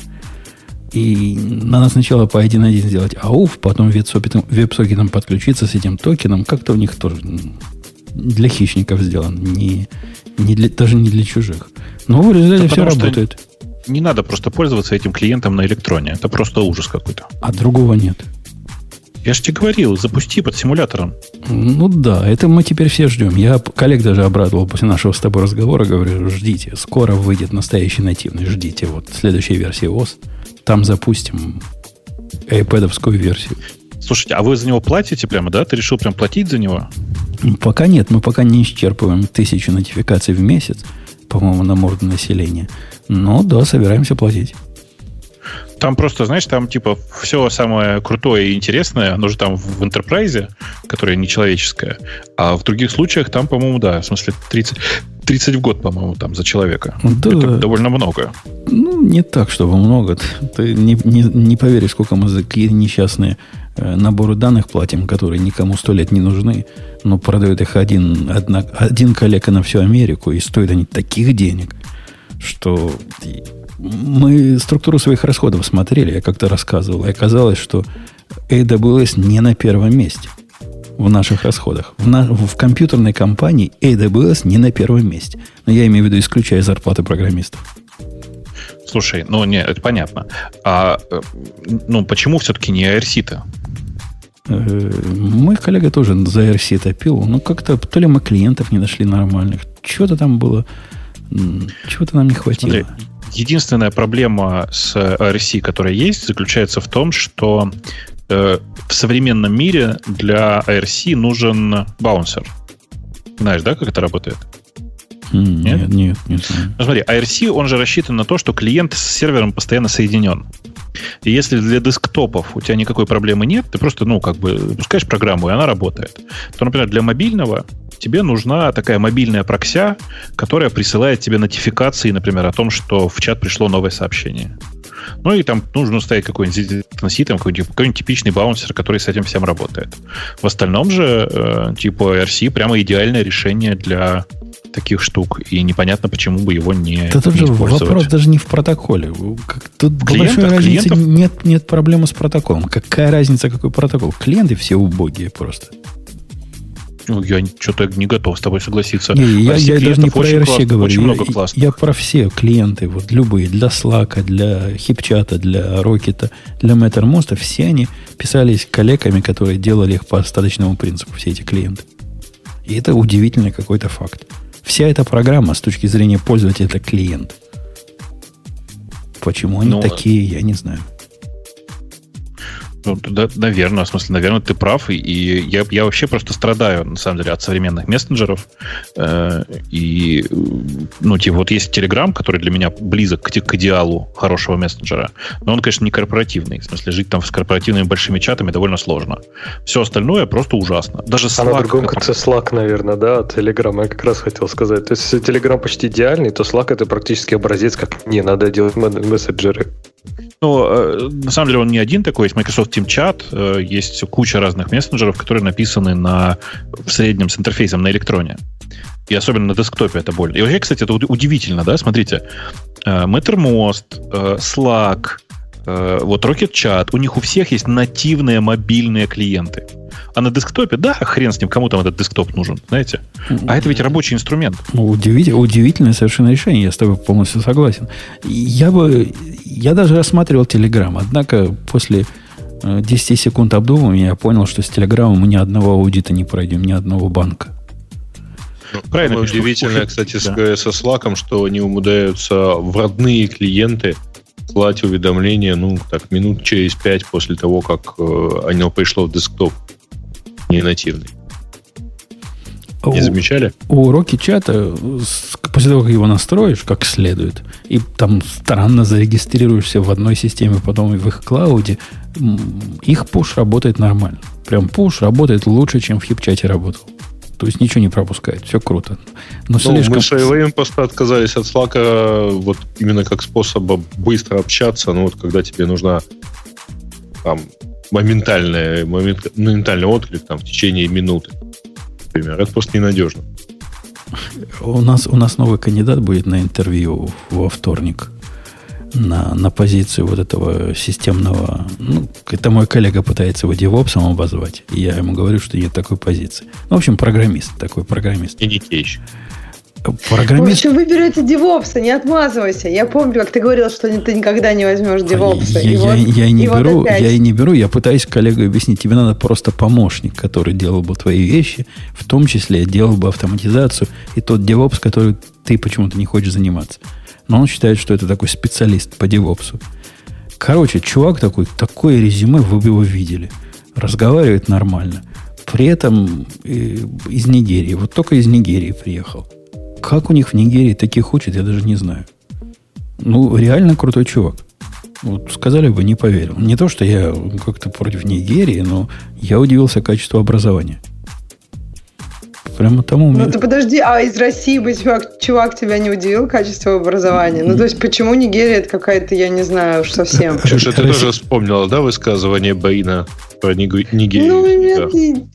И надо сначала по 1.1 сделать ауф, потом веб-сокетом подключиться с этим токеном. Как-то у них тоже для хищников сделано, не, не для, даже не для чужих. Но в результате все работает. Не надо просто пользоваться этим клиентом на электроне. Это просто ужас какой-то. А другого нет. Я же тебе говорил, запусти под симулятором. Ну да, это мы теперь все ждем. Я коллег даже обрадовал после нашего с тобой разговора, говорю, ждите, скоро выйдет настоящий нативный, ждите, вот следующая версия ОС. Там запустим iPad версию. Слушайте, а вы за него платите прямо, да? Ты решил прям платить за него? Пока нет, мы пока не исчерпываем тысячу нотификаций в месяц, по-моему, на морду населения. Но да, собираемся платить. Там просто, знаешь, там типа все самое крутое и интересное, оно же там в Enterprise, которое нечеловеческое. А в других случаях там, по-моему, да, в смысле 30, 30 в год, по-моему, там за человека. Да. Это довольно много. Ну, не так, чтобы много. Ты не, не, не поверишь, сколько мы за какие несчастные э, наборы данных платим, которые никому сто лет не нужны, но продают их один, одна, один коллега на всю Америку, и стоят они таких денег, что мы структуру своих расходов смотрели, я как-то рассказывал, и оказалось, что AWS не на первом месте в наших расходах. В, на, в компьютерной компании AWS не на первом месте. Но я имею в виду, исключая зарплаты программистов. Слушай, ну не, это понятно. А ну почему все-таки не IRC-то? Э, мой коллега тоже за IRC топил. Ну, как-то то ли мы клиентов не нашли нормальных. Чего-то там было. Чего-то нам не хватило. Смотри, единственная проблема с RC, которая есть, заключается в том, что э, в современном мире для ARC нужен баунсер. Знаешь, да, как это работает? Нет, нет, нет. нет. Ну, смотри, ARC, он же рассчитан на то, что клиент с сервером постоянно соединен. И если для десктопов у тебя никакой проблемы нет, ты просто, ну, как бы пускаешь программу, и она работает, то, например, для мобильного тебе нужна такая мобильная прокся, которая присылает тебе нотификации, например, о том, что в чат пришло новое сообщение. Ну и там нужно ставить какой-нибудь носитель, какой-нибудь, какой-нибудь типичный баунсер, который с этим всем работает. В остальном же, э, типа RC, прямо идеальное решение для таких штук, и непонятно, почему бы его не, Это не же вопрос даже не в протоколе. Как, тут клиентов, большой разницы нет, нет проблемы с протоколом. Какая разница, какой протокол? Клиенты все убогие просто. Ну, я что-то не готов с тобой согласиться. Не, я, я даже не про RC говорю. Очень я, много классных. Я про все клиенты, вот любые, для Slack, для хипчата, для Рокета, для Mattermost, все они писались коллегами, которые делали их по остаточному принципу, все эти клиенты. И это удивительный какой-то факт. Вся эта программа с точки зрения пользователя это клиент. Почему они ну, такие, я не знаю. Ну, да, наверное, в смысле, наверное, ты прав. И, я, я вообще просто страдаю, на самом деле, от современных мессенджеров. Э, и, ну, типа, вот есть Telegram, который для меня близок к, к идеалу хорошего мессенджера. Но он, конечно, не корпоративный. В смысле, жить там с корпоративными большими чатами довольно сложно. Все остальное просто ужасно. Даже Slack. А на другом конце Slack, наверное, да, от Telegram. Я как раз хотел сказать. То есть, если Telegram почти идеальный, то Slack это практически образец, как не надо делать мессенджеры. Ну, э, на самом деле он не один такой. Есть Microsoft Team Chat, э, есть куча разных мессенджеров, которые написаны на, в среднем с интерфейсом на электроне. И особенно на десктопе это больно. И вообще, кстати, это удивительно, да? Смотрите, э, Mattermost, Slack, вот Rocket Chat, у них у всех есть нативные мобильные клиенты. А на десктопе, да, хрен с ним, кому там этот десктоп нужен, знаете? А это ведь рабочий инструмент. Удивительное, удивительное совершенно решение, я с тобой полностью согласен. Я бы, я даже рассматривал Telegram, однако после 10 э, секунд обдумывания я понял, что с Telegram мы ни одного аудита не пройдем, ни одного банка. Ну, правильно. Удивительно, кстати, да. со Slack, что они умудряются в родные клиенты слать уведомления, ну, так, минут через пять после того, как э, оно пришло в десктоп не нативный. Не замечали? У уроки чата после того, как его настроишь как следует, и там странно зарегистрируешься в одной системе, потом и в их клауде, их пуш работает нормально. Прям пуш работает лучше, чем в хипчате работал. То есть ничего не пропускает. Все круто. Но ну, слишком... Мы свое время просто отказались от Slack вот именно как способа быстро общаться. Ну, вот когда тебе нужна там моментальный, момент, моментальный отклик там, в течение минуты. Например. Это просто ненадежно. У нас, у нас новый кандидат будет на интервью во вторник на, на позицию вот этого системного... Ну, это мой коллега пытается его девопсом обозвать. И я ему говорю, что нет такой позиции. Ну, в общем, программист такой, программист. И не кейщик. Программист... В общем, вы берете девопса, не отмазывайся. Я помню, как ты говорил, что ты никогда не возьмешь девопса. Я, и я, вот, я, и не и беру, вот я и не беру, я пытаюсь коллегу объяснить, тебе надо просто помощник, который делал бы твои вещи, в том числе делал бы автоматизацию, и тот девопс, который ты почему-то не хочешь заниматься. Но он считает, что это такой специалист по девопсу. Короче, чувак такой, такое резюме, вы бы его видели. Разговаривает нормально. При этом э, из Нигерии. Вот только из Нигерии приехал. Как у них в Нигерии таких учат, я даже не знаю. Ну, реально крутой чувак. Вот сказали бы, не поверил. Не то, что я как-то против Нигерии, но я удивился качеству образования. Прямо тому... Ну, ты подожди, а из России бы чувак, чувак тебя не удивил качество образования? Ну, то есть, почему Нигерия это какая-то, я не знаю, совсем... Слушай, ты тоже вспомнила, да, высказывание Баина про Нигерию? Ну, нет,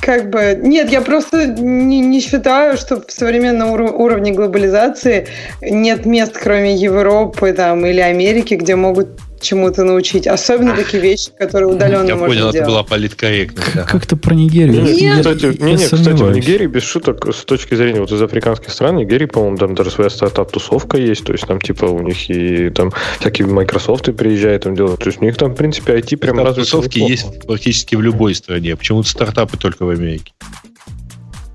как бы, нет, я просто не, не считаю, что в современном ур- уровне глобализации нет мест, кроме Европы там, или Америки, где могут чему-то научить. Особенно такие вещи, которые удаленно я можно понял, делать. это была политкорректность. Да. Как-то про Нигерию. Нет, я, кстати, я, не, не, кстати, в Нигерии, без шуток, с точки зрения вот из африканских стран, Нигерии, по-моему, там даже своя стартап-тусовка есть. То есть там типа у них и там всякие Microsoft приезжают там делают. То есть у них там, в принципе, IT прям разве Тусовки есть практически в любой стране. Почему-то стартапы только в Америке.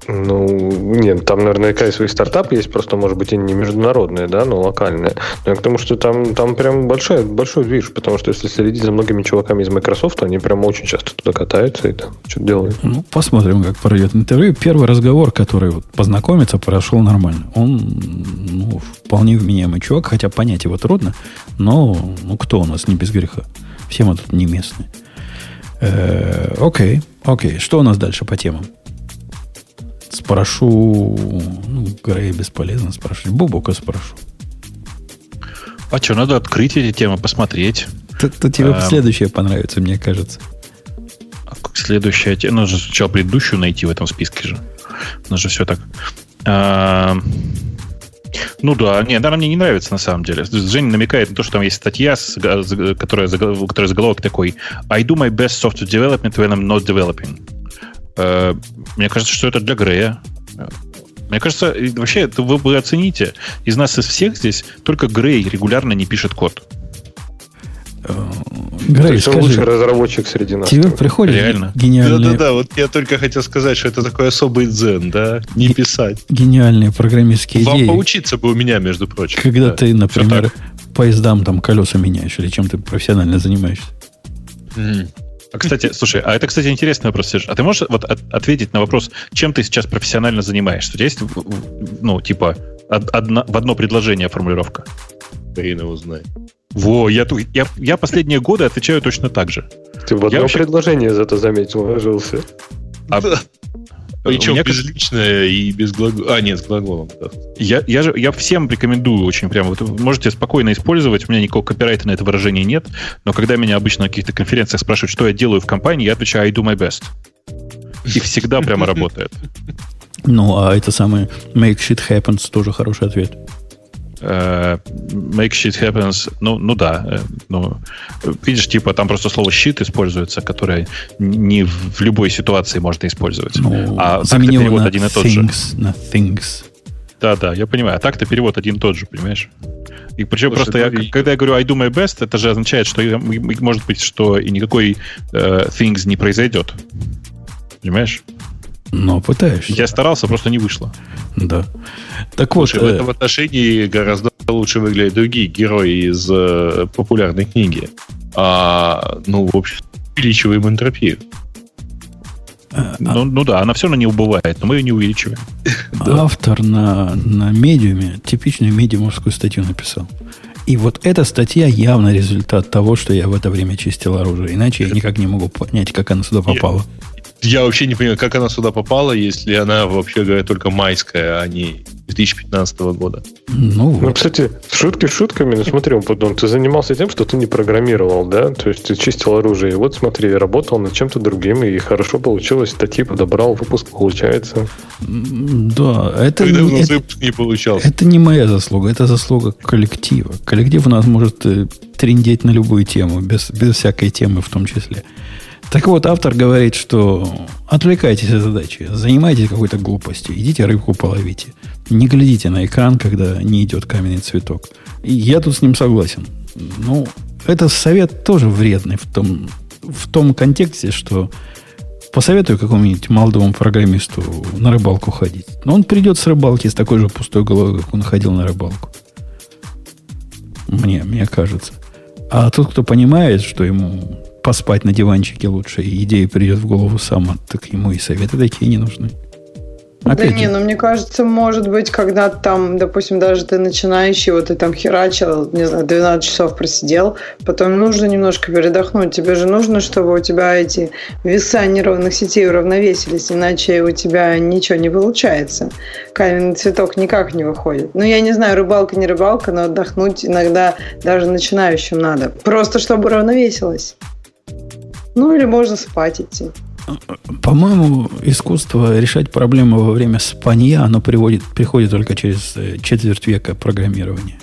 Ну, нет, там наверняка и свои стартапы есть, просто, может быть, и не международные, да, но локальные. Но я к тому, что там, там прям большой, большой движ, потому что если следить за многими чуваками из Microsoft, они прям очень часто туда катаются и там что-то делают. Ну, посмотрим, как пройдет интервью. Первый разговор, который вот познакомиться, прошел нормально. Он, ну, вполне вменяемый чувак, хотя понять его трудно, но, ну, кто у нас не без греха? Все мы тут не местные. Э, окей, окей. Что у нас дальше по темам? Спрошу, ну, Грея бесполезно спрашивать. Бубука спрошу. А что, надо открыть эти темы, посмотреть. То, тебе а, следующее понравится, мне кажется. А следующая тема. Нужно сначала предыдущую найти в этом списке же. У же все так. А, ну да, нет, наверное, мне не нравится на самом деле. Женя намекает на то, что там есть статья, которая, которая заголовок такой I do my best software development when I'm not developing. Э, мне кажется, что это для Грея. Мне кажется, вообще, это вы, вы оцените. Из нас из всех здесь только Грей регулярно не пишет код. Э, Грей, скажи, лучший разработчик среди нас. Тебе приходит Реально. гениальный... Да-да-да, вот я только хотел сказать, что это такой особый дзен, да, не писать. Гениальные программистские Вам идеи. поучиться бы у меня, между прочим. Когда да. ты, например, поездам там колеса меняешь или чем ты профессионально занимаешься. Mm. А, кстати, слушай, а это, кстати, интересный вопрос, Серж. А ты можешь вот от, ответить на вопрос, чем ты сейчас профессионально занимаешься? У тебя есть, ну, типа, одна, в одно предложение формулировка? Хрен его знает. Во, я, я, я последние годы отвечаю точно так же. Ты в одно я вообще... предложение зато заметил, вложился. А, причем меня... безличное и без глагола. А, нет, с глаголом. Да. Я, я, же, я всем рекомендую очень прямо. Вот можете спокойно использовать. У меня никакого копирайта на это выражение нет. Но когда меня обычно на каких-то конференциях спрашивают, что я делаю в компании, я отвечаю I do my best. И всегда прямо работает. Ну, а это самое make shit happens тоже хороший ответ. Uh, make shit happens, ну, ну да, э, ну, видишь, типа там просто слово щит используется, которое не в любой ситуации можно использовать. Ну, а так-то перевод один и тот же. На things. Да, да, я понимаю. А так-то перевод один и тот же, понимаешь? И причем Слушай, просто, я, и... когда я говорю I do my best, это же означает, что может быть, что и никакой uh, things не произойдет. Понимаешь? Но пытаешься. Я старался, просто не вышло. Да. Так Слушай, вот, в э, этом отношении гораздо лучше выглядят другие герои из э, популярной книги. А, ну, в общем, увеличиваем энтропию. А, ну, ну да, она все равно не убывает, но мы ее не увеличиваем. Автор на, на медиуме типичную медиумовскую статью написал. И вот эта статья явно результат того, что я в это время чистил оружие. Иначе я никак не могу понять, как она сюда попала. Я, я вообще не понимаю, как она сюда попала, если она, вообще говоря, только майская, а не 2015 года. Ну, вот. ну, кстати, шутки шутками, ну смотри, Пудон, ты занимался тем, что ты не программировал, да? То есть ты чистил оружие. И вот смотри, работал над чем-то другим, и хорошо получилось, статьи подобрал, выпуск получается. Да, это, Когда не, у нас это, не получался. Это не моя заслуга, это заслуга коллектива. Коллектив у нас может э, трендеть на любую тему, без, без всякой темы в том числе. Так вот, автор говорит, что отвлекайтесь от задачи, занимайтесь какой-то глупостью, идите рыбку половите. Не глядите на экран, когда не идет каменный цветок. И я тут с ним согласен. Ну, это совет тоже вредный в том, в том контексте, что посоветую какому-нибудь молодому программисту на рыбалку ходить. Но он придет с рыбалки с такой же пустой головой, как он ходил на рыбалку. Мне, мне кажется. А тот, кто понимает, что ему поспать на диванчике лучше, и идея придет в голову сама, так ему и советы такие не нужны. Опять да не, ну мне кажется, может быть, когда там, допустим, даже ты начинающий, вот ты там херачил, не знаю, 12 часов просидел, потом нужно немножко передохнуть. Тебе же нужно, чтобы у тебя эти веса нейронных сетей уравновесились, иначе у тебя ничего не получается. Каменный цветок никак не выходит. Ну, я не знаю, рыбалка, не рыбалка, но отдохнуть иногда даже начинающим надо. Просто чтобы уравновесилось. Ну, или можно спать идти. По-моему, искусство решать проблемы во время спанья, оно приводит, приходит только через э, четверть века программирования.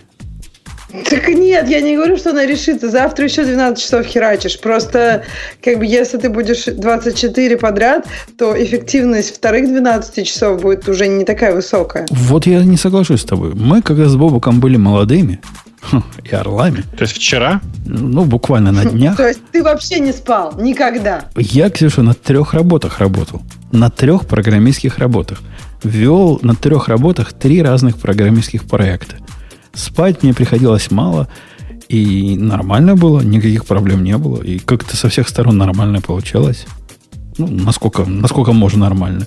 Так нет, я не говорю, что она решится. Завтра еще 12 часов херачишь. Просто, как бы, если ты будешь 24 подряд, то эффективность вторых 12 часов будет уже не такая высокая. Вот я не соглашусь с тобой. Мы, когда с Бобуком были молодыми, и орлами. То есть вчера? Ну, буквально на днях. То есть ты вообще не спал? Никогда? Я, Ксюша, на трех работах работал. На трех программистских работах. Вел на трех работах три разных программистских проекта. Спать мне приходилось мало, и нормально было, никаких проблем не было. И как-то со всех сторон нормально получалось. Ну, насколько, насколько можно нормально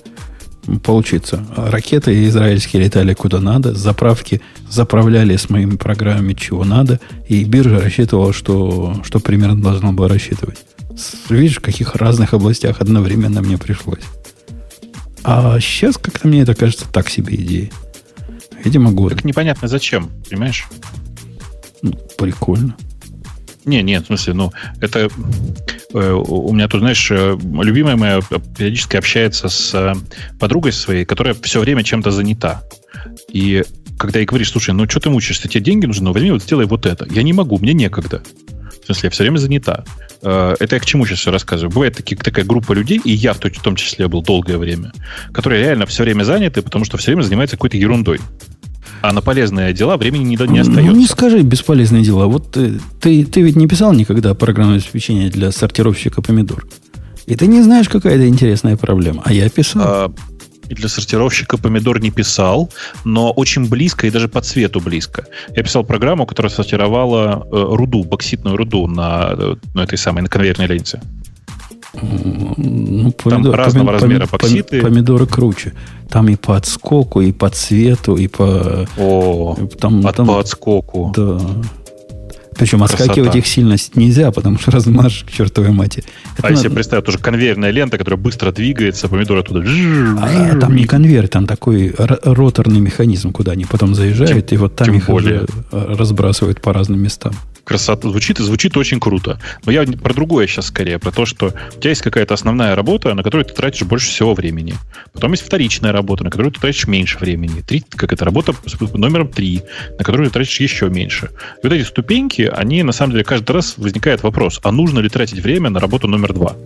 получиться. Ракеты израильские летали куда надо, заправки заправляли с моими программами чего надо, и биржа рассчитывала, что, что примерно должно было рассчитывать. Видишь, в каких разных областях одновременно мне пришлось. А сейчас как-то мне это кажется так себе идея. Видимо, год. Так непонятно зачем, понимаешь? Ну, прикольно. Не, нет, в смысле, ну, это э, у меня тут, знаешь, э, любимая моя периодически общается с э, подругой своей, которая все время чем-то занята. И когда ей говоришь, слушай, ну что ты мучаешься, тебе деньги нужны, ну возьми вот сделай вот это. Я не могу, мне некогда. В смысле, я все время занята. Это я к чему сейчас все рассказываю? Бывает таки, такая группа людей, и я в том числе был долгое время, которые реально все время заняты, потому что все время занимаются какой-то ерундой а на полезные дела времени не, не остается. Ну, не скажи бесполезные дела. Вот ты, ты, ты ведь не писал никогда программное обеспечение для сортировщика помидор. И ты не знаешь, какая это интересная проблема. А я писал. А, для сортировщика помидор не писал, но очень близко и даже по цвету близко. Я писал программу, которая сортировала э, руду, бокситную руду на, э, на этой самой на конвейерной ленте. Ну, помидор, Там разного помид, размера бокситы. Помидоры круче. Там и по отскоку, и по цвету, и по... О, там, от, там, по отскоку. Да. Причем Красота. отскакивать их сильно нельзя, потому что размажешь к чертовой мате. Это а надо... если представить, тоже конвейерная лента, которая быстро двигается, помидоры оттуда... А там не конвейер, там такой роторный механизм, куда они потом заезжают, тем, и вот там их более. разбрасывают по разным местам красота звучит и звучит очень круто. Но я про другое сейчас скорее, про то, что у тебя есть какая-то основная работа, на которую ты тратишь больше всего времени. Потом есть вторичная работа, на которую ты тратишь меньше времени. Три, как это работа номером три, на которую ты тратишь еще меньше. И вот эти ступеньки, они на самом деле каждый раз возникает вопрос, а нужно ли тратить время на работу номер два?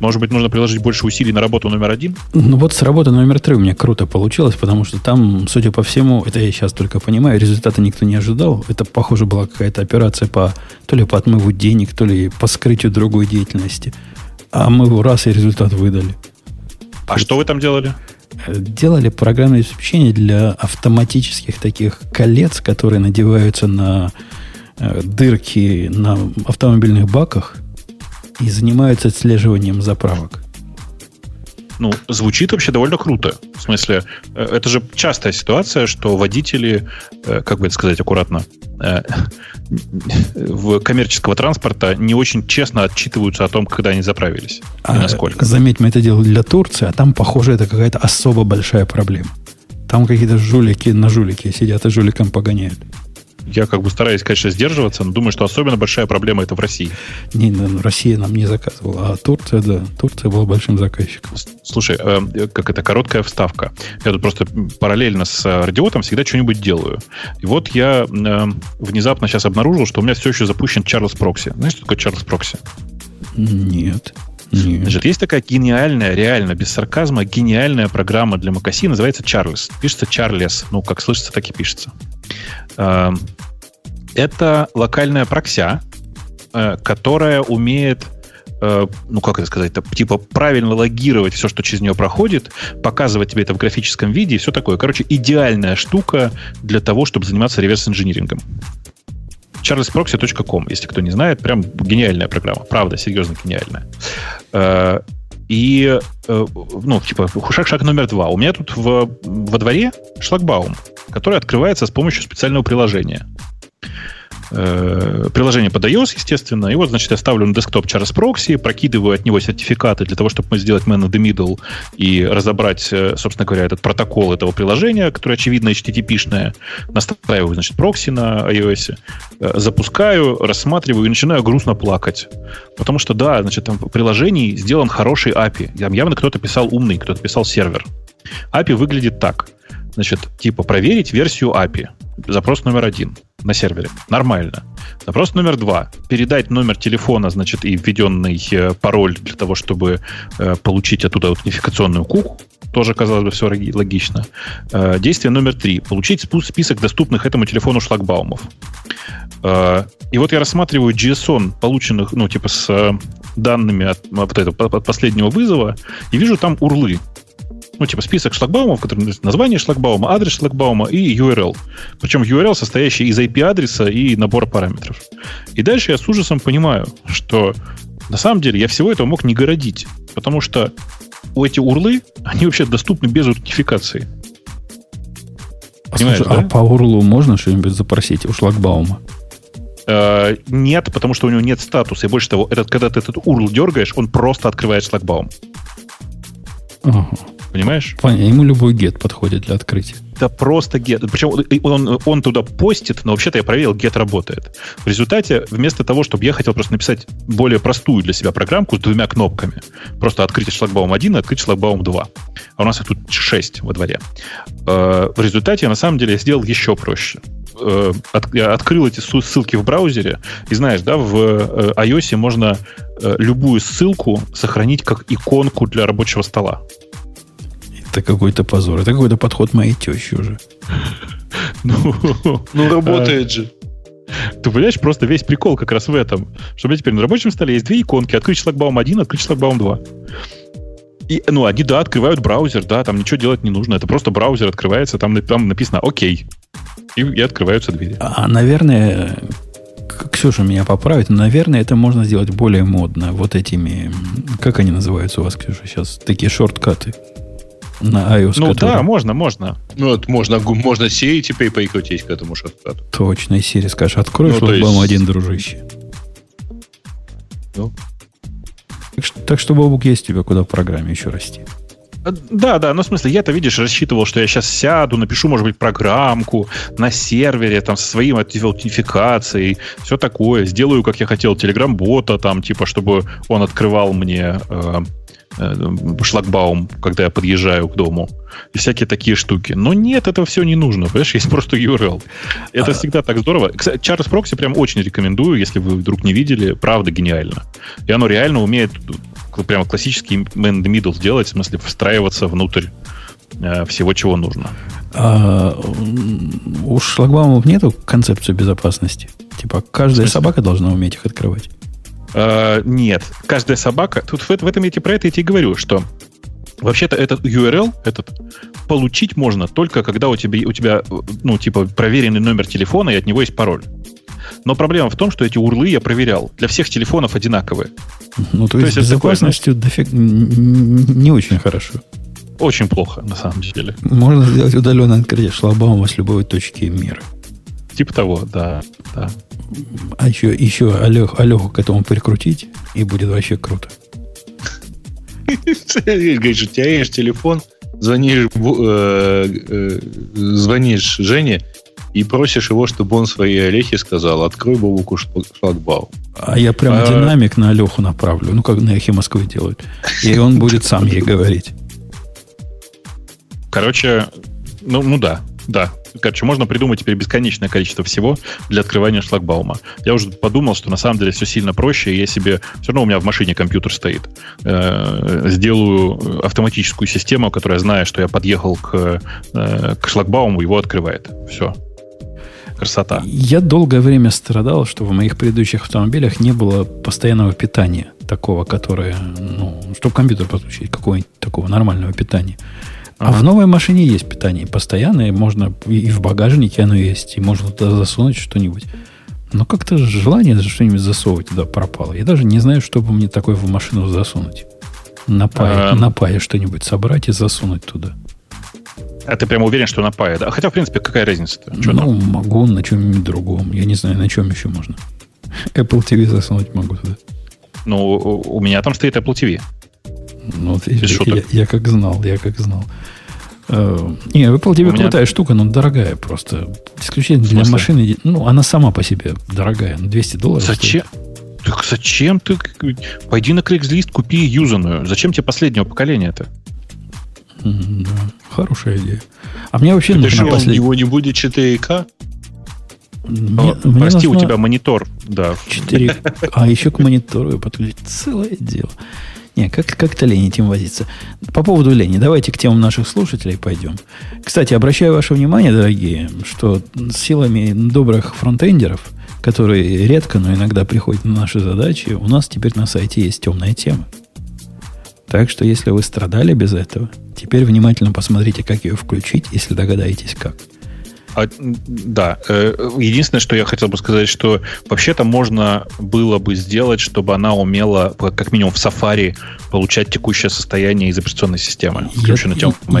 Может быть, нужно приложить больше усилий на работу номер один? Ну вот с работы номер три у меня круто получилось, потому что там, судя по всему, это я сейчас только понимаю, результата никто не ожидал. Это, похоже, была какая-то операция по то ли по отмыву денег, то ли по скрытию другой деятельности. А мы его раз и результат выдали. А что вы там делали? Делали программное обеспечение для автоматических таких колец, которые надеваются на э, дырки на автомобильных баках и занимаются отслеживанием заправок. ну, звучит вообще довольно круто. В смысле, э, это же частая ситуация, что водители, э, как бы это сказать аккуратно, э, в коммерческого транспорта не очень честно отчитываются о том, когда они заправились а, и насколько. Заметь, мы это делали для Турции, а там, похоже, это какая-то особо большая проблема. Там какие-то жулики на жулики сидят и жуликам погоняют. Я как бы стараюсь, конечно, сдерживаться, но думаю, что особенно большая проблема это в России. Не, ну, Россия нам не заказывала, а Турция, да, Турция была большим заказчиком. Слушай, э, как это короткая вставка. Я тут просто параллельно с э, радиотом всегда что-нибудь делаю. И вот я э, внезапно сейчас обнаружил, что у меня все еще запущен Чарльз Прокси. Знаешь, что такое Чарльз Прокси? Нет. Нет. Значит, есть такая гениальная, реально, без сарказма, гениальная программа для Макаси, называется Чарльз. Пишется Чарлес. Ну, как слышится, так и пишется. Эм, это локальная прокся, э, которая умеет э, ну, как это сказать, типа правильно логировать все, что через нее проходит, показывать тебе это в графическом виде и все такое. Короче, идеальная штука для того, чтобы заниматься реверс-инжинирингом. charlesproxy.com, если кто не знает, прям гениальная программа. Правда, серьезно гениальная. Э, и, ну, типа, шаг-шаг номер два. У меня тут в, во дворе шлагбаум который открывается с помощью специального приложения. Э, приложение под iOS, естественно. И вот, значит, я ставлю на десктоп Charles Proxy, прокидываю от него сертификаты для того, чтобы мы сделать man in the middle и разобрать, э, собственно говоря, этот протокол этого приложения, которое, очевидно, HTTP-шное. Настраиваю, значит, прокси на iOS, э, запускаю, рассматриваю и начинаю грустно плакать. Потому что, да, значит, там в приложении сделан хороший API. Там явно кто-то писал умный, кто-то писал сервер. API выглядит так. Значит, типа проверить версию API. Запрос номер один на сервере. Нормально. Запрос номер два. Передать номер телефона, значит, и введенный э, пароль для того, чтобы э, получить оттуда аутентификационную куку. Тоже, казалось бы, все логично. Э, действие номер три. Получить список доступных этому телефону шлагбаумов. И вот я рассматриваю JSON, полученных, ну, типа, с данными от, от, этого, от последнего вызова, и вижу там урлы ну, типа список шлагбаумов, который название шлагбаума, адрес шлагбаума и URL. Причем URL, состоящий из IP-адреса и набора параметров. И дальше я с ужасом понимаю, что на самом деле я всего этого мог не городить, потому что у эти урлы, они вообще доступны без аутентификации. А, слушай, да? а по урлу можно что-нибудь запросить у шлагбаума? Э, нет, потому что у него нет статуса. И больше того, этот, когда ты этот URL дергаешь, он просто открывает шлагбаум. Ага. Понимаешь? Понятно. Ему любой get подходит для открытия. Да просто get. Причем он, он туда постит, но вообще-то я проверил, get работает. В результате, вместо того, чтобы я хотел просто написать более простую для себя программку с двумя кнопками, просто открыть шлагбаум 1 и открыть шлагбаум 2. А у нас их тут 6 во дворе. Э, в результате я на самом деле сделал еще проще э, я открыл эти ссылки в браузере, и знаешь, да, в э, iOS можно любую ссылку сохранить как иконку для рабочего стола. Это какой-то позор. Это какой-то подход моей тещи уже. Ну, ну работает же. Ты понимаешь, просто весь прикол как раз в этом. Что у меня теперь на рабочем столе есть две иконки. Открыть шлагбаум 1, открыть шлагбаум 2. И, ну, они, да, открывают браузер, да, там ничего делать не нужно. Это просто браузер открывается, там, там написано «Окей». И, и открываются двери. А, наверное, Ксюша меня поправит, но, наверное, это можно сделать более модно. Вот этими, как они называются у вас, Ксюша, сейчас? Такие шорткаты на iOS. Ну который... да, можно, можно. Ну, вот можно, можно Siri теперь прикрутить к этому шорткату. Точно, Siri скажешь, открой ну, шлагбаум есть... один, дружище. Ну. Так, что, так что, Бобук, есть у тебя куда в программе еще расти. А, да, да, ну в смысле, я-то, видишь, рассчитывал, что я сейчас сяду, напишу, может быть, программку на сервере, там, со своим аутентификацией, все такое, сделаю, как я хотел, телеграм-бота, там, типа, чтобы он открывал мне Э, шлагбаум, когда я подъезжаю к дому. И всякие такие штуки. Но нет, этого все не нужно. Понимаешь, есть просто URL. Это а... всегда так здорово. Кстати, Charles Proxy прям очень рекомендую, если вы вдруг не видели. Правда, гениально. И оно реально умеет прямо классический man the middle сделать, в смысле встраиваться внутрь э, всего, чего нужно. А, у шлагбаумов нету концепции безопасности? Типа, каждая собака должна уметь их открывать. Э, нет, каждая собака... Тут в, в этом я тебе про это я тебе говорю, что Вообще-то этот URL, этот, получить можно только когда у тебя, у тебя, ну, типа, проверенный номер телефона, и от него есть пароль. Но проблема в том, что эти урлы я проверял. Для всех телефонов одинаковые. Ну, то, то есть, с безопасностью такое, дофиг... не очень хорошо. Очень плохо, на самом деле. Можно сделать удаленное открытие шлагбаума с любой точки мира. Типа того, да. да. А еще, еще Алеху, Алеху к этому прикрутить, и будет вообще круто. Говоришь, у тебя есть телефон, звонишь, э, э, звонишь Жене и просишь его, чтобы он своей Олехе сказал, открой Бобуку шлагбаум. А я прям а... динамик на Алеху направлю, ну, как на Эхе Москвы делают. И он будет сам ей говорить. Короче, ну, ну да, да. Короче, можно придумать теперь бесконечное количество всего для открывания шлагбаума. Я уже подумал, что на самом деле все сильно проще, и я себе... Все равно у меня в машине компьютер стоит. Э, сделаю автоматическую систему, которая, зная, что я подъехал к, э, к шлагбауму, его открывает. Все. Красота. Я долгое время страдал, что в моих предыдущих автомобилях не было постоянного питания такого, которое, ну, чтобы компьютер подключить, какого-нибудь такого нормального питания. А в новой машине есть питание постоянное, можно и в багажнике оно есть, и можно туда засунуть что-нибудь. Но как-то желание что-нибудь засовывать туда пропало. Я даже не знаю, что бы мне такое в машину засунуть. На пае, а... на пае что-нибудь собрать и засунуть туда. А ты прямо уверен, что на пае? Да? Хотя, в принципе, какая разница-то? Что ну, там? могу на чем-нибудь другом. Я не знаю, на чем еще можно. Apple TV засунуть могу туда. Ну, у меня там стоит Apple TV. Ну, вот, я, я как знал, я как знал. Uh, не, Apple TV меня... крутая штука, но дорогая просто. Исключительно для машины. Ну, она сама по себе дорогая. Ну, 200 долларов. Зачем? Так зачем ты? Пойди на Craigslist, купи юзанную. Зачем тебе последнего поколения это? да, хорошая идея. А мне вообще нужно что, послед... его не будет 4К? Мне, О, мне прости, нужно... у тебя монитор, да. 4 А еще к монитору подключить целое дело. Не, как, как-то лень этим возиться. По поводу лени, давайте к темам наших слушателей пойдем. Кстати, обращаю ваше внимание, дорогие, что силами добрых фронтендеров, которые редко, но иногда приходят на наши задачи, у нас теперь на сайте есть темная тема. Так что, если вы страдали без этого, теперь внимательно посмотрите, как ее включить, если догадаетесь как. А, да. Э, единственное, что я хотел бы сказать, что вообще-то можно было бы сделать, чтобы она умела, как минимум в Safari, получать текущее состояние из операционной системы.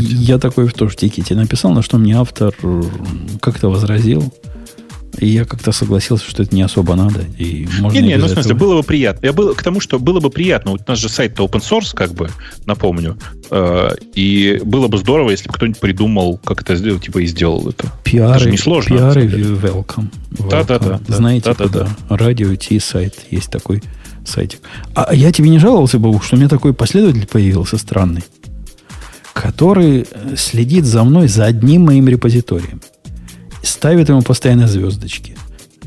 Я, я, я такой тоже в тикете написал, на что мне автор как-то возразил. И я как-то согласился, что это не особо надо. И можно не, не, ну, в смысле, было бы приятно. Я был к тому, что было бы приятно. Вот у нас же сайт-то open source, как бы, напомню. Э, и было бы здорово, если бы кто-нибудь придумал, как это сделать, типа, и сделал это. Пиары, это не сложно. Пиары welcome. Да, да, да. Знаете, да, куда? Да, да. Радио Ти сайт есть такой сайтик. А я тебе не жаловался, Бабук, что у меня такой последователь появился странный, который следит за мной за одним моим репозиторием ставит ему постоянно звездочки.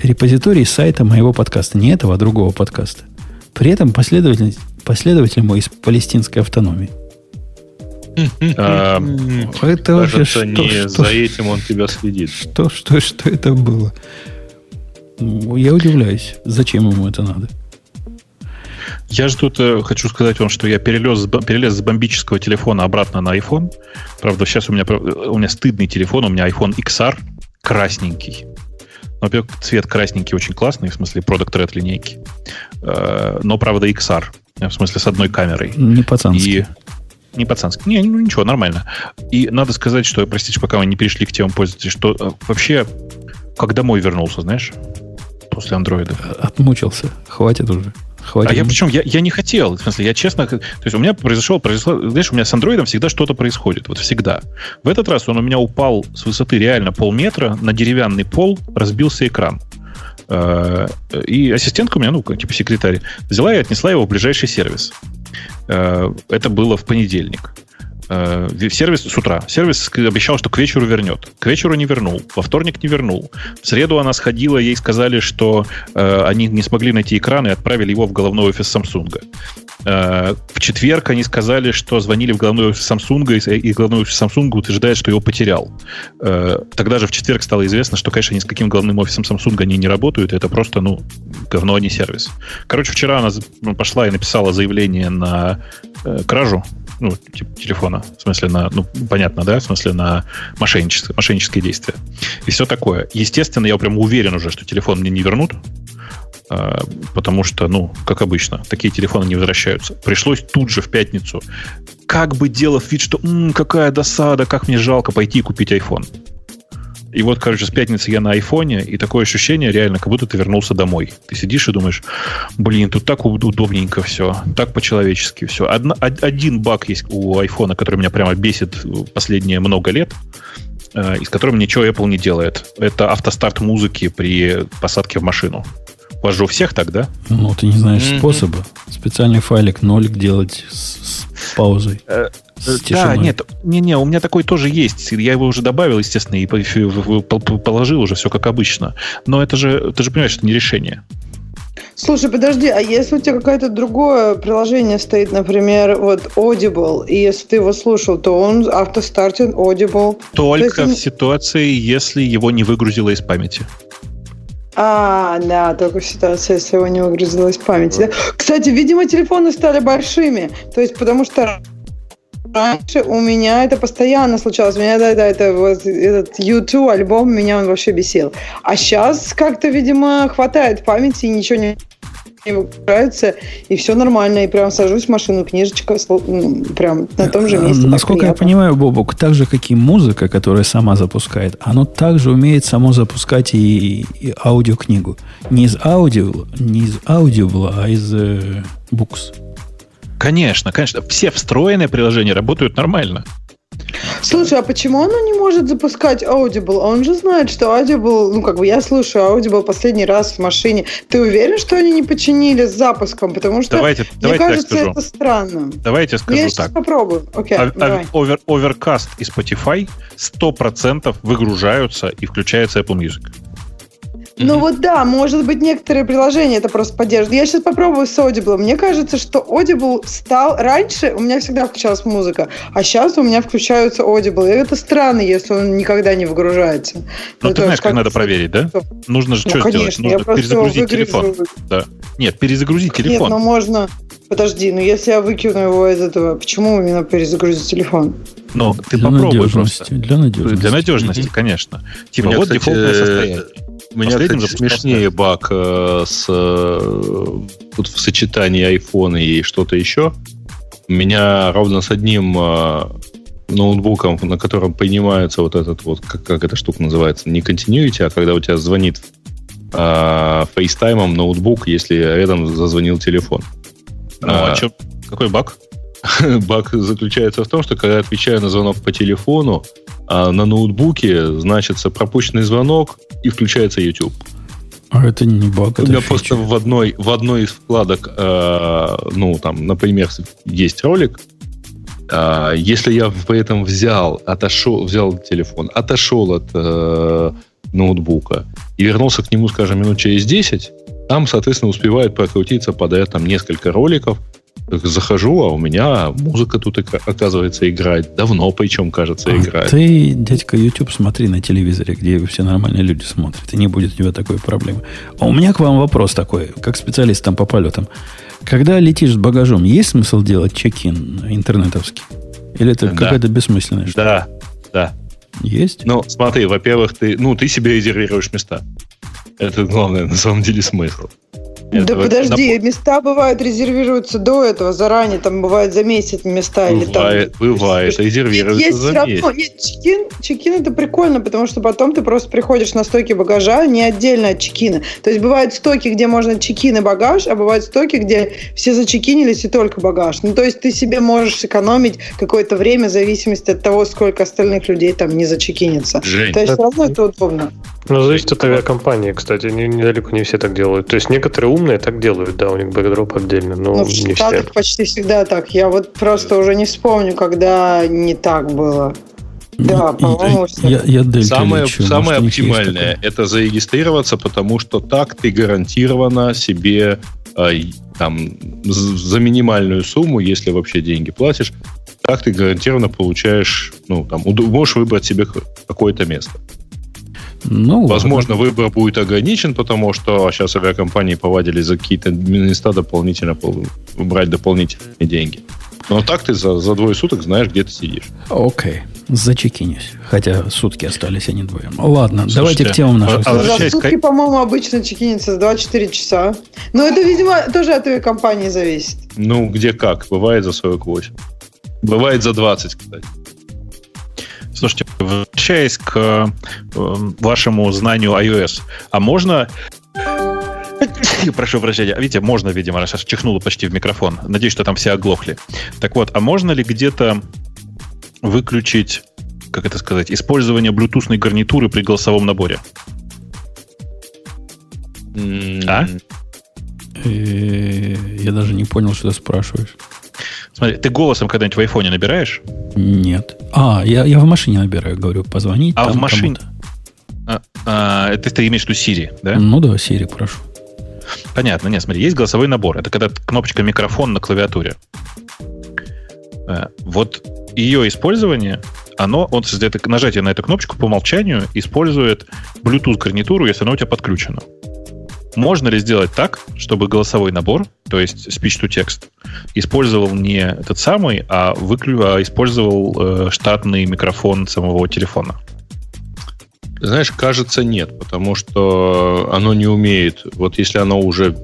Репозиторий сайта моего подкаста, не этого, а другого подкаста. При этом последователь, последователь мой из палестинской автономии. А, это вообще что, не за этим он тебя следит. Что, что, что это было? Я удивляюсь, зачем ему это надо. Я же тут э, хочу сказать вам, что я перелез, перелез с бомбического телефона обратно на iPhone. Правда, сейчас у меня, у меня стыдный телефон, у меня iPhone XR красненький. Во-первых, цвет красненький очень классный, в смысле Product Red линейки. Э, но, правда, XR. В смысле, с одной камерой. Не пацанский. И... Не пацанский. Не, ну ничего, нормально. И надо сказать, что, простите, пока мы не перешли к темам пользователей, что э, вообще, как домой вернулся, знаешь, после андроида. Отмучился. Хватит уже. Хватит. А я причем, я, я не хотел. В смысле, я честно... То есть у меня произошло, произошло... Знаешь, у меня с андроидом всегда что-то происходит. Вот всегда. В этот раз он у меня упал с высоты реально полметра на деревянный пол, разбился экран. Э, и ассистентка у меня, ну, типа секретарь, взяла и отнесла его в ближайший сервис. Э, это было в понедельник. Э, сервис с утра. Сервис обещал, что к вечеру вернет. К вечеру не вернул. Во вторник не вернул. В среду она сходила, ей сказали, что э, они не смогли найти экран и отправили его в головной офис Samsung. Э, в четверг они сказали, что звонили в головной офис Samsung, и, головной офис Samsung утверждает, что его потерял. Э, тогда же в четверг стало известно, что, конечно, ни с каким головным офисом Samsung они не работают. Это просто, ну, говно, а не сервис. Короче, вчера она пошла и написала заявление на э, кражу ну, телефона, в смысле на, ну, понятно, да, в смысле на мошеннические, мошеннические действия. И все такое. Естественно, я прям уверен уже, что телефон мне не вернут, потому что, ну, как обычно, такие телефоны не возвращаются. Пришлось тут же в пятницу, как бы делав вид, что м-м, какая досада, как мне жалко пойти и купить iPhone. И вот, короче, с пятницы я на айфоне, и такое ощущение реально, как будто ты вернулся домой. Ты сидишь и думаешь, блин, тут так удобненько все, так по-человечески все. Одна, один баг есть у айфона, который меня прямо бесит последние много лет, э, и с которым ничего Apple не делает. Это автостарт музыки при посадке в машину. У вас же у всех так, да? Ну, ты не знаешь mm-hmm. способа. Специальный файлик нолик делать с, с паузой. Э, с да, нет, не-не, у меня такой тоже есть. Я его уже добавил, естественно, и положил уже все как обычно. Но это же, ты же понимаешь, это не решение. Слушай, подожди, а если у тебя какое-то другое приложение стоит, например, вот Audible, и если ты его слушал, то он автостартит Audible. Только есть, в ситуации, если его не выгрузило из памяти. А, да, только в ситуации, если его не выгрузило из памяти. Да? Кстати, видимо, телефоны стали большими. То есть, потому что раньше у меня это постоянно случалось. У меня да, да, это вот этот U2 альбом меня он вообще бесил. А сейчас как-то, видимо, хватает памяти и ничего не не выгружается, и все нормально, и прям сажусь в машину, книжечка прям на том же месте. Насколько я понимаю, Бобок, так же, как и музыка, которая сама запускает, оно также умеет само запускать и, и аудиокнигу. Не из аудио, не из аудио, а из э, букс. Конечно, конечно. Все встроенные приложения работают нормально. Слушай, а почему оно не может запускать Audible? Он же знает, что Audible, ну, как бы я слушаю Audible последний раз в машине. Ты уверен, что они не починили с запуском? Потому что, давайте, мне давайте кажется, это странно. Давайте скажу я так. Попробую. Окей, а, over, Overcast и Spotify 100% выгружаются и включается Apple Music. Ну вот да, может быть, некоторые приложения это просто поддерживают. Я сейчас попробую с Audible. Мне кажется, что Audible стал... Раньше у меня всегда включалась музыка, а сейчас у меня включаются Audible. И это странно, если он никогда не выгружается. Ну, ты знаешь, как, надо проверить, да? Нужно же ну, что конечно, сделать? Нужно перезагрузить телефон. Да. Нет, перезагрузить телефон. Нет, ну можно... Подожди, ну если я выкину его из этого, почему именно перезагрузить телефон? Ну, ты для попробуй надежности, просто. Для надежности. Для надежности, mm-hmm. конечно. Типа, вот кстати, дефолтное состояние. У меня, кстати, смешнее баг э, с, э, вот в сочетании iPhone и что-то еще. У меня ровно с одним э, ноутбуком, на котором принимается вот этот вот, как, как эта штука называется, не continuity, а когда у тебя звонит э, FaceTime ноутбук, если рядом зазвонил телефон. Ну, а, а что? Какой баг? баг заключается в том, что когда я отвечаю на звонок по телефону, а на ноутбуке значится пропущенный звонок и включается YouTube. А это не баг, У меня фича. просто в одной, в одной из вкладок, э, ну, там, например, есть ролик, э, если я при этом взял, отошел, взял телефон, отошел от э, ноутбука и вернулся к нему, скажем, минут через 10, там, соответственно, успевает прокрутиться подряд там несколько роликов, захожу, а у меня музыка тут, оказывается, играет. Давно, причем, кажется, а играет. Ты, дядька, YouTube смотри на телевизоре, где все нормальные люди смотрят, и не будет у тебя такой проблемы. А у меня к вам вопрос такой, как специалистам по полетам. Когда летишь с багажом, есть смысл делать чек-ин интернетовский? Или это да. какая-то бессмысленная штука? Да, да. Есть? Ну, смотри, во-первых, ты, ну, ты себе резервируешь места. Это главное, на самом деле, смысл. Да это подожди, нап... места бывают резервируются до этого заранее, там бывает за месяц места бывает, или там. Бывает, резервируется есть за равно, месяц. Нет, чекин, чекин это прикольно, потому что потом ты просто приходишь на стойки багажа не отдельно от чекина. То есть бывают стойки, где можно чекин и багаж, а бывают стойки, где все зачекинились и только багаж. Ну то есть ты себе можешь сэкономить какое-то время в зависимости от того, сколько остальных людей там не зачекинится. Жень, то есть все равно это удобно. Ну, зависит от авиакомпании, кстати. Недалеко не все так делают. То есть некоторые умные так делают, да, у них бэкдроп отдельно, но ну, не все. почти всегда так. Я вот просто уже не вспомню, когда не так было. Да, по-моему, я, я, я самое, лечу, самое может, оптимальное это зарегистрироваться, потому что так ты гарантированно себе э, там за минимальную сумму, если вообще деньги платишь, так ты гарантированно получаешь, ну там можешь выбрать себе какое-то место. Ну, Возможно, ладно. выбор будет ограничен, потому что сейчас авиакомпании повадили за какие-то места дополнительно брать дополнительные деньги. Но так ты за, за двое суток знаешь, где ты сидишь. Окей. Зачекинюсь. Хотя сутки остались, а не двое. Ладно, Слушайте, давайте к темам наших. А, а за сутки, по-моему, обычно чекинится с 24 часа. Но это, видимо, тоже от твоей компании зависит. Ну, где как. Бывает за 48. Бывает за 20, кстати. Слушайте, возвращаясь к э, вашему знанию iOS, а можно Прошу прощения. Видите, можно, видимо, раз чихнуло почти в микрофон. Надеюсь, что там все оглохли. Так вот, а можно ли где-то выключить, как это сказать, использование блютусной гарнитуры при голосовом наборе? А? Э, я даже не понял, что ты спрашиваешь. Смотри, ты голосом когда-нибудь в айфоне набираешь? Нет. А, я, я в машине набираю, говорю, позвонить. А в машине? А, а, это ты имеешь в виду Siri, да? Ну да, Siri, прошу. Понятно, нет, смотри, есть голосовой набор. Это когда кнопочка микрофон на клавиатуре. Э, вот ее использование, оно, это нажатие на эту кнопочку по умолчанию использует Bluetooth гарнитуру, если она у тебя подключена. Можно ли сделать так, чтобы голосовой набор, то есть speech-to-text, использовал не этот самый, а, выклю, а использовал э, штатный микрофон самого телефона? Знаешь, кажется, нет, потому что оно не умеет. Вот если оно уже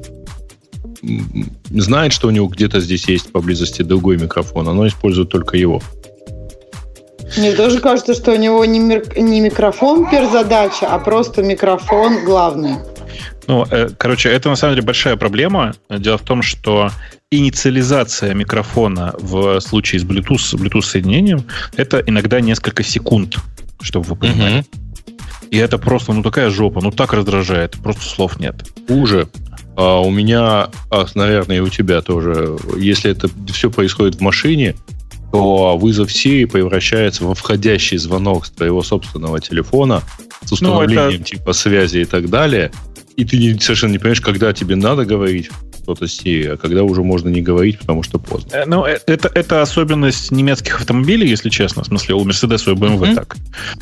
знает, что у него где-то здесь есть поблизости другой микрофон, оно использует только его. Мне тоже кажется, что у него не, мир, не микрофон перзадача, а просто микрофон главный. Ну, э, короче, это на самом деле большая проблема. Дело в том, что инициализация микрофона в случае с Bluetooth, с Bluetooth соединением это иногда несколько секунд, чтобы вы понимали. Uh-huh. И это просто, ну, такая жопа, ну, так раздражает, просто слов нет. Хуже. А у меня, а, наверное, и у тебя тоже, если это все происходит в машине, то вызов Siri превращается во входящий звонок с твоего собственного телефона с установлением ну, это... типа связи и так далее. И ты совершенно не понимаешь, когда тебе надо говорить, что-то с а когда уже можно не говорить, потому что поздно. Э, ну, э, это, это особенность немецких автомобилей, если честно. В смысле, у Mercedes и у BMW mm-hmm. так.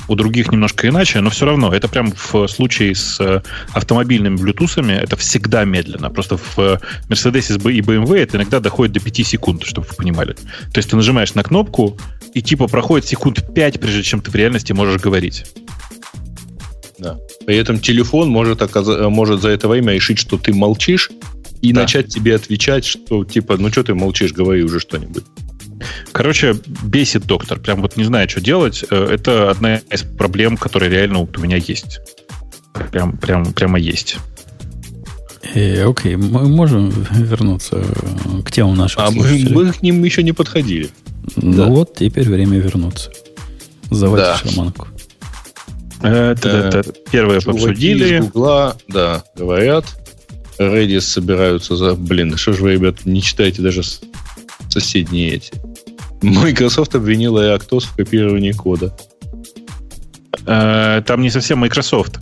У других немножко иначе, но все равно. Это прям в случае с э, автомобильными Bluetooth это всегда медленно. Просто в Mercedes и BMW это иногда доходит до 5 секунд, чтобы вы понимали. То есть ты нажимаешь на кнопку, и типа проходит секунд 5, прежде чем ты в реальности можешь говорить. Да. При этом телефон может, оказ... может за это время решить, что ты молчишь, и да. начать тебе отвечать, что типа, ну что ты молчишь, говори уже что-нибудь. Короче, бесит доктор. Прям вот не знаю, что делать. Э, это одна из проблем, которая реально вот у меня есть. Прям, прям, прямо есть. Э, окей, мы можем вернуться к тему нашего. А мы, мы к ним еще не подходили. Ну да. вот, теперь время вернуться. Заводить да. шаманку. Это, это, это первое обсудили. Из Гугла, да, говорят, Redis собираются за... Блин, что же вы, ребят, не читаете даже соседние эти. Microsoft обвинила Actos в копировании кода. Э, там не совсем Microsoft.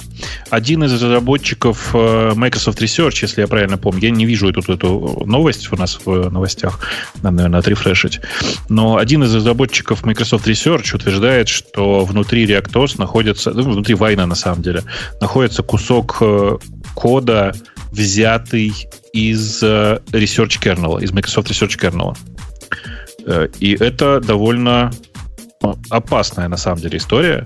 Один из разработчиков э, Microsoft Research, если я правильно помню, я не вижу эту, эту новость у нас в новостях, надо, наверное, отрефрешить, но один из разработчиков Microsoft Research утверждает, что внутри ReactOS находится, ну, внутри Вайна на самом деле, находится кусок э, кода, взятый из э, Research Kernel, из Microsoft Research Kernel. Э, и это довольно ну, опасная на самом деле история.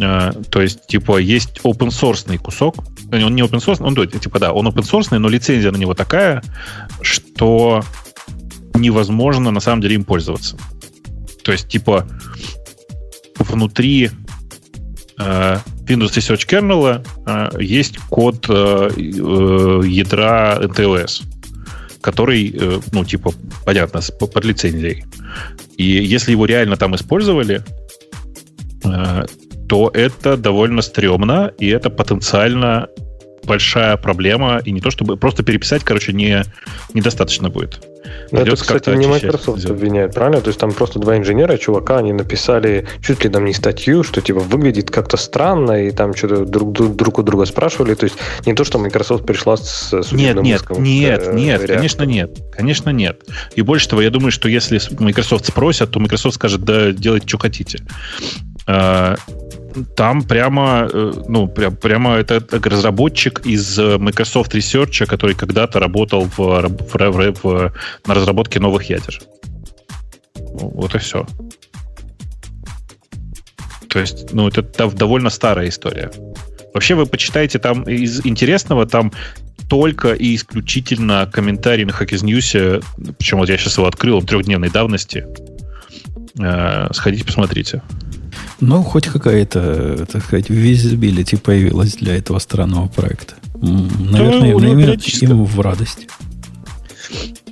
Э, то есть, типа, есть open source кусок. Он не open source, он, типа, да, он open source, но лицензия на него такая, что невозможно на самом деле им пользоваться. То есть, типа, внутри Windows Research Kernel э, есть код э, э, ядра NTOS, который, э, ну, типа, понятно, под лицензией. И если его реально там использовали, э, то это довольно стрёмно, и это потенциально большая проблема, и не то чтобы просто переписать, короче, не, недостаточно будет. Но это, кстати, не Microsoft обвиняет, правильно? То есть там просто два инженера, чувака, они написали чуть ли там не статью, что типа выглядит как-то странно, и там что-то друг, друг у друга спрашивали. То есть не то, что Microsoft пришла с судебным Нет, нет, нет, э, нет, реактором. конечно нет. Конечно нет. И больше того, я думаю, что если Microsoft спросят, то Microsoft скажет, да, делайте, что хотите. Там прямо, э, ну, прям, прямо это разработчик из э, Microsoft Research, который когда-то работал в, в, в, в, на разработке новых ядер. Вот и все. То есть, ну, это довольно старая история. Вообще, вы почитаете там из интересного, там только и исключительно комментарий на Hackers News, причем вот я сейчас его открыл, он трехдневной давности. Э, сходите, посмотрите. Ну, хоть какая-то, так сказать, visibility появилась для этого странного проекта. Наверное, да, наверное им в радость.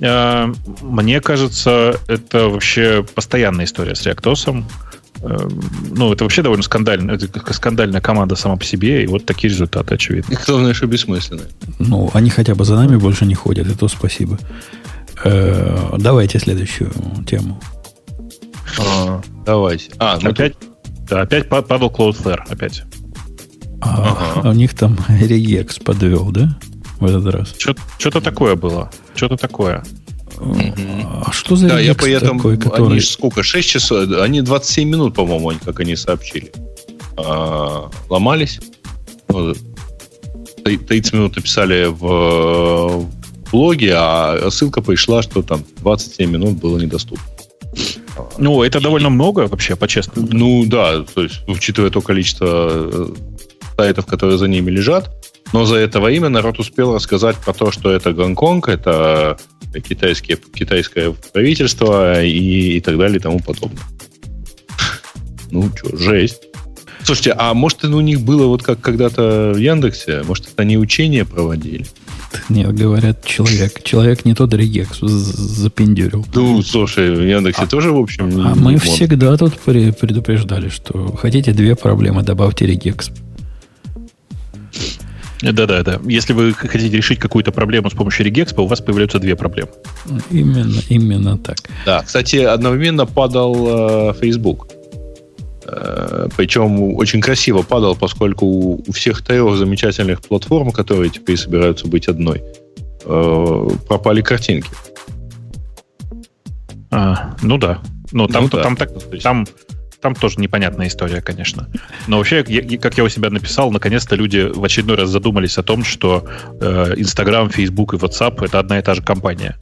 Э, мне кажется, это вообще постоянная история с реактосом. Эм, ну, это вообще довольно скандально. Это скандальная команда сама по себе, и вот такие результаты, очевидно. И главное, что бессмысленные. Ну, они хотя бы за нами больше не ходят, и то спасибо. Э, давайте следующую тему. А, давайте. А, ну опять, да, опять падал Cloudflare, опять. А, ага. У них там регекс подвел, да? В этот раз. Что-то такое было. Что-то такое. А что за да, я поэтому, такой, который... Они сколько, 6 часов, они 27 минут, по-моему, как они сообщили. А, ломались. Ну, 30 минут написали в блоге, а ссылка пришла, что там 27 минут было недоступно. Ну, это довольно много вообще, по-честному. Ну, да, то есть, учитывая то количество э, сайтов, которые за ними лежат, но за это время народ успел рассказать про то, что это Гонконг, это китайские, китайское правительство и, и так далее и тому подобное. Ну, что, жесть. Слушайте, а может у них было вот как когда-то в Яндексе? Может, это они учения проводили? Нет, говорят, человек. Человек не тот регекс запендюрил. Ну, слушай, в Яндексе а, тоже, в общем... А мы мод. всегда тут предупреждали, что хотите две проблемы, добавьте регекс. Да-да, да. Если вы хотите решить какую-то проблему с помощью регекспа, у вас появляются две проблемы. Именно, именно так. Да, кстати, одновременно падал э, Facebook. Э, причем очень красиво падал, поскольку у, всех трех замечательных платформ, которые теперь собираются быть одной, э, пропали картинки. А, ну да. Ну, там, ну, да. там, так, там, там тоже непонятная история, конечно. Но вообще, я, как я у себя написал, наконец-то люди в очередной раз задумались о том, что э, Instagram, Facebook и WhatsApp это одна и та же компания.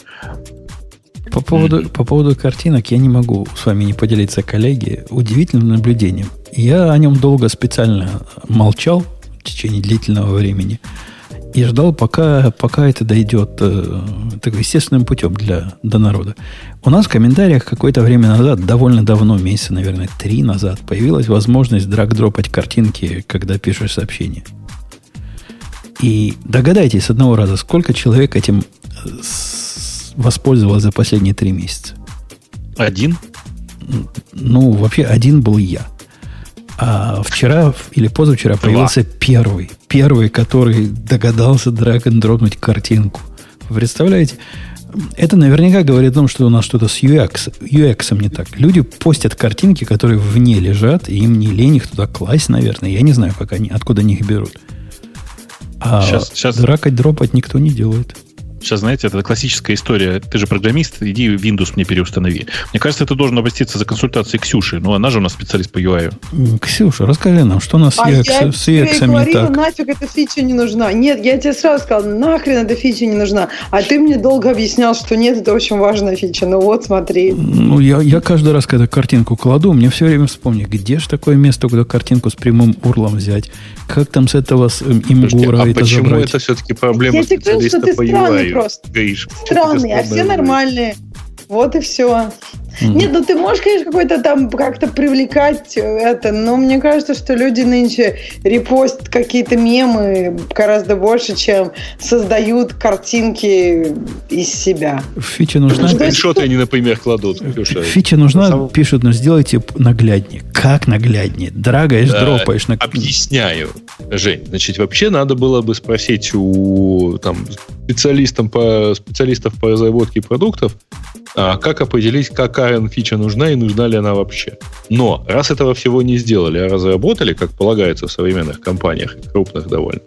По поводу, по поводу картинок я не могу с вами не поделиться, коллеги, удивительным наблюдением. Я о нем долго специально молчал в течение длительного времени и ждал, пока, пока это дойдет э, так, естественным путем для, до народа. У нас в комментариях какое-то время назад, довольно давно, месяца, наверное, три назад, появилась возможность драг-дропать картинки, когда пишешь сообщение. И догадайтесь с одного раза, сколько человек этим воспользовалось за последние три месяца? Один? Ну, вообще один был я. А вчера или позавчера Два. появился первый. Первый, который догадался драг дропнуть картинку. Вы представляете? Это наверняка говорит о том, что у нас что-то с UX, UX не так. Люди постят картинки, которые вне лежат, и им не лень их туда класть, наверное. Я не знаю, как они, откуда они их берут. А сейчас, сейчас... дракать, дропать никто не делает. Сейчас, знаете, это классическая история. Ты же программист, иди Windows мне переустанови. Мне кажется, это должен обратиться за консультацией Ксюши. Ну, она же у нас специалист по UI. Ксюша, расскажи нам, что у нас а с UX, я с UX говорила, не так? нафиг эта фича не нужна. Нет, я тебе сразу сказал, нахрен эта фича не нужна. А ты мне долго объяснял, что нет, это очень важная фича. Ну вот, смотри. Ну, я, я каждый раз, когда картинку кладу, мне все время вспомню, где же такое место, куда картинку с прямым урлом взять? Как там с этого с имгура а это почему забрать? это все-таки проблема я специалиста по UI? Просто. Гаишь. Странные, а все нормальные. Вот и все. Mm-hmm. Нет, ну ты можешь, конечно, какой-то там как-то привлекать это, но мне кажется, что люди нынче репостят какие-то мемы гораздо больше, чем создают картинки из себя. Фича нужна. Скриншоты они, например, кладут. Фича нужна, пишут, но сделайте нагляднее. Как нагляднее? Драгаешь, да, дропаешь. На... Объясняю, Жень. Значит, вообще надо было бы спросить у там, специалистов по, специалистов по разработке продуктов, а как определить, какая фича нужна и нужна ли она вообще. Но раз этого всего не сделали, а разработали, как полагается в современных компаниях, крупных довольно,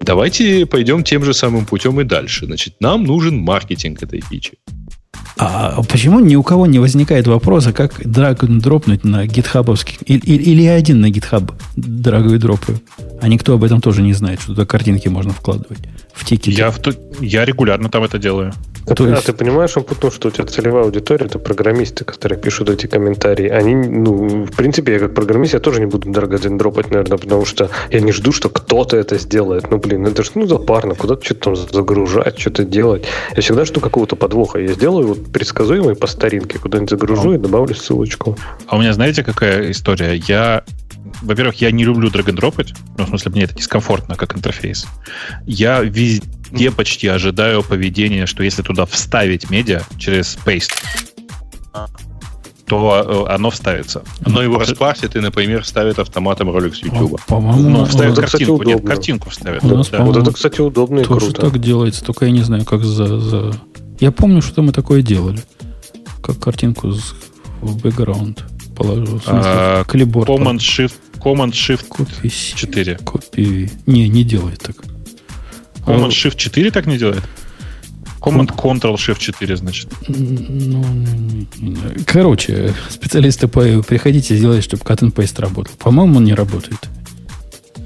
давайте пойдем тем же самым путем и дальше. Значит, нам нужен маркетинг этой фичи. А почему ни у кого не возникает вопроса, как драг дропнуть на гитхабовский, или, или я один на гитхаб драгаю дропаю, а никто об этом тоже не знает, что туда картинки можно вкладывать в тикеты. Я, в, я регулярно там это делаю. То а есть... ты понимаешь, он потому что у тебя целевая аудитория это программисты, которые пишут эти комментарии. Они, ну, в принципе, я как программист, я тоже не буду дорого дропать, наверное, потому что я не жду, что кто-то это сделает. Ну, блин, это же ну, запарно, куда-то что-то там загружать, что-то делать. Я всегда жду какого-то подвоха. Я сделаю вот предсказуемый по старинке, куда-нибудь загружу а. и добавлю ссылочку. А у меня, знаете, какая история? Я во-первых, я не люблю драг-н-дропать, ну, в смысле, мне это дискомфортно как интерфейс. Я везде почти ожидаю поведения, что если туда вставить медиа через paste, то э, оно вставится. Оно его распарсит и, например, ставит автоматом ролик с YouTube. По-моему, ну, вставит это, картинку, кстати, нет, картинку вставит. У нас, да. Вот это, кстати, удобно и тоже круто. так делается, только я не знаю, как за, за... Я помню, что мы такое делали. Как картинку в бэкграунд положил. А, клиборд. Command Shift, Command Shift Copy 4. Copy. Не, не делает так. Command а, Shift 4 так не делает? Command Control Shift 4, значит. Ну, короче, специалисты по приходите сделать, чтобы cut and paste работал. По-моему, он не работает.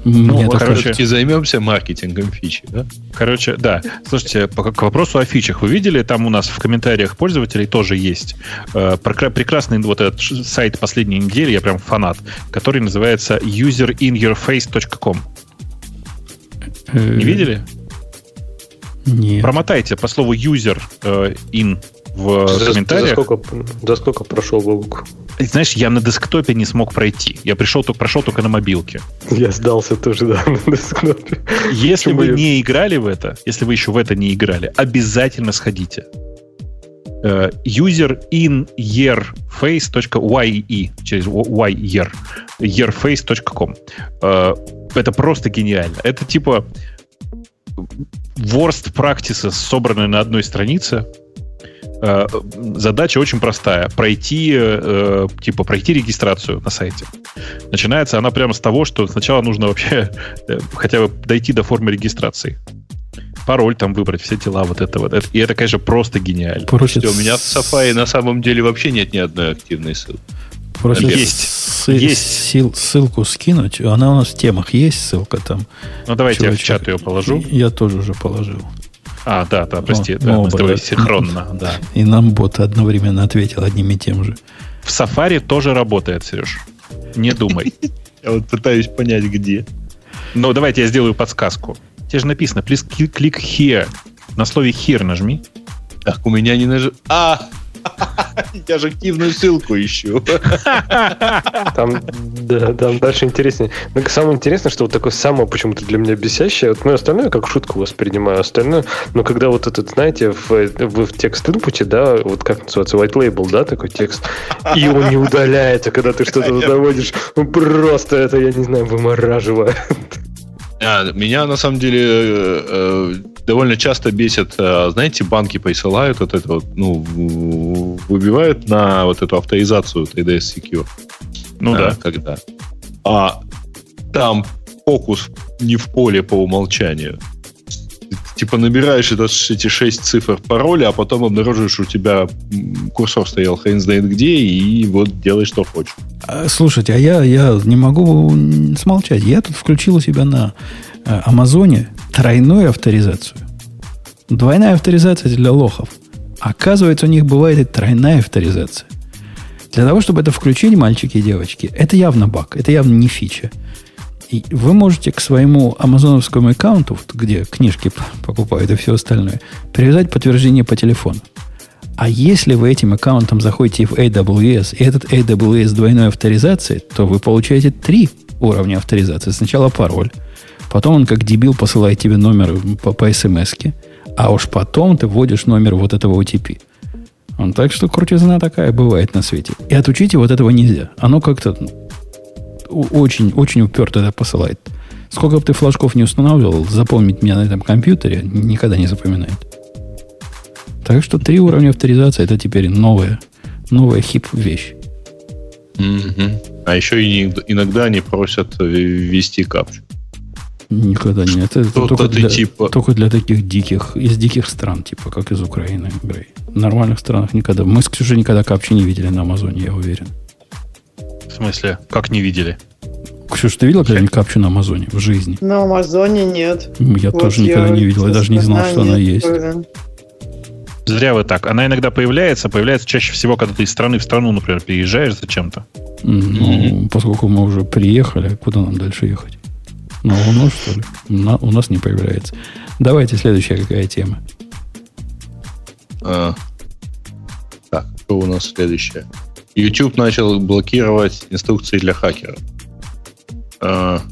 Ну, Мне короче, и займемся маркетингом фичи, да? Короче, да. Слушайте, по, к вопросу о фичах. Вы видели, там у нас в комментариях пользователей тоже есть э, прекрасный вот этот сайт последней недели, я прям фанат, который называется userinyourface.com. Не видели? Нет. Промотайте по слову user э, in в за, комментариях. За сколько, за сколько прошел Бобук? Знаешь, я на десктопе не смог пройти. Я пришел, только, прошел только на мобилке. Я сдался тоже, да, на десктопе. Если Почему вы я... не играли в это, если вы еще в это не играли, обязательно сходите. Uh, user in yearface.ye через year yearface.com uh, это просто гениально. Это типа worst practices, собранные на одной странице, Э, задача очень простая. Пройти, э, типа, пройти регистрацию на сайте. Начинается она прямо с того, что сначала нужно вообще э, хотя бы дойти до формы регистрации. Пароль там выбрать, все дела, вот это вот. И это, конечно, просто гениально. Просит... У меня в Safari на самом деле вообще нет ни одной активной ссылки. Просит есть. С- есть. Сил, ссылку скинуть. Она у нас в темах есть, ссылка там. Ну, давайте Чувачок. я в чат ее положу. Я тоже уже положил. А, да, да, прости, ну, да, мы с тобой синхронно, да. И нам бот одновременно ответил одним и тем же. В Safari тоже работает, Сереж. Не думай. Я вот пытаюсь понять, где. Ну, давайте я сделаю подсказку. Тебе же написано, please click here. На слове here нажми. Так, у меня не нажим... А, Я же активную ссылку ищу. Там, да, там дальше интереснее. Но ну, самое интересное, что вот такое самое почему-то для меня бесящее, вот, ну, остальное как шутку воспринимаю, остальное, но когда вот этот, знаете, в, вы в текст инпуте, да, вот как называется, white label, да, такой текст, и он не удаляется, когда ты что-то доводишь, ну, просто это, я не знаю, вымораживает. А, меня на самом деле э, э, довольно часто бесит, э, знаете, банки присылают вот это вот, ну, выбивают на вот эту авторизацию TDS Secure. Ну а, да. Когда. А там фокус не в поле по умолчанию типа набираешь это, эти шесть цифр пароля, а потом обнаруживаешь, у тебя курсор стоял хрен знает где, и вот делай, что хочешь. А, слушайте, а я, я не могу смолчать. Я тут включил у себя на э, Амазоне тройную авторизацию. Двойная авторизация для лохов. Оказывается, у них бывает и тройная авторизация. Для того, чтобы это включить, мальчики и девочки, это явно баг, это явно не фича. И вы можете к своему амазоновскому аккаунту, где книжки покупают и все остальное, привязать подтверждение по телефону. А если вы этим аккаунтом заходите в AWS, и этот AWS двойной авторизации, то вы получаете три уровня авторизации. Сначала пароль, потом он как дебил посылает тебе номер по, по смс а уж потом ты вводишь номер вот этого OTP. Он, так что крутизна такая бывает на свете. И отучить вот этого нельзя. Оно как-то очень, очень уперто это посылает. Сколько бы ты флажков не устанавливал, запомнить меня на этом компьютере никогда не запоминает. Так что три уровня авторизации это теперь новая, новая хип вещь. Mm-hmm. А еще иногда они просят ввести капчу. Никогда нет. Это только для, типа... только для таких диких, из диких стран, типа как из Украины, Грей. В нормальных странах никогда. Мы с Ксюшей никогда капчи не видели на Амазоне, я уверен. В смысле, как не видели? Ксюша, ты видела когда-нибудь капчу на Амазоне в жизни? На Амазоне нет. Я вот тоже никогда не видел, я даже не знал, что она есть. Зря вы так. Она иногда появляется, появляется чаще всего, когда ты из страны в страну, например, переезжаешь зачем-то. Ну, mm-hmm. поскольку мы уже приехали, куда нам дальше ехать? На Луну, что ли? На, у нас не появляется. Давайте следующая какая тема. А, так, что у нас следующее? YouTube начал блокировать инструкции для хакеров. А,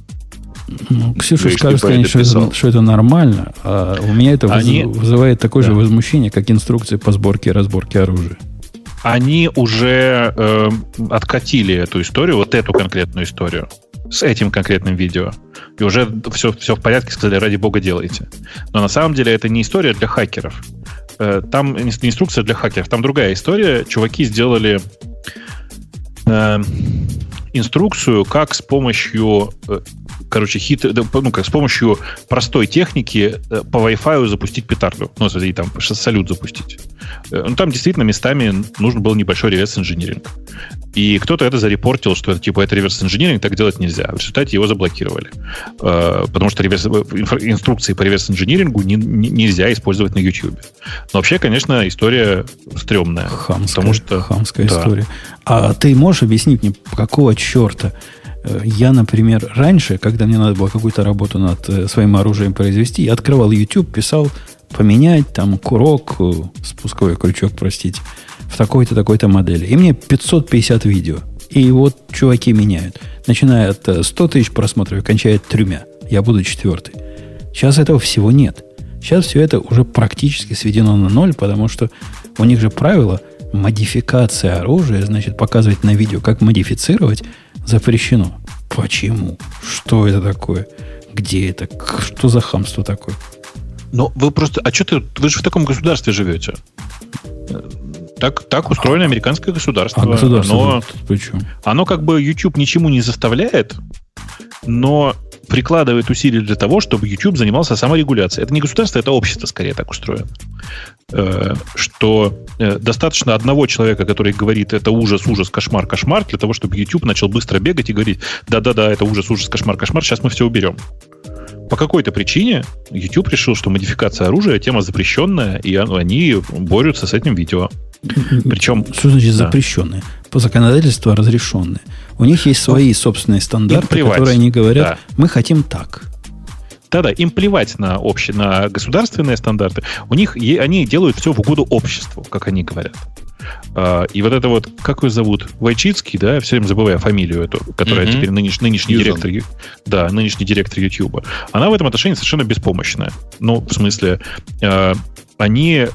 ну, Ксюша Говоришь, скажет, конечно, что это, что это нормально, а у меня это Они... вызывает такое да. же возмущение, как инструкции по сборке и разборке оружия. Они уже э, откатили эту историю, вот эту конкретную историю, с этим конкретным видео. И уже все, все в порядке, сказали, ради бога делайте. Но на самом деле это не история для хакеров. Э, там не инструкция для хакеров, там другая история. Чуваки сделали э, инструкцию, как с помощью э, короче, хит, ну, как с помощью простой техники э, по Wi-Fi запустить петарду. Ну, смотри, там салют запустить. Э, ну, там действительно местами нужен был небольшой реверс-инжиниринг. И кто-то это зарепортил, что типа это реверс-инжиниринг, так делать нельзя. В результате его заблокировали. Э, потому что реверс, инструкции по реверс-инжинирингу не, не, нельзя использовать на YouTube. Но вообще, конечно, история стрёмная. Хамская, потому что, хамская да. история. А ты можешь объяснить мне, какого черта я, например, раньше, когда мне надо было какую-то работу над э, своим оружием произвести, я открывал YouTube, писал поменять там курок, э, спусковой крючок, простите, в такой-то, такой-то модели. И мне 550 видео. И вот чуваки меняют. Начиная от 100 тысяч просмотров и кончая тремя. Я буду четвертый. Сейчас этого всего нет. Сейчас все это уже практически сведено на ноль, потому что у них же правило модификация оружия, значит, показывать на видео, как модифицировать, запрещено. Почему? Что это такое? Где это? Что за хамство такое? Но вы просто... А что ты... Вы же в таком государстве живете. Так, так устроено американское государство. А государство оно, причем? оно как бы YouTube ничему не заставляет, но прикладывает усилия для того, чтобы YouTube занимался саморегуляцией. Это не государство, это общество скорее так устроено. Э, что э, достаточно одного человека, который говорит, это ужас, ужас, кошмар, кошмар, для того, чтобы YouTube начал быстро бегать и говорить, да-да-да, это ужас, ужас, кошмар, кошмар, сейчас мы все уберем. По какой-то причине YouTube решил, что модификация оружия тема запрещенная, и они борются с этим видео. Причем... Что значит да. запрещенные? По законодательству разрешенные. У них есть свои собственные стандарты, которые они говорят, да. мы хотим так. Да-да, им плевать на, общие, на государственные стандарты. У них они делают все в угоду обществу, как они говорят. А, и вот это вот, как ее зовут? Вайчицкий, да, все время забываю фамилию эту, которая mm-hmm. теперь нынеш, нынешний Юзан. директор, да, нынешний директор YouTube. Она в этом отношении совершенно беспомощная. Ну, в смысле, а, они э,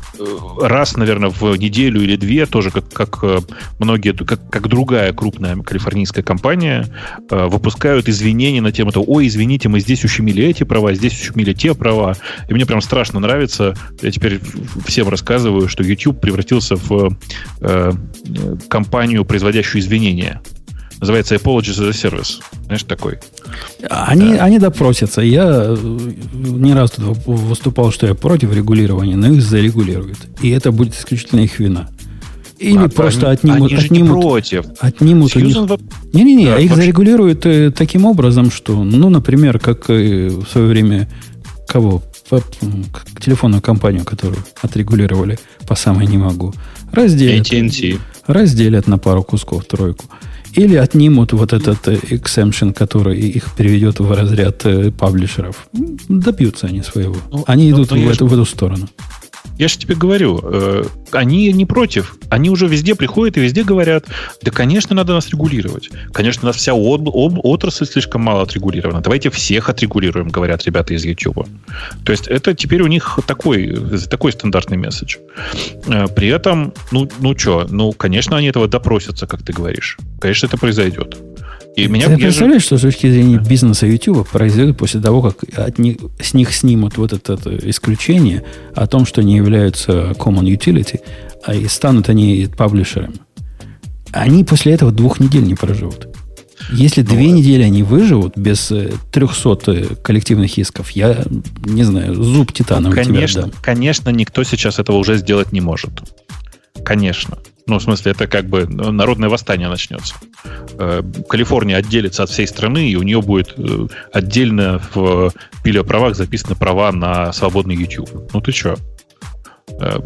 раз, наверное, в неделю или две, тоже как, как э, многие, как, как другая крупная калифорнийская компания, э, выпускают извинения на тему того, ой, извините, мы здесь ущемили эти права, здесь ущемили те права. И мне прям страшно нравится, я теперь всем рассказываю, что YouTube превратился в э, компанию, производящую извинения. Называется Apologies a Service. Знаешь, такой. Они, да. они допросятся. Я э, не раз тут выступал, что я против регулирования, но их зарегулируют. И это будет исключительно их вина. Или а, просто отнимут... Они отнимут, не против. Отнимут у них... Не-не-не, да, их вообще... зарегулируют э, таким образом, что, ну, например, как э, в свое время кого? По, телефонную компанию, которую отрегулировали по самой не могу. Разделят. AT&T. Разделят на пару кусков тройку. Или отнимут вот этот э, exemption, который их переведет в разряд э, паблишеров. Добьются они своего. Ну, они идут ну, в, эту, в эту сторону. Я же тебе говорю, э, они не против. Они уже везде приходят и везде говорят, да, конечно, надо нас регулировать. Конечно, у нас вся об, об, отрасль слишком мало отрегулирована. Давайте всех отрегулируем, говорят ребята из YouTube. То есть это теперь у них такой, такой стандартный месседж. Э, при этом, ну, ну что, ну, конечно, они этого допросятся, как ты говоришь. Конечно, это произойдет. И меня, Ты представляешь, же... что с точки зрения бизнеса YouTube произойдет после того, как от них, с них снимут вот это, это исключение о том, что они являются common utility, а и станут они паблишерами. Они после этого двух недель не проживут. Если ну, две недели они выживут без 300 э, э, коллективных исков, я не знаю, зуб титана ну, конечно, тебя дам. Конечно, никто сейчас этого уже сделать не может. Конечно. Ну, в смысле, это как бы народное восстание начнется. Э, Калифорния отделится от всей страны, и у нее будет э, отдельно в пиле правах записаны права на свободный YouTube. Ну ты? Э,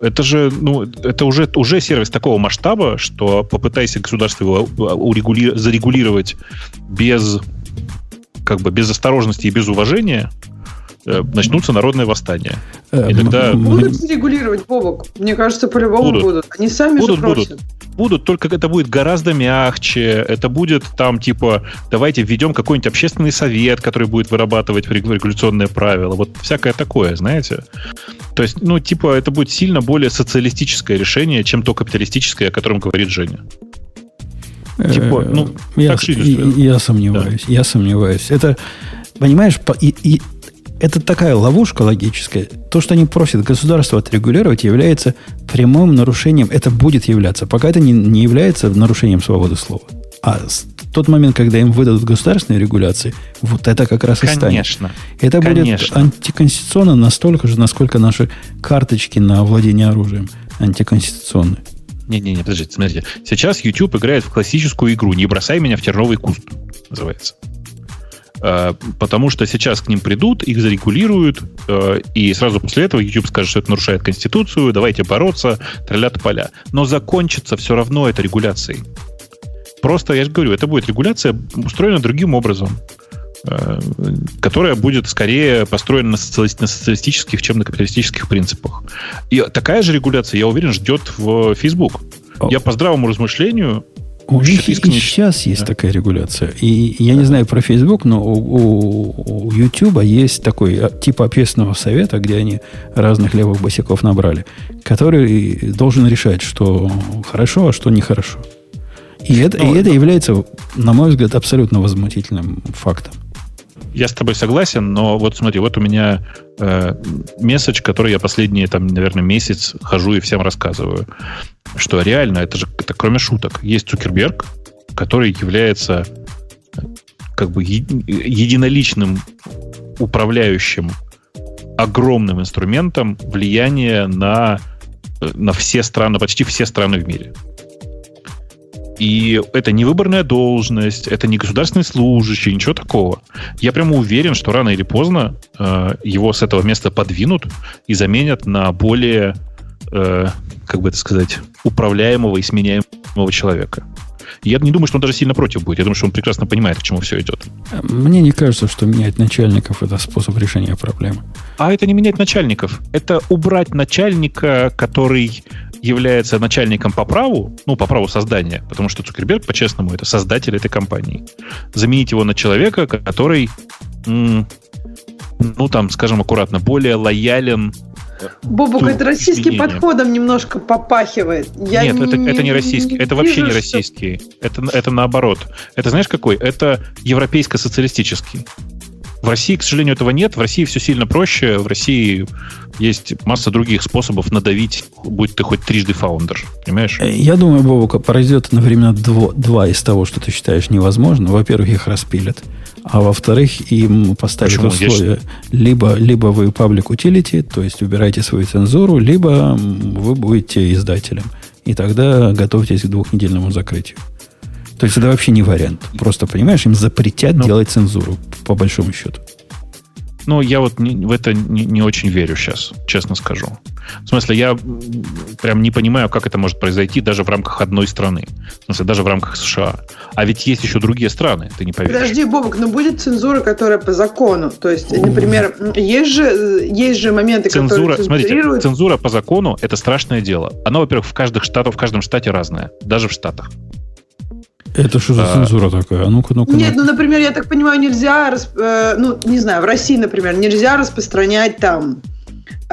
это же, ну, это уже, уже сервис такого масштаба, что попытайся государство его урегули... зарегулировать без, как бы, без осторожности и без уважения, э, начнутся народные восстания. Э, и тогда... Будут регулировать, Бобок? Мне кажется, по-любому будут. будут. Они сами будут, же просят. Будут будут, только это будет гораздо мягче. Это будет там типа, давайте введем какой-нибудь общественный совет, который будет вырабатывать регуляционные правила. Вот всякое такое, знаете. То есть, ну, типа, это будет сильно более социалистическое решение, чем то капиталистическое, о котором говорит Женя. Типа, ну, я, так я, я сомневаюсь, да. я сомневаюсь. Это, понимаешь, и, и это такая ловушка логическая. То, что они просят государство отрегулировать, является прямым нарушением. Это будет являться. Пока это не, не является нарушением свободы слова. А тот момент, когда им выдадут государственные регуляции, вот это как раз конечно, и станет. Конечно. Это будет антиконституционно настолько же, насколько наши карточки на владение оружием антиконституционные. Не-не-не, подождите, смотрите. Сейчас YouTube играет в классическую игру «Не бросай меня в терновый куст», называется. Э, потому что сейчас к ним придут, их зарегулируют, э, и сразу после этого YouTube скажет, что это нарушает Конституцию, давайте бороться, троллят поля. Но закончится все равно это регуляцией. Просто, я же говорю, это будет регуляция устроена другим образом э, которая будет скорее построена на, социали- на социалистических, чем на капиталистических принципах. И такая же регуляция, я уверен, ждет в Facebook. Я по здравому размышлению у них и сейчас есть да. такая регуляция. И я не знаю про Facebook, но у, у, у YouTube есть такой типа общественного совета, где они разных левых босиков набрали, который должен решать, что хорошо, а что нехорошо. И это, ну, и это является, на мой взгляд, абсолютно возмутительным фактом. Я с тобой согласен, но вот смотри, вот у меня э, месседж, который я последние, там, наверное, месяц хожу и всем рассказываю, что реально, это же, это кроме шуток, есть Цукерберг, который является как бы единоличным управляющим огромным инструментом влияния на, на все страны, почти все страны в мире. И это не выборная должность, это не государственный служащий, ничего такого. Я прямо уверен, что рано или поздно э, его с этого места подвинут и заменят на более, э, как бы это сказать, управляемого и сменяемого человека. Я не думаю, что он даже сильно против будет. Я думаю, что он прекрасно понимает, к чему все идет. Мне не кажется, что менять начальников это способ решения проблемы. А это не менять начальников. Это убрать начальника, который является начальником по праву, ну, по праву создания, потому что Цукерберг, по-честному, это создатель этой компании. Заменить его на человека, который, ну, там, скажем аккуратно, более лоялен Бобук, это российским подходом немножко попахивает. Я Нет, не, это, это не российский. Не это вообще не российский. Что... Это, это наоборот. Это знаешь какой? Это европейско-социалистический. В России, к сожалению, этого нет. В России все сильно проще. В России есть масса других способов надавить, будь ты хоть трижды фаундер. Понимаешь? Э, я думаю, Бобука, произойдет одновременно дво, два из того, что ты считаешь невозможно. Во-первых, их распилят. А во-вторых, им поставят Почему? условия. Либо, либо вы паблик утилити, то есть убираете свою цензуру, либо вы будете издателем. И тогда готовьтесь к двухнедельному закрытию. То есть это вообще не вариант. Просто, понимаешь, им запретят ну, делать цензуру, по большому счету. Ну, я вот не, в это не, не очень верю сейчас, честно скажу. В смысле, я прям не понимаю, как это может произойти даже в рамках одной страны. В смысле, даже в рамках США. А ведь есть еще другие страны, ты не поверишь. Подожди, Бобок, но будет цензура, которая по закону. То есть, например, есть же, есть же моменты, цензура, которые Смотрите, цензура по закону – это страшное дело. Она, во-первых, в, каждых штатах, в каждом штате разная. Даже в штатах. Это что за а, цензура такая? А ну-ка, ну-ка. Нет, ну, например, я так понимаю, нельзя, э, ну, не знаю, в России, например, нельзя распространять там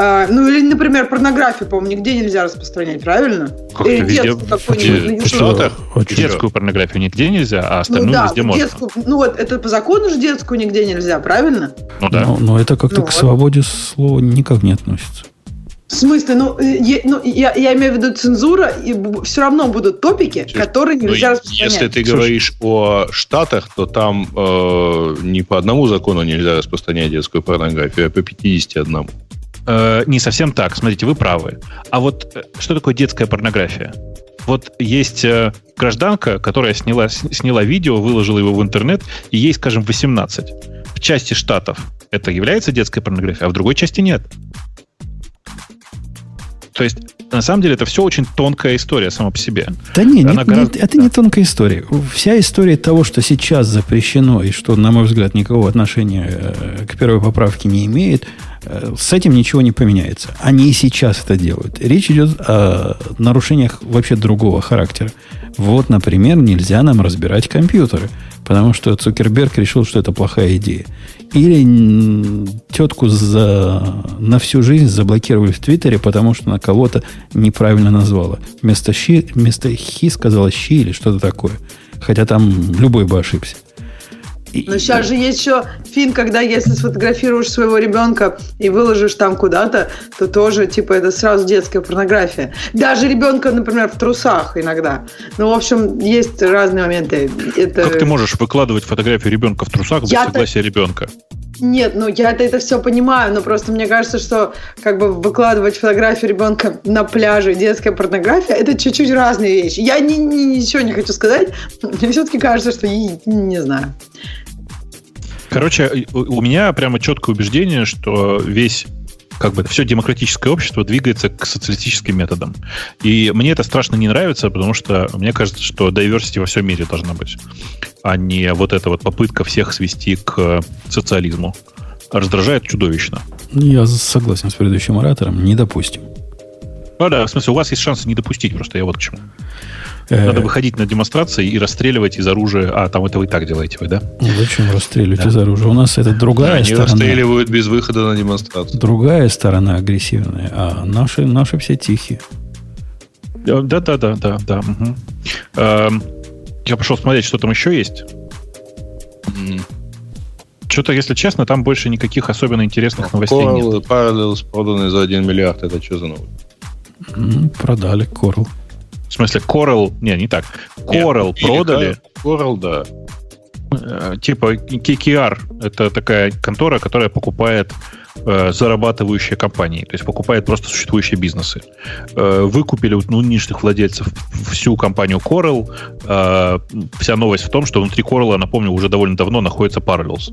а, ну, или, например, порнографию, по-моему, нигде нельзя распространять, правильно? Как или детскую какую-нибудь. Что? Детскую порнографию нигде нельзя, а остальную ну, да, везде можно. Детскую, ну вот, это по закону же детскую нигде нельзя, правильно? Ну да. Но, но это как-то ну, к свободе слова никак не относится. В смысле, ну, э, я, ну я, я имею в виду цензура, и все равно будут топики, Чуть, которые нельзя ну, распространять. Если ты говоришь о Штатах, то там э, не по одному закону нельзя распространять детскую порнографию, а по 51. Э, не совсем так. Смотрите, вы правы. А вот э, что такое детская порнография? Вот есть э, гражданка, которая сняла, сняла видео, выложила его в интернет, и ей, скажем, 18. В части штатов это является детской порнографией, а в другой части нет. То есть, на самом деле, это все очень тонкая история сама по себе. Да не, не, гораздо... не это не тонкая история. Вся история того, что сейчас запрещено и что, на мой взгляд, никакого отношения э, к первой поправке не имеет, э, с этим ничего не поменяется. Они и сейчас это делают. Речь идет о нарушениях вообще другого характера. Вот, например, нельзя нам разбирать компьютеры, потому что Цукерберг решил, что это плохая идея. Или тетку за, на всю жизнь заблокировали в Твиттере, потому что она кого-то неправильно назвала. Вместо, щи, вместо хи сказала щи или что-то такое. Хотя там любой бы ошибся. Но сейчас же есть еще фин, когда если сфотографируешь своего ребенка и выложишь там куда-то, то тоже, типа, это сразу детская порнография. Даже ребенка, например, в трусах иногда. Ну, в общем, есть разные моменты. Это... Как ты можешь выкладывать фотографию ребенка в трусах без Я согласия ребенка? Нет, ну я это, это все понимаю, но просто мне кажется, что как бы выкладывать фотографию ребенка на пляже, детская порнография, это чуть-чуть разные вещи. Я ни, ни, ничего не хочу сказать, мне все-таки кажется, что не, не знаю. Короче, у меня прямо четкое убеждение, что весь как бы все демократическое общество двигается к социалистическим методам. И мне это страшно не нравится, потому что мне кажется, что diversity во всем мире должна быть, а не вот эта вот попытка всех свести к социализму. Раздражает чудовищно. Я согласен с предыдущим оратором, не допустим. Ну да, в смысле, у вас есть шанс не допустить, просто я вот к чему. Э, Надо выходить на демонстрации и расстреливать из оружия. А, там это вы так делаете, вы, да? Ну, зачем расстреливать да. из оружия? У нас это другая Они сторона. Они расстреливают без выхода на демонстрацию. Другая сторона агрессивная, а наши, наши все тихие. Да, да, да, да, да. Угу. Я пошел смотреть, что там еще есть. Что-то, если честно, там больше никаких особенно интересных новостей Coral, нет. Parallels проданы за 1 миллиард. Это что за новость? Продали Coral. В смысле, Coral... Не, не так. Coral Нет, продали. Coral, да. Э, типа KKR. Это такая контора, которая покупает э, зарабатывающие компании. То есть покупает просто существующие бизнесы. Э, выкупили у нынешних владельцев всю компанию Coral. Э, вся новость в том, что внутри Coral, напомню, уже довольно давно находится Parallels.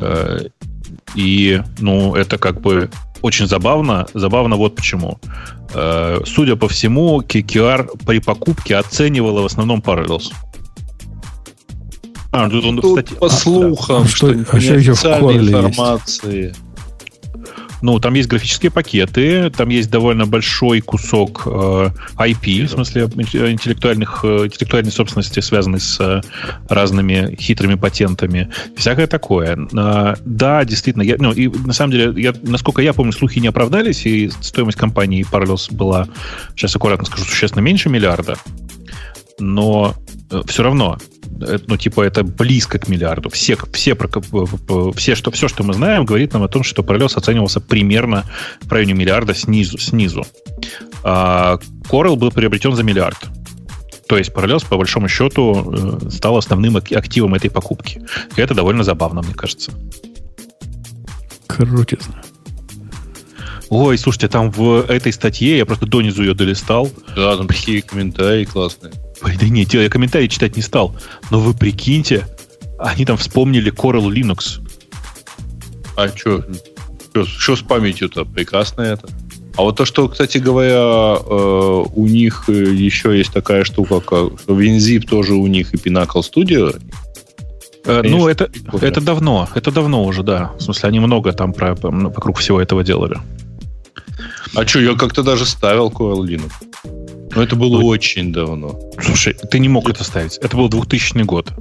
Э, и, ну, это как бы очень забавно. Забавно вот почему. Э, судя по всему, KKR при покупке оценивала в основном Parallels. А, тут он, тут кстати... По слухам, а, что, что а еще в информации. Есть. Ну, там есть графические пакеты, там есть довольно большой кусок э, IP, в смысле интеллектуальных, э, интеллектуальной собственности, связанной с э, разными хитрыми патентами. Всякое такое. Э, да, действительно. Я, ну, и на самом деле, я, насколько я помню, слухи не оправдались, и стоимость компании Parallels была, сейчас аккуратно скажу, существенно меньше миллиарда. Но э, все равно ну, типа, это близко к миллиарду. Все, все, все, что, все, что мы знаем, говорит нам о том, что Parallels оценивался примерно в районе миллиарда снизу. снизу. А Coral был приобретен за миллиард. То есть Parallels, по большому счету, э, стал основным активом этой покупки. И это довольно забавно, мне кажется. Крутизна. Ой, слушайте, там в этой статье, я просто донизу ее долистал. Да, там такие комментарии классные. Да нет, я комментарии читать не стал. Но вы прикиньте, они там вспомнили Coral Linux. А что? Что с памятью-то? Прекрасно это. А вот то, что, кстати говоря, э, у них еще есть такая штука, как WinZip тоже у них и Pinnacle Studio. Э, ну, это, это давно. Это давно уже, да. В смысле, они много там про, вокруг всего этого делали. А что, я как-то даже ставил Coral Linux. Но это было ну, очень давно. Слушай, ты не мог это ставить. Это был 2000 год.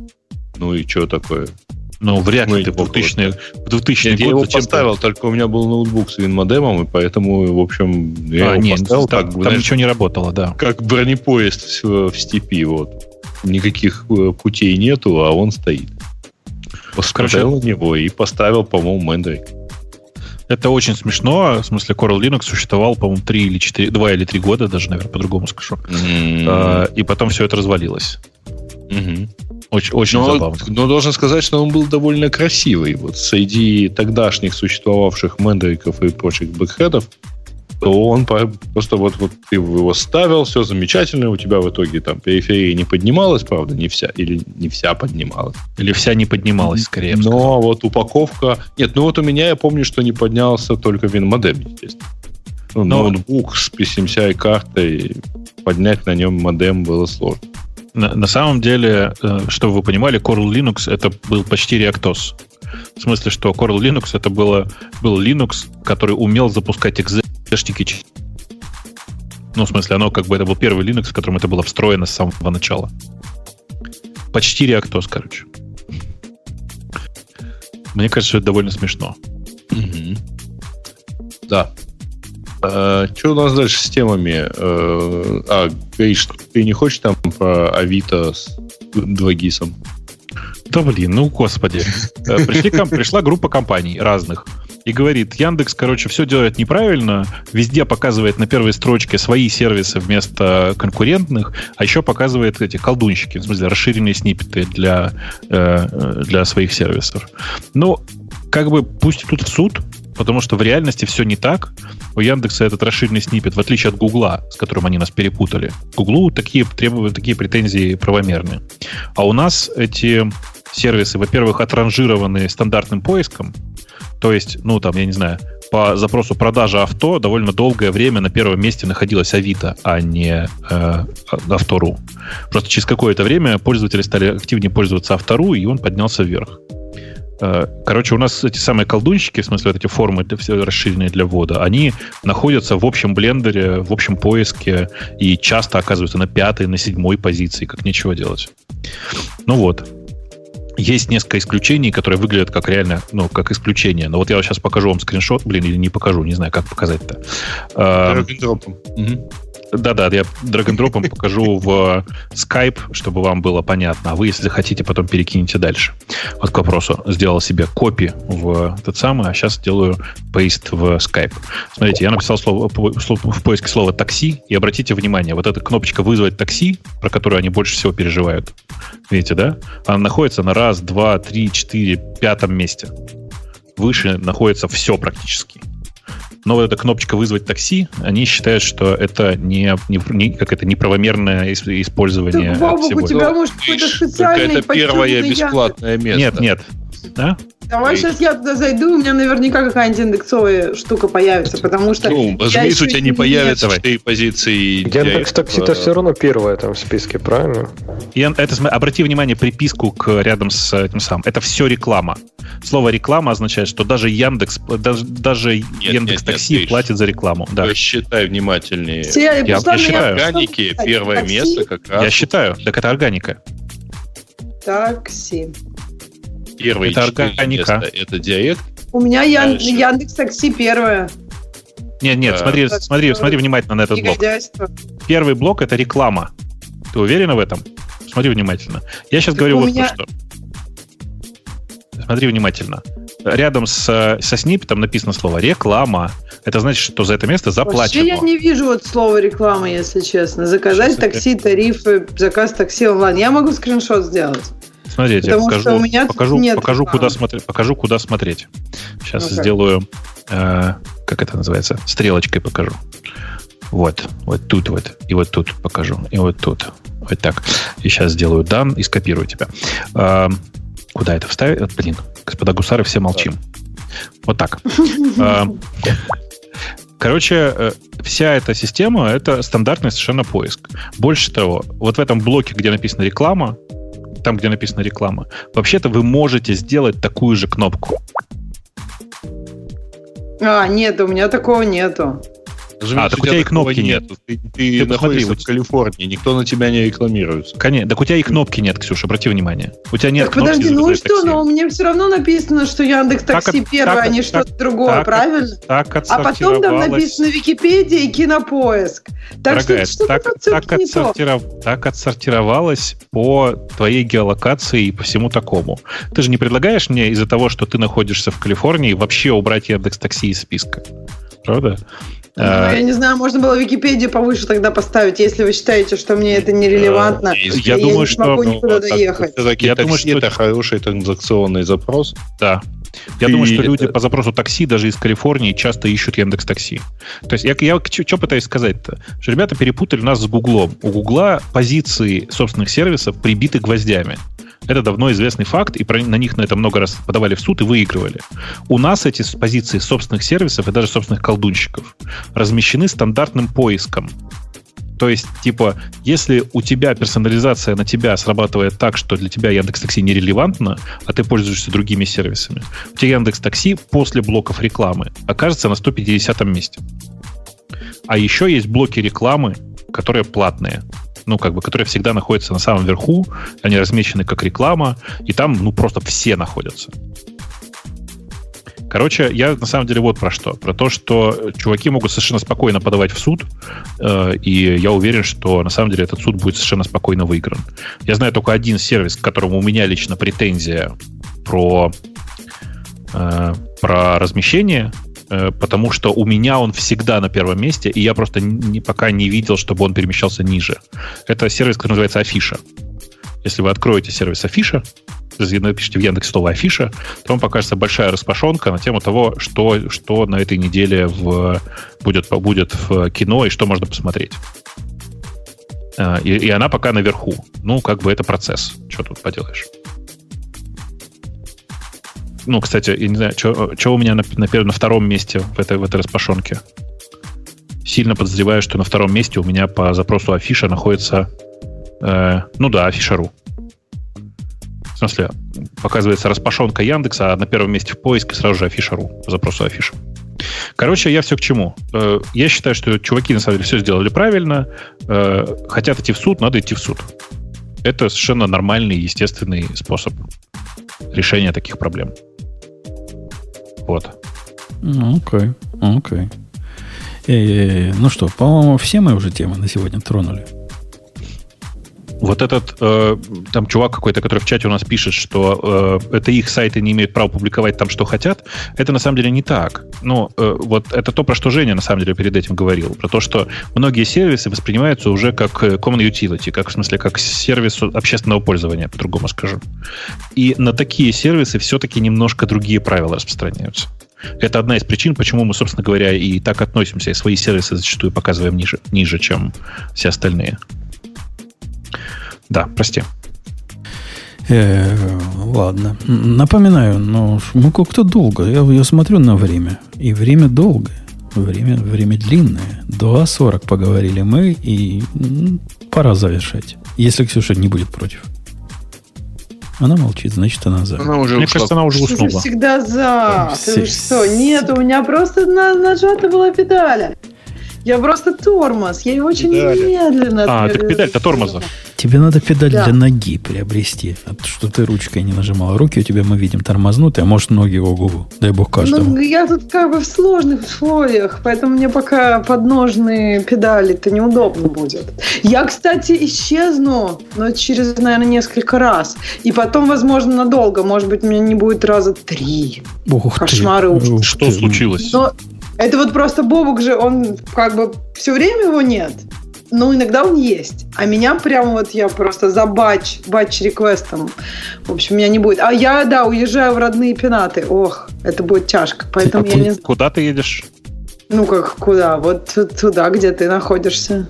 Ну и что такое? Ну, вряд ли ты в 2000 в 2000 нет, год... Я его поставил, только у меня был ноутбук с WinModem, и поэтому, в общем, я а, его нет, поставил. Там, как, там знаешь, ничего не работало, да. Как бронепоезд в, в степи, вот. Никаких э, путей нету, а он стоит. Поставил на него и поставил, по-моему, Mandrake. Это очень смешно. В смысле, Coral Linux существовал, по-моему, 3 или 4, 2 или 3 года, даже, наверное, по-другому скажу. Mm-hmm. А, и потом все это развалилось. Mm-hmm. Очень, очень но, забавно. Но должен сказать, что он был довольно красивый. Вот среди тогдашних существовавших мендриков и прочих бэкхедов то он просто вот, вот ты его ставил, все замечательно, у тебя в итоге там периферия не поднималась, правда, не вся, или не вся поднималась. Или вся не поднималась, скорее. Но вот упаковка... Нет, ну вот у меня, я помню, что не поднялся только WinModem, естественно. ну, Но... ноутбук с PCMCI картой, поднять на нем модем было сложно. На, на самом деле, э, чтобы вы понимали, Coral Linux это был почти ReactOS. В смысле, что Coral Linux это было, был Linux, который умел запускать экзешники. Ну, в смысле, оно как бы это был первый Linux, в котором это было встроено с самого начала. Почти ReactOS, короче. Мне кажется, это довольно смешно. Угу. Да. А, что у нас дальше с темами? А, а Гриш, ты не хочешь там про Авито с 2GIS? Да блин, ну господи. Э, пришли, пришла группа компаний разных и говорит, Яндекс, короче, все делает неправильно, везде показывает на первой строчке свои сервисы вместо конкурентных, а еще показывает эти колдунщики, в смысле расширенные сниппеты для, э, для своих сервисов. Ну, как бы пусть тут в суд, потому что в реальности все не так. У Яндекса этот расширенный снипет, в отличие от Гугла, с которым они нас перепутали. Гуглу такие, требования, такие претензии правомерные. А у нас эти сервисы, во-первых, отранжированы стандартным поиском, то есть, ну, там, я не знаю, по запросу продажа авто довольно долгое время на первом месте находилась Авито, а не э, Автору. Просто через какое-то время пользователи стали активнее пользоваться Автору, и он поднялся вверх. Э, короче, у нас эти самые колдунщики, в смысле, вот эти формы для, все расширенные для ввода, они находятся в общем блендере, в общем поиске и часто оказываются на пятой, на седьмой позиции, как нечего делать. Ну вот. Есть несколько исключений, которые выглядят как реально, ну, как исключение. Но вот я сейчас покажу вам скриншот, блин, или не покажу, не знаю, как показать-то. Угу. Да-да, я драгондропом покажу в Skype, чтобы вам было понятно. А вы, если захотите, потом перекинете дальше. Вот к вопросу. Сделал себе копи в этот самый, а сейчас делаю пейст в Skype. Смотрите, я написал слово, в поиске слова такси, и обратите внимание, вот эта кнопочка «вызвать такси», про которую они больше всего переживают, видите, да? Она находится на раз, два, три, четыре, пятом месте. Выше находится все практически но вот эта кнопочка «вызвать такси», они считают, что это не, не, не как это неправомерное использование так, Бобок, всего. у тебя может какой-то специальный Это первое бесплатное место. Нет, нет. Да? Давай сейчас я туда зайду, у меня наверняка какая-нибудь индексовая штука появится, потому что... Ну, разумеется, у тебя не появится в этой позиции... Яндекс Такси-то все равно первое там в списке, правильно? И это, обрати внимание, приписку к, рядом с этим самым. Это все реклама. Слово реклама означает, что даже Яндекс, даже, даже нет, Яндекс нет, Такси нет, платит за рекламу. Да. Считай внимательнее. Все, я, я, я считаю. Органики первое такси? место как раз. Я считаю. Так это органика. Такси. Первые это органика. Места, это диалект. У меня Ян, Яндекс Такси первое. Нет, нет, а, смотри, смотри, смотри внимательно на этот блок. Первый блок это реклама. Ты уверена в этом? Смотри внимательно. Я сейчас так говорю вот меня... что. Смотри внимательно. Рядом с, со сниппетом написано слово реклама. Это значит, что за это место заплачено. Вообще я не вижу вот слова реклама, если честно. Заказать Сейчас такси, тарифы, заказ такси онлайн. Я могу скриншот сделать. Смотрите, Потому покажу, у меня покажу, нет покажу, куда смотреть, покажу, куда смотреть. Сейчас ну, сделаю, э, как это называется, стрелочкой покажу. Вот, вот тут вот, и вот тут покажу, и вот тут. Вот так. И сейчас сделаю дан и скопирую тебя. Э, куда это вставить? Блин, господа гусары, все молчим. Вот так. Э, короче, э, вся эта система — это стандартный совершенно поиск. Больше того, вот в этом блоке, где написано реклама, там, где написано реклама, вообще-то вы можете сделать такую же кнопку. А, нет, у меня такого нету. Разумеется, а, так у тебя и кнопки нет. нет. Ты, ты, ты находишься в Калифорнии, никто на тебя не рекламируется. Конечно, так у тебя и кнопки нет, Ксюша, обрати внимание. У тебя нет так кнопки. Подожди, ну что, такси. но у меня все равно написано, что Яндекс Такси так, первое, так, а не что-то другое, так, правильно? Так а потом там написано Википедия и Кинопоиск. Так Дорогая, что так, так, отсортиров... так отсортировалось по твоей геолокации и по всему такому. Ты же не предлагаешь мне из-за того, что ты находишься в Калифорнии, вообще убрать Яндекс Такси из списка? Правда? Ну, а, я не знаю, можно было Википедию повыше тогда поставить, если вы считаете, что мне это нерелевантно. Я, я думаю, не что смогу ну, никуда доехать. Я думаю, что это хороший транзакционный запрос. Да. Я и думаю, что это... люди по запросу такси даже из Калифорнии часто ищут Яндекс Такси. То есть я, я что пытаюсь сказать-то? Что ребята перепутали нас с Гуглом. У Гугла позиции собственных сервисов прибиты гвоздями. То Это давно известный факт, и про, на них на это много раз подавали в суд и выигрывали. У нас эти позиции собственных сервисов и даже собственных колдунщиков размещены стандартным поиском. То есть, типа, если у тебя персонализация на тебя срабатывает так, что для тебя Яндекс Такси нерелевантно, а ты пользуешься другими сервисами, у тебя Яндекс Такси после блоков рекламы окажется на 150 месте. А еще есть блоки рекламы, которые платные ну, как бы, которые всегда находятся на самом верху, они размещены как реклама, и там, ну, просто все находятся. Короче, я на самом деле вот про что. Про то, что чуваки могут совершенно спокойно подавать в суд, э, и я уверен, что на самом деле этот суд будет совершенно спокойно выигран. Я знаю только один сервис, к которому у меня лично претензия про, э, про размещение, потому что у меня он всегда на первом месте, и я просто не, пока не видел, чтобы он перемещался ниже. Это сервис, который называется Афиша. Если вы откроете сервис Афиша, напишите в Яндекс слово афиша, то вам покажется большая распашонка на тему того, что, что на этой неделе в, будет, будет в кино и что можно посмотреть. А, и, и она пока наверху. Ну, как бы это процесс. Что тут поделаешь? Ну, кстати, я не знаю, что у меня на, на, на втором месте в этой, в этой распашонке. Сильно подозреваю, что на втором месте у меня по запросу афиша находится... Э, ну да, афиша.ру. В смысле, показывается распашонка Яндекса, а на первом месте в поиске сразу же афиша.ру по запросу афиша. Короче, я все к чему. Э, я считаю, что чуваки на самом деле все сделали правильно. Э, хотят идти в суд, надо идти в суд. Это совершенно нормальный, естественный способ решения таких проблем. Вот. Ну, окей, окей. Э, ну что, по-моему, все мы уже темы на сегодня тронули. Вот этот э, там чувак какой-то, который в чате у нас пишет, что э, это их сайты не имеют права публиковать там, что хотят, это на самом деле не так. Ну, э, вот это то, про что Женя на самом деле перед этим говорил. Про то, что многие сервисы воспринимаются уже как э, common utility, как в смысле, как сервис общественного пользования, по-другому скажу. И на такие сервисы все-таки немножко другие правила распространяются. Это одна из причин, почему мы, собственно говоря, и так относимся, и свои сервисы зачастую показываем ниже, ниже чем все остальные. Да, прости. Э, ладно. Напоминаю, но мы как-то долго. Я, я смотрю на время. И время долгое. Время, время длинное. 2.40 поговорили мы, и ну, пора завершать. Если Ксюша не будет против. Она молчит, значит, она за. Она уже Мне ушла. кажется, она уже уснула. Ты всегда за. Ты что? Нет, у меня просто нажата была педаля. Я просто тормоз. Я очень педали. медленно. А, так педаль-то тормоза. Тебе надо педаль да. для ноги приобрести. Что ты ручкой не нажимала. Руки у тебя, мы видим, тормознутые, а может ноги ого Дай бог каждому. Ну, я тут как бы в сложных условиях, поэтому мне пока подножные педали-то неудобно будет. Я, кстати, исчезну, но через, наверное, несколько раз. И потом, возможно, надолго. Может быть, у меня не будет раза три. Ух Кошмары. Ух Что ты. случилось? Но это вот просто Бобук же, он как бы все время его нет. Но иногда он есть. А меня прямо вот я просто за батч, батч реквестом. В общем, меня не будет. А я, да, уезжаю в родные пенаты. Ох, это будет тяжко. Поэтому ты, я не Куда ты едешь? Ну как, куда? Вот туда, где ты находишься.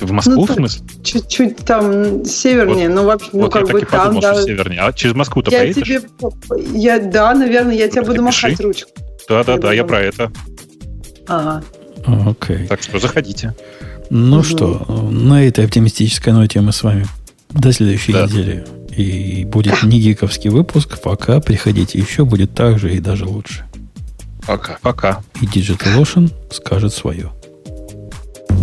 В Москву, ну, в смысле? Чуть-чуть там севернее, вот, ну вообще, ну вот как бы там, подумал, да. севернее. А через Москву-то я поедешь? Тебе, я, да, наверное, я тебе буду пиши. махать ручку. Да-да-да, я про это. Ага. Окей. Так что заходите. Ну угу. что, на этой оптимистической ноте мы с вами до следующей да. недели. И будет не гиковский выпуск. Пока приходите еще, будет так же и даже лучше. Пока. Пока. И Digital Ocean скажет свое.